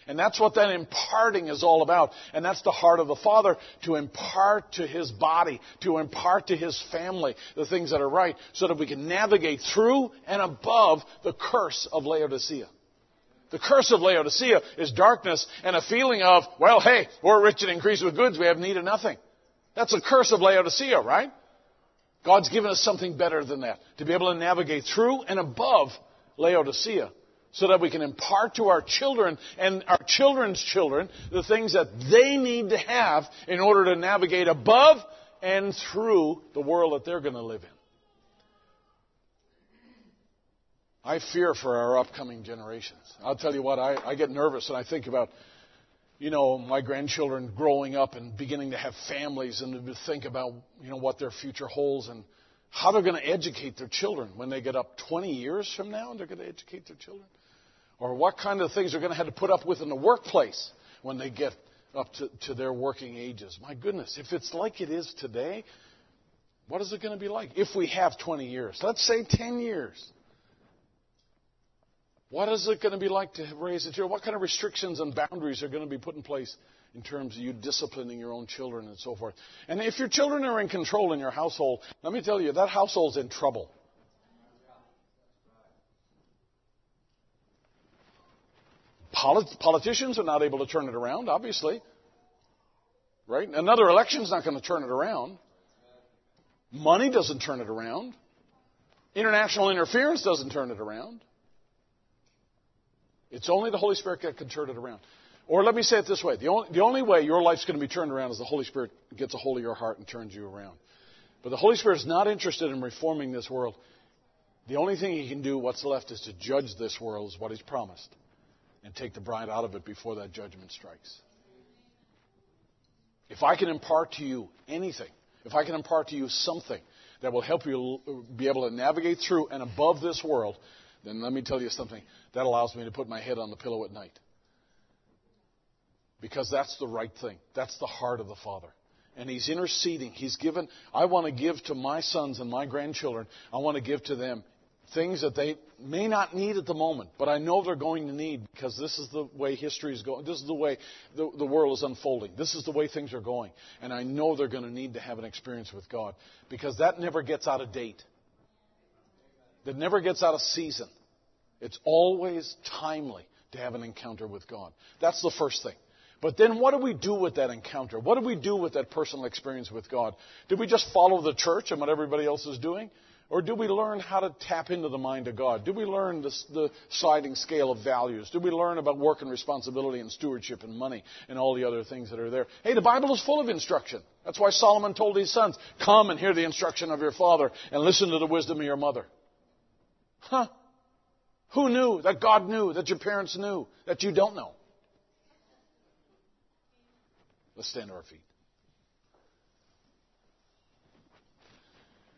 Speaker 5: And that's what that imparting is all about. And that's the heart of the Father, to impart to His body, to impart to His family the things that are right, so that we can navigate through and above the curse of Laodicea. The curse of Laodicea is darkness and a feeling of, well, hey, we're rich and increased with goods, we have need of nothing. That's the curse of Laodicea, right? God's given us something better than that, to be able to navigate through and above Laodicea, so that we can impart to our children and our children's children the things that they need to have in order to navigate above and through the world that they're going to live in. I fear for our upcoming generations. I'll tell you what, I, I get nervous and I think about, you know, my grandchildren growing up and beginning to have families and to think about, you know, what their future holds and how they're going to educate their children when they get up 20 years from now and they're going to educate their children. Or what kind of things they're going to have to put up with in the workplace when they get up to, to their working ages. My goodness, if it's like it is today, what is it going to be like if we have 20 years? Let's say 10 years. What is it going to be like to raise a child? What kind of restrictions and boundaries are going to be put in place in terms of you disciplining your own children and so forth? And if your children are in control in your household, let me tell you, that household's in trouble. Polit- politicians are not able to turn it around, obviously. Right? Another election's not going to turn it around. Money doesn't turn it around. International interference doesn't turn it around. It's only the Holy Spirit that can turn it around. Or let me say it this way the only, the only way your life's going to be turned around is the Holy Spirit gets a hold of your heart and turns you around. But the Holy Spirit is not interested in reforming this world. The only thing He can do, what's left, is to judge this world, is what He's promised, and take the bride out of it before that judgment strikes. If I can impart to you anything, if I can impart to you something that will help you be able to navigate through and above this world, then let me tell you something. That allows me to put my head on the pillow at night. Because that's the right thing. That's the heart of the Father. And He's interceding. He's given, I want to give to my sons and my grandchildren, I want to give to them things that they may not need at the moment, but I know they're going to need because this is the way history is going. This is the way the, the world is unfolding. This is the way things are going. And I know they're going to need to have an experience with God because that never gets out of date. That never gets out of season. It's always timely to have an encounter with God. That's the first thing. But then what do we do with that encounter? What do we do with that personal experience with God? Do we just follow the church and what everybody else is doing? Or do we learn how to tap into the mind of God? Do we learn the, the sliding scale of values? Do we learn about work and responsibility and stewardship and money and all the other things that are there? Hey, the Bible is full of instruction. That's why Solomon told his sons, Come and hear the instruction of your father and listen to the wisdom of your mother. Huh? Who knew that God knew, that your parents knew, that you don't know? Let's stand to our feet.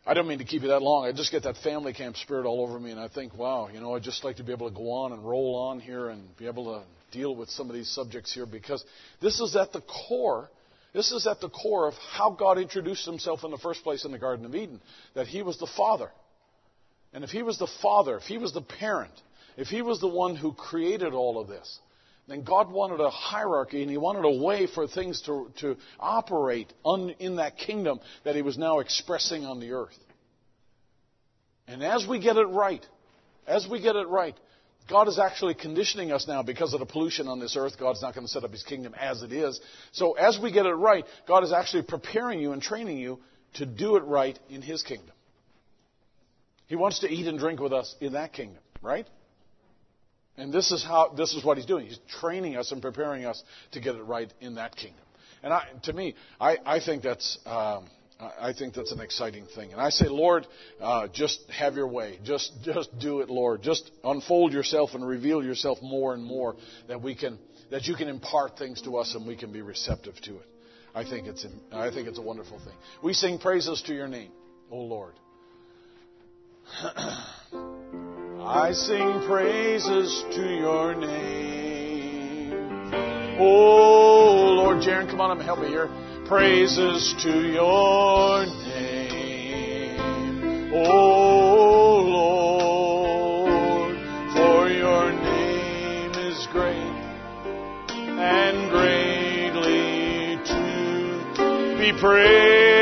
Speaker 5: I don't mean to keep you that long. I just get that family camp spirit all over me, and I think, wow, you know, I'd just like to be able to go on and roll on here and be able to deal with some of these subjects here because this is at the core. This is at the core of how God introduced himself in the first place in the Garden of Eden, that he was the Father. And if he was the Father, if he was the parent, if he was the one who created all of this, then God wanted a hierarchy and He wanted a way for things to, to operate on, in that kingdom that He was now expressing on the earth. And as we get it right, as we get it right, God is actually conditioning us now because of the pollution on this earth. God's not going to set up His kingdom as it is. So as we get it right, God is actually preparing you and training you to do it right in His kingdom. He wants to eat and drink with us in that kingdom, right? And this is how this is what he's doing. He's training us and preparing us to get it right in that kingdom. And I, to me, I, I think that's um, I think that's an exciting thing. And I say, Lord, uh, just have your way. Just just do it, Lord. Just unfold yourself and reveal yourself more and more that we can that you can impart things to us and we can be receptive to it. I think it's I think it's a wonderful thing. We sing praises to your name, O Lord. I sing praises to your name. Oh, Lord, Jaron, come on up and help me here. Praises to your name. Oh, Lord, for your name is great and greatly to be praised.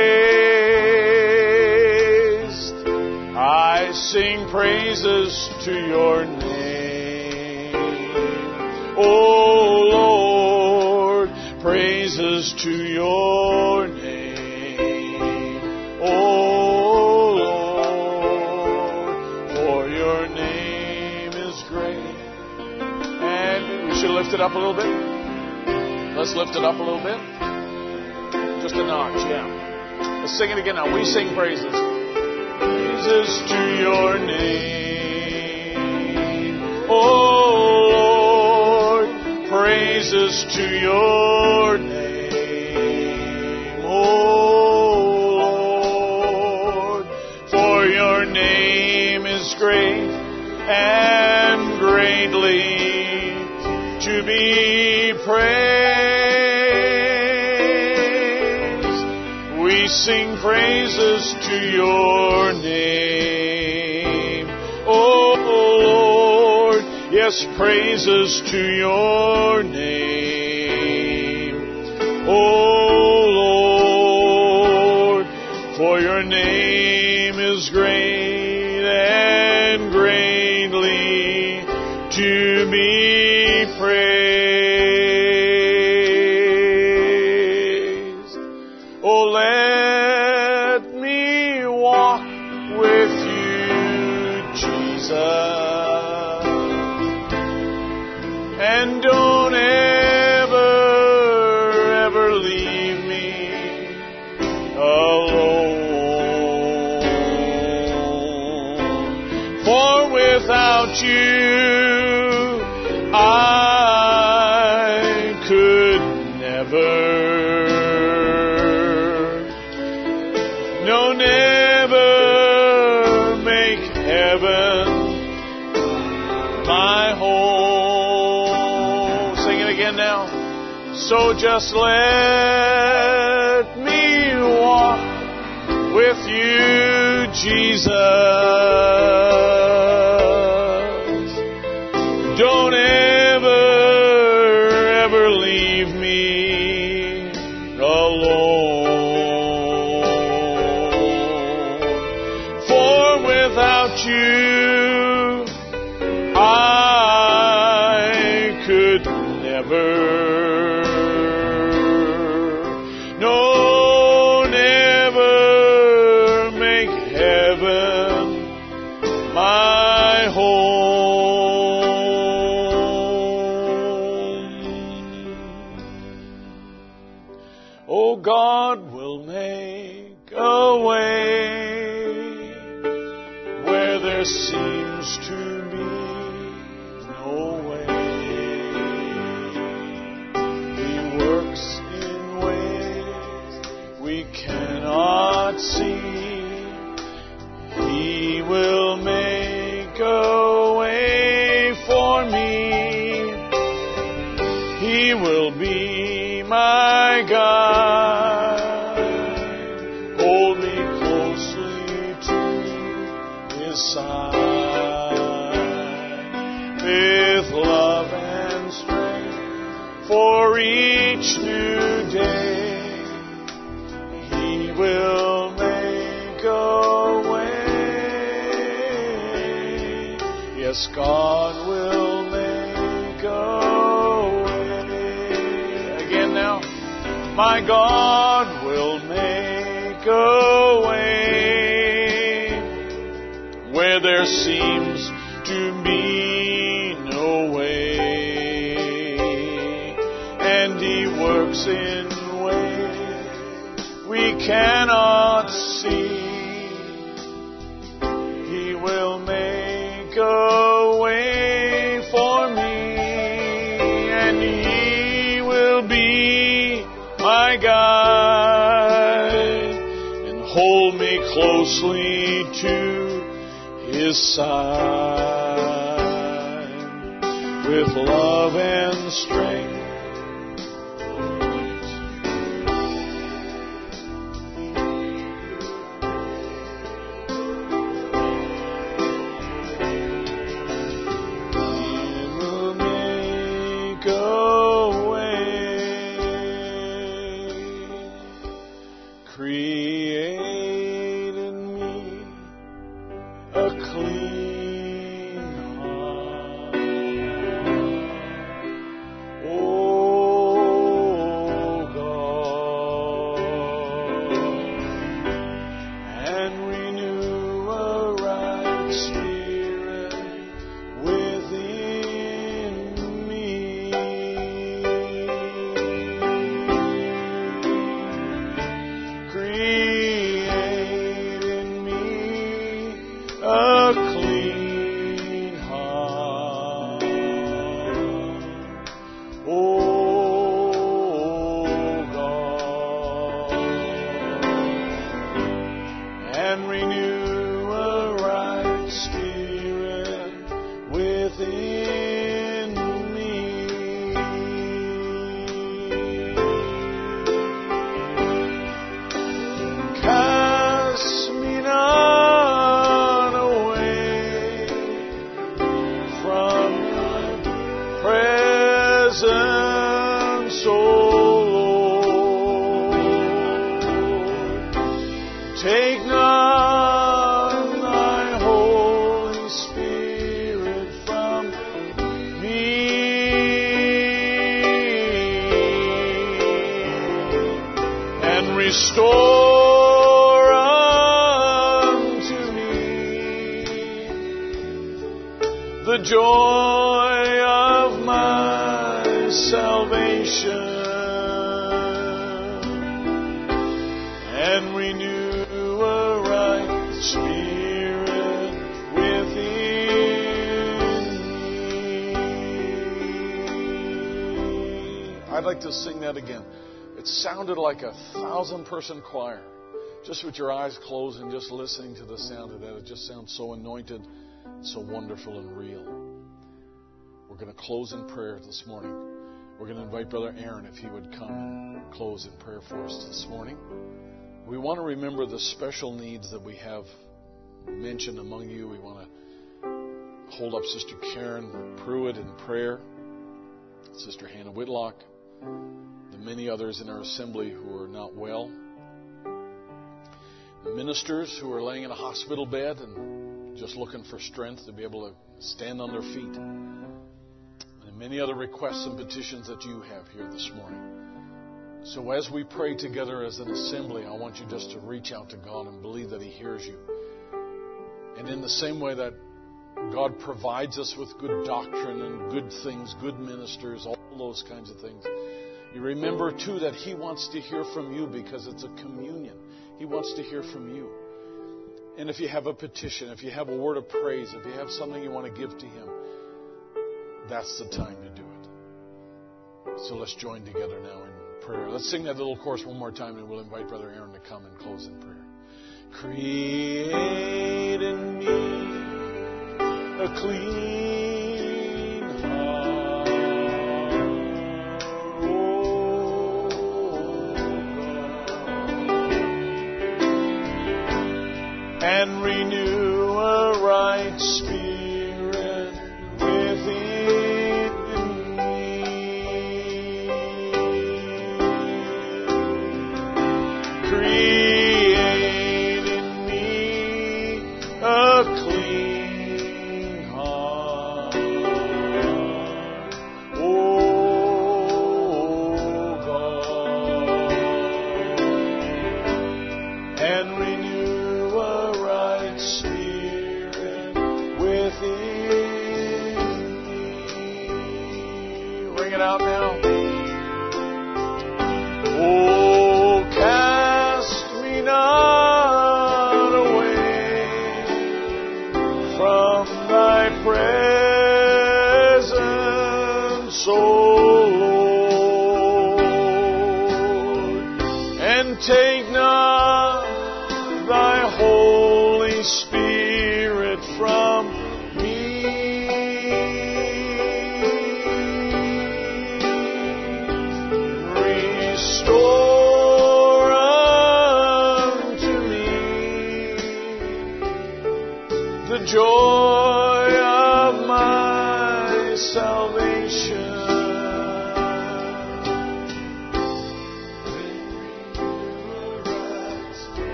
Speaker 5: Sing praises to your name. Oh Lord, praises to your name. Oh Lord, for your name is great. And we should lift it up a little bit. Let's lift it up a little bit. Just a notch, yeah. Let's sing it again now. We sing praises. Praises to your name. Oh Lord, praises to your name. Oh Lord, for your name is great and greatly to be praised. Sing praises to your name. Oh Lord, yes, praises to your name. Oh righteously. Yes, God will make a way. Again now. My God will make a way where there seems closely to His side with love and strength. Person choir. Just with your eyes closed and just listening to the sound of that, it just sounds so anointed, so wonderful and real. We're going to close in prayer this morning. We're going to invite Brother Aaron if he would come and close in prayer for us this morning. We want to remember the special needs that we have mentioned among you. We want to hold up Sister Karen Pruitt in prayer, Sister Hannah Whitlock, the many others in our assembly who are not well, ministers who are laying in a hospital bed and just looking for strength to be able to stand on their feet, and many other requests and petitions that you have here this morning. So as we pray together as an assembly, I want you just to reach out to God and believe that He hears you. And in the same way that God provides us with good doctrine and good things, good ministers, all those kinds of things. You remember too that He wants to hear from you because it's a communion. He wants to hear from you. And if you have a petition, if you have a word of praise, if you have something you want to give to Him, that's the time to do it. So let's join together now in prayer. Let's sing that little chorus one more time and we'll invite Brother Aaron to come and close in prayer. Create in me a clean And renew a right spirit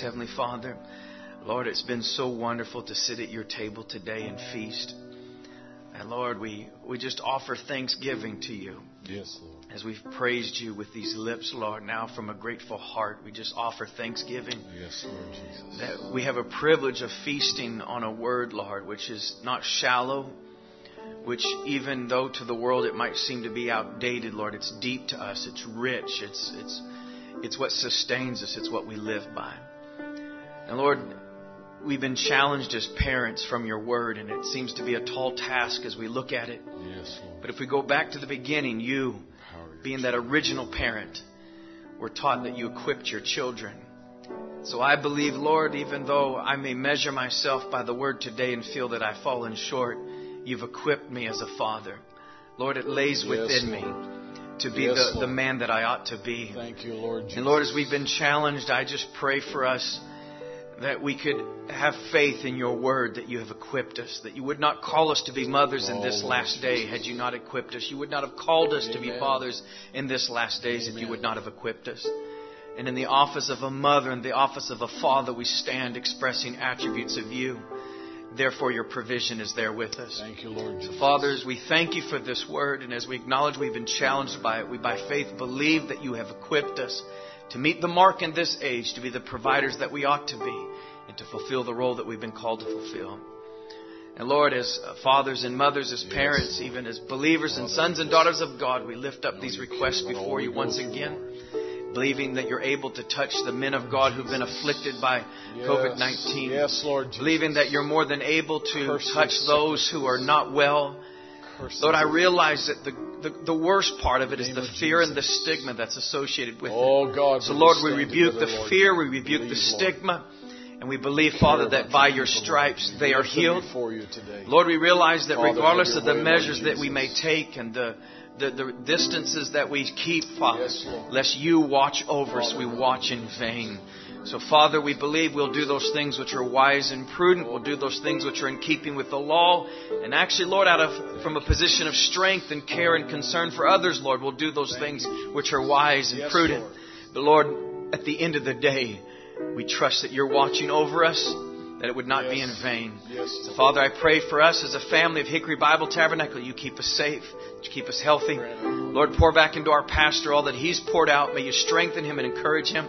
Speaker 6: Heavenly Father, Lord, it's been so wonderful to sit at your table today and feast. And Lord, we, we just offer thanksgiving to you
Speaker 5: Yes, Lord.
Speaker 6: as we've praised you with these lips, Lord. Now, from a grateful heart, we just offer thanksgiving
Speaker 5: Yes, Lord Jesus.
Speaker 6: that we have a privilege of feasting on a word, Lord, which is not shallow, which even though to the world it might seem to be outdated, Lord, it's deep to us, it's rich, it's it's it's what sustains us, it's what we live by. And Lord, we've been challenged as parents from your word, and it seems to be a tall task as we look at it.
Speaker 5: Yes, Lord.
Speaker 6: But if we go back to the beginning, you, being that original parent, were taught that you equipped your children. So I believe, Lord, even though I may measure myself by the word today and feel that I've fallen short, you've equipped me as a father. Lord, it lays within
Speaker 5: Lord.
Speaker 6: me to be
Speaker 5: Yes,
Speaker 6: the, the man that I ought to be.
Speaker 5: Thank you, Lord Jesus.
Speaker 6: And Lord, as we've been challenged, I just pray for us that we could have faith in your word that you have equipped us, that you would not call us to be mothers in this last day had you not equipped us. You would not have called us to be fathers in this last days if you would not have equipped us. And in the office of a mother and the office of a father, we stand expressing attributes of you. Therefore, your provision is there with us.
Speaker 5: Thank you, Lord Jesus.
Speaker 6: Fathers, we thank you for this word, and as we acknowledge we've been challenged by it, we by faith believe that you have equipped us to meet the mark in this age, to be the providers that we ought to be, and to fulfill the role that we've been called to fulfill. And Lord, as uh, fathers and mothers, as parents, even as believers and sons and daughters of God, we lift up these requests before you once again. believing that you're able to touch the men of God who've been afflicted by COVID 19.
Speaker 5: Yes, Lord Jesus.
Speaker 6: Believing that you're more than able to touch those who are not well. Lord, I realize that the, the, the worst part of it is the fear and the stigma that's associated with it.
Speaker 5: Oh, God.
Speaker 6: So, Lord, we rebuke the
Speaker 5: Lord.
Speaker 6: fear, we rebuke the
Speaker 5: Believe,
Speaker 6: stigma, and we believe, Father, that by
Speaker 5: your
Speaker 6: your
Speaker 5: people, Lord.
Speaker 6: stripes they are healed.
Speaker 5: Before you today.
Speaker 6: Lord, we realize that regardless of the measures that we may take and the, the, the distances that we keep, Father, lest you watch over us, we watch in vain. So, Father, we believe we'll do those things which are wise and prudent. We'll do those things which are in keeping with the law. And actually, Lord, out of from a position of strength and care and concern for others, Lord, we'll do those things which are wise and prudent. But Lord, at the end of the day, we trust that you're watching over us, that it would not be in vain.
Speaker 5: Yes,
Speaker 6: So, Father, I pray for us as a family of Hickory Bible Tabernacle. You keep us safe. You keep us healthy. Lord, pour back into our pastor all that he's poured out. May you strengthen him and encourage him.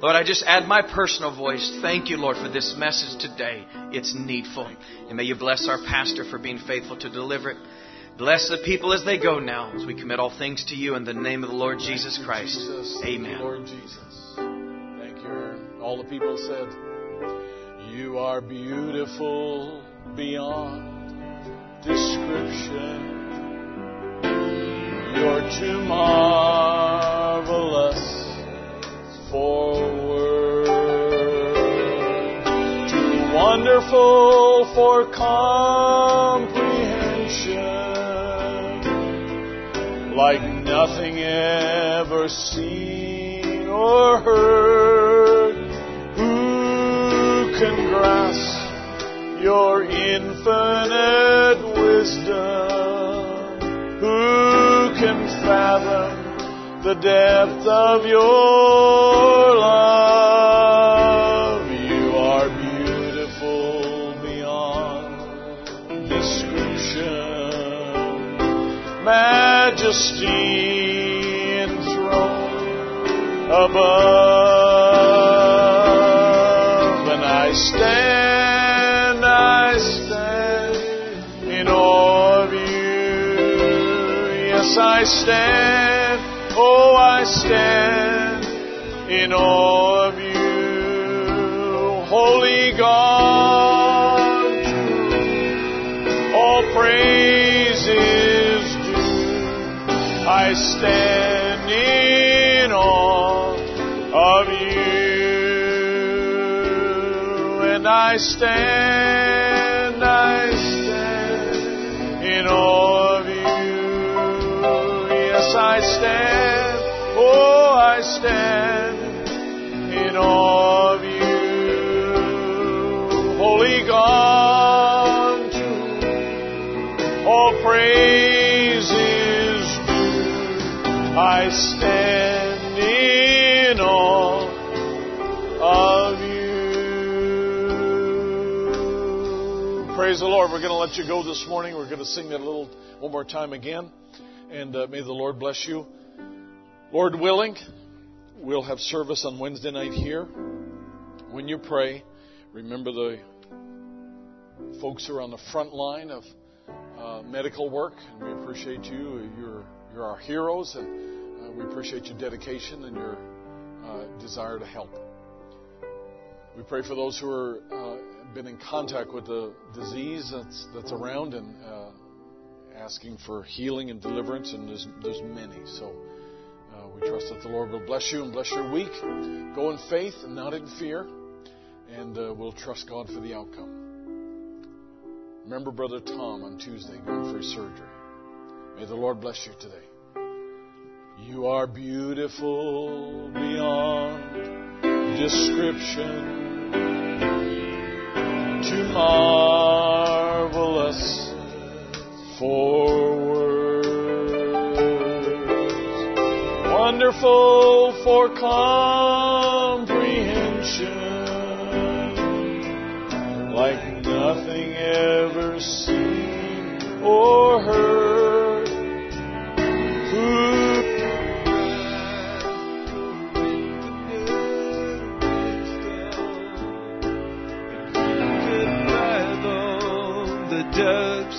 Speaker 6: Lord, I just add my personal voice. Thank you, Lord, for this message today. It's needful. And may you bless our pastor for being faithful to deliver it. Bless the people as they go now, as we commit all things to you in the name of the Lord Jesus
Speaker 5: Thank
Speaker 6: Christ.
Speaker 5: Jesus.
Speaker 6: Amen.
Speaker 5: Lord Jesus. Thank you, All the people said, You are beautiful beyond description. You're too marvelous wonderful for comprehension like nothing ever seen or heard. Who can grasp your infinite wisdom? Who can fathom the depth of your love? Majesty enthroned above. And I stand, I stand in awe of you. Yes, I stand, oh, I stand in awe of you. Holy God, stand in awe of you, and I stand, I stand in awe of you. Yes, I stand, oh, I stand in awe Praise the Lord. We're going to let you go this morning. We're going to sing that a little one more time again. And uh, may the Lord bless you. Lord willing, we'll have service on Wednesday night here. When you pray, remember the folks who are on the front line of uh, medical work, and we appreciate you. You're, you're our heroes, and uh, we appreciate your dedication and your uh, desire to help. We pray for those who are uh, been in contact with the disease that's that's around and uh, asking for healing and deliverance, and there's there's many. So uh, we trust that the Lord will bless you and bless your week. Go in faith and not in fear, and uh, we'll trust God for the outcome. Remember Brother Tom on Tuesday going for his surgery. May the Lord bless you today. You are beautiful beyond description, too marvelous for words, wonderful for comprehension, like nothing ever seen or heard.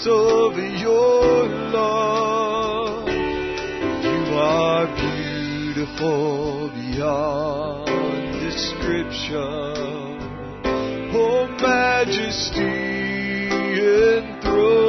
Speaker 1: of your love. You are beautiful beyond description. Oh, majesty enthroned.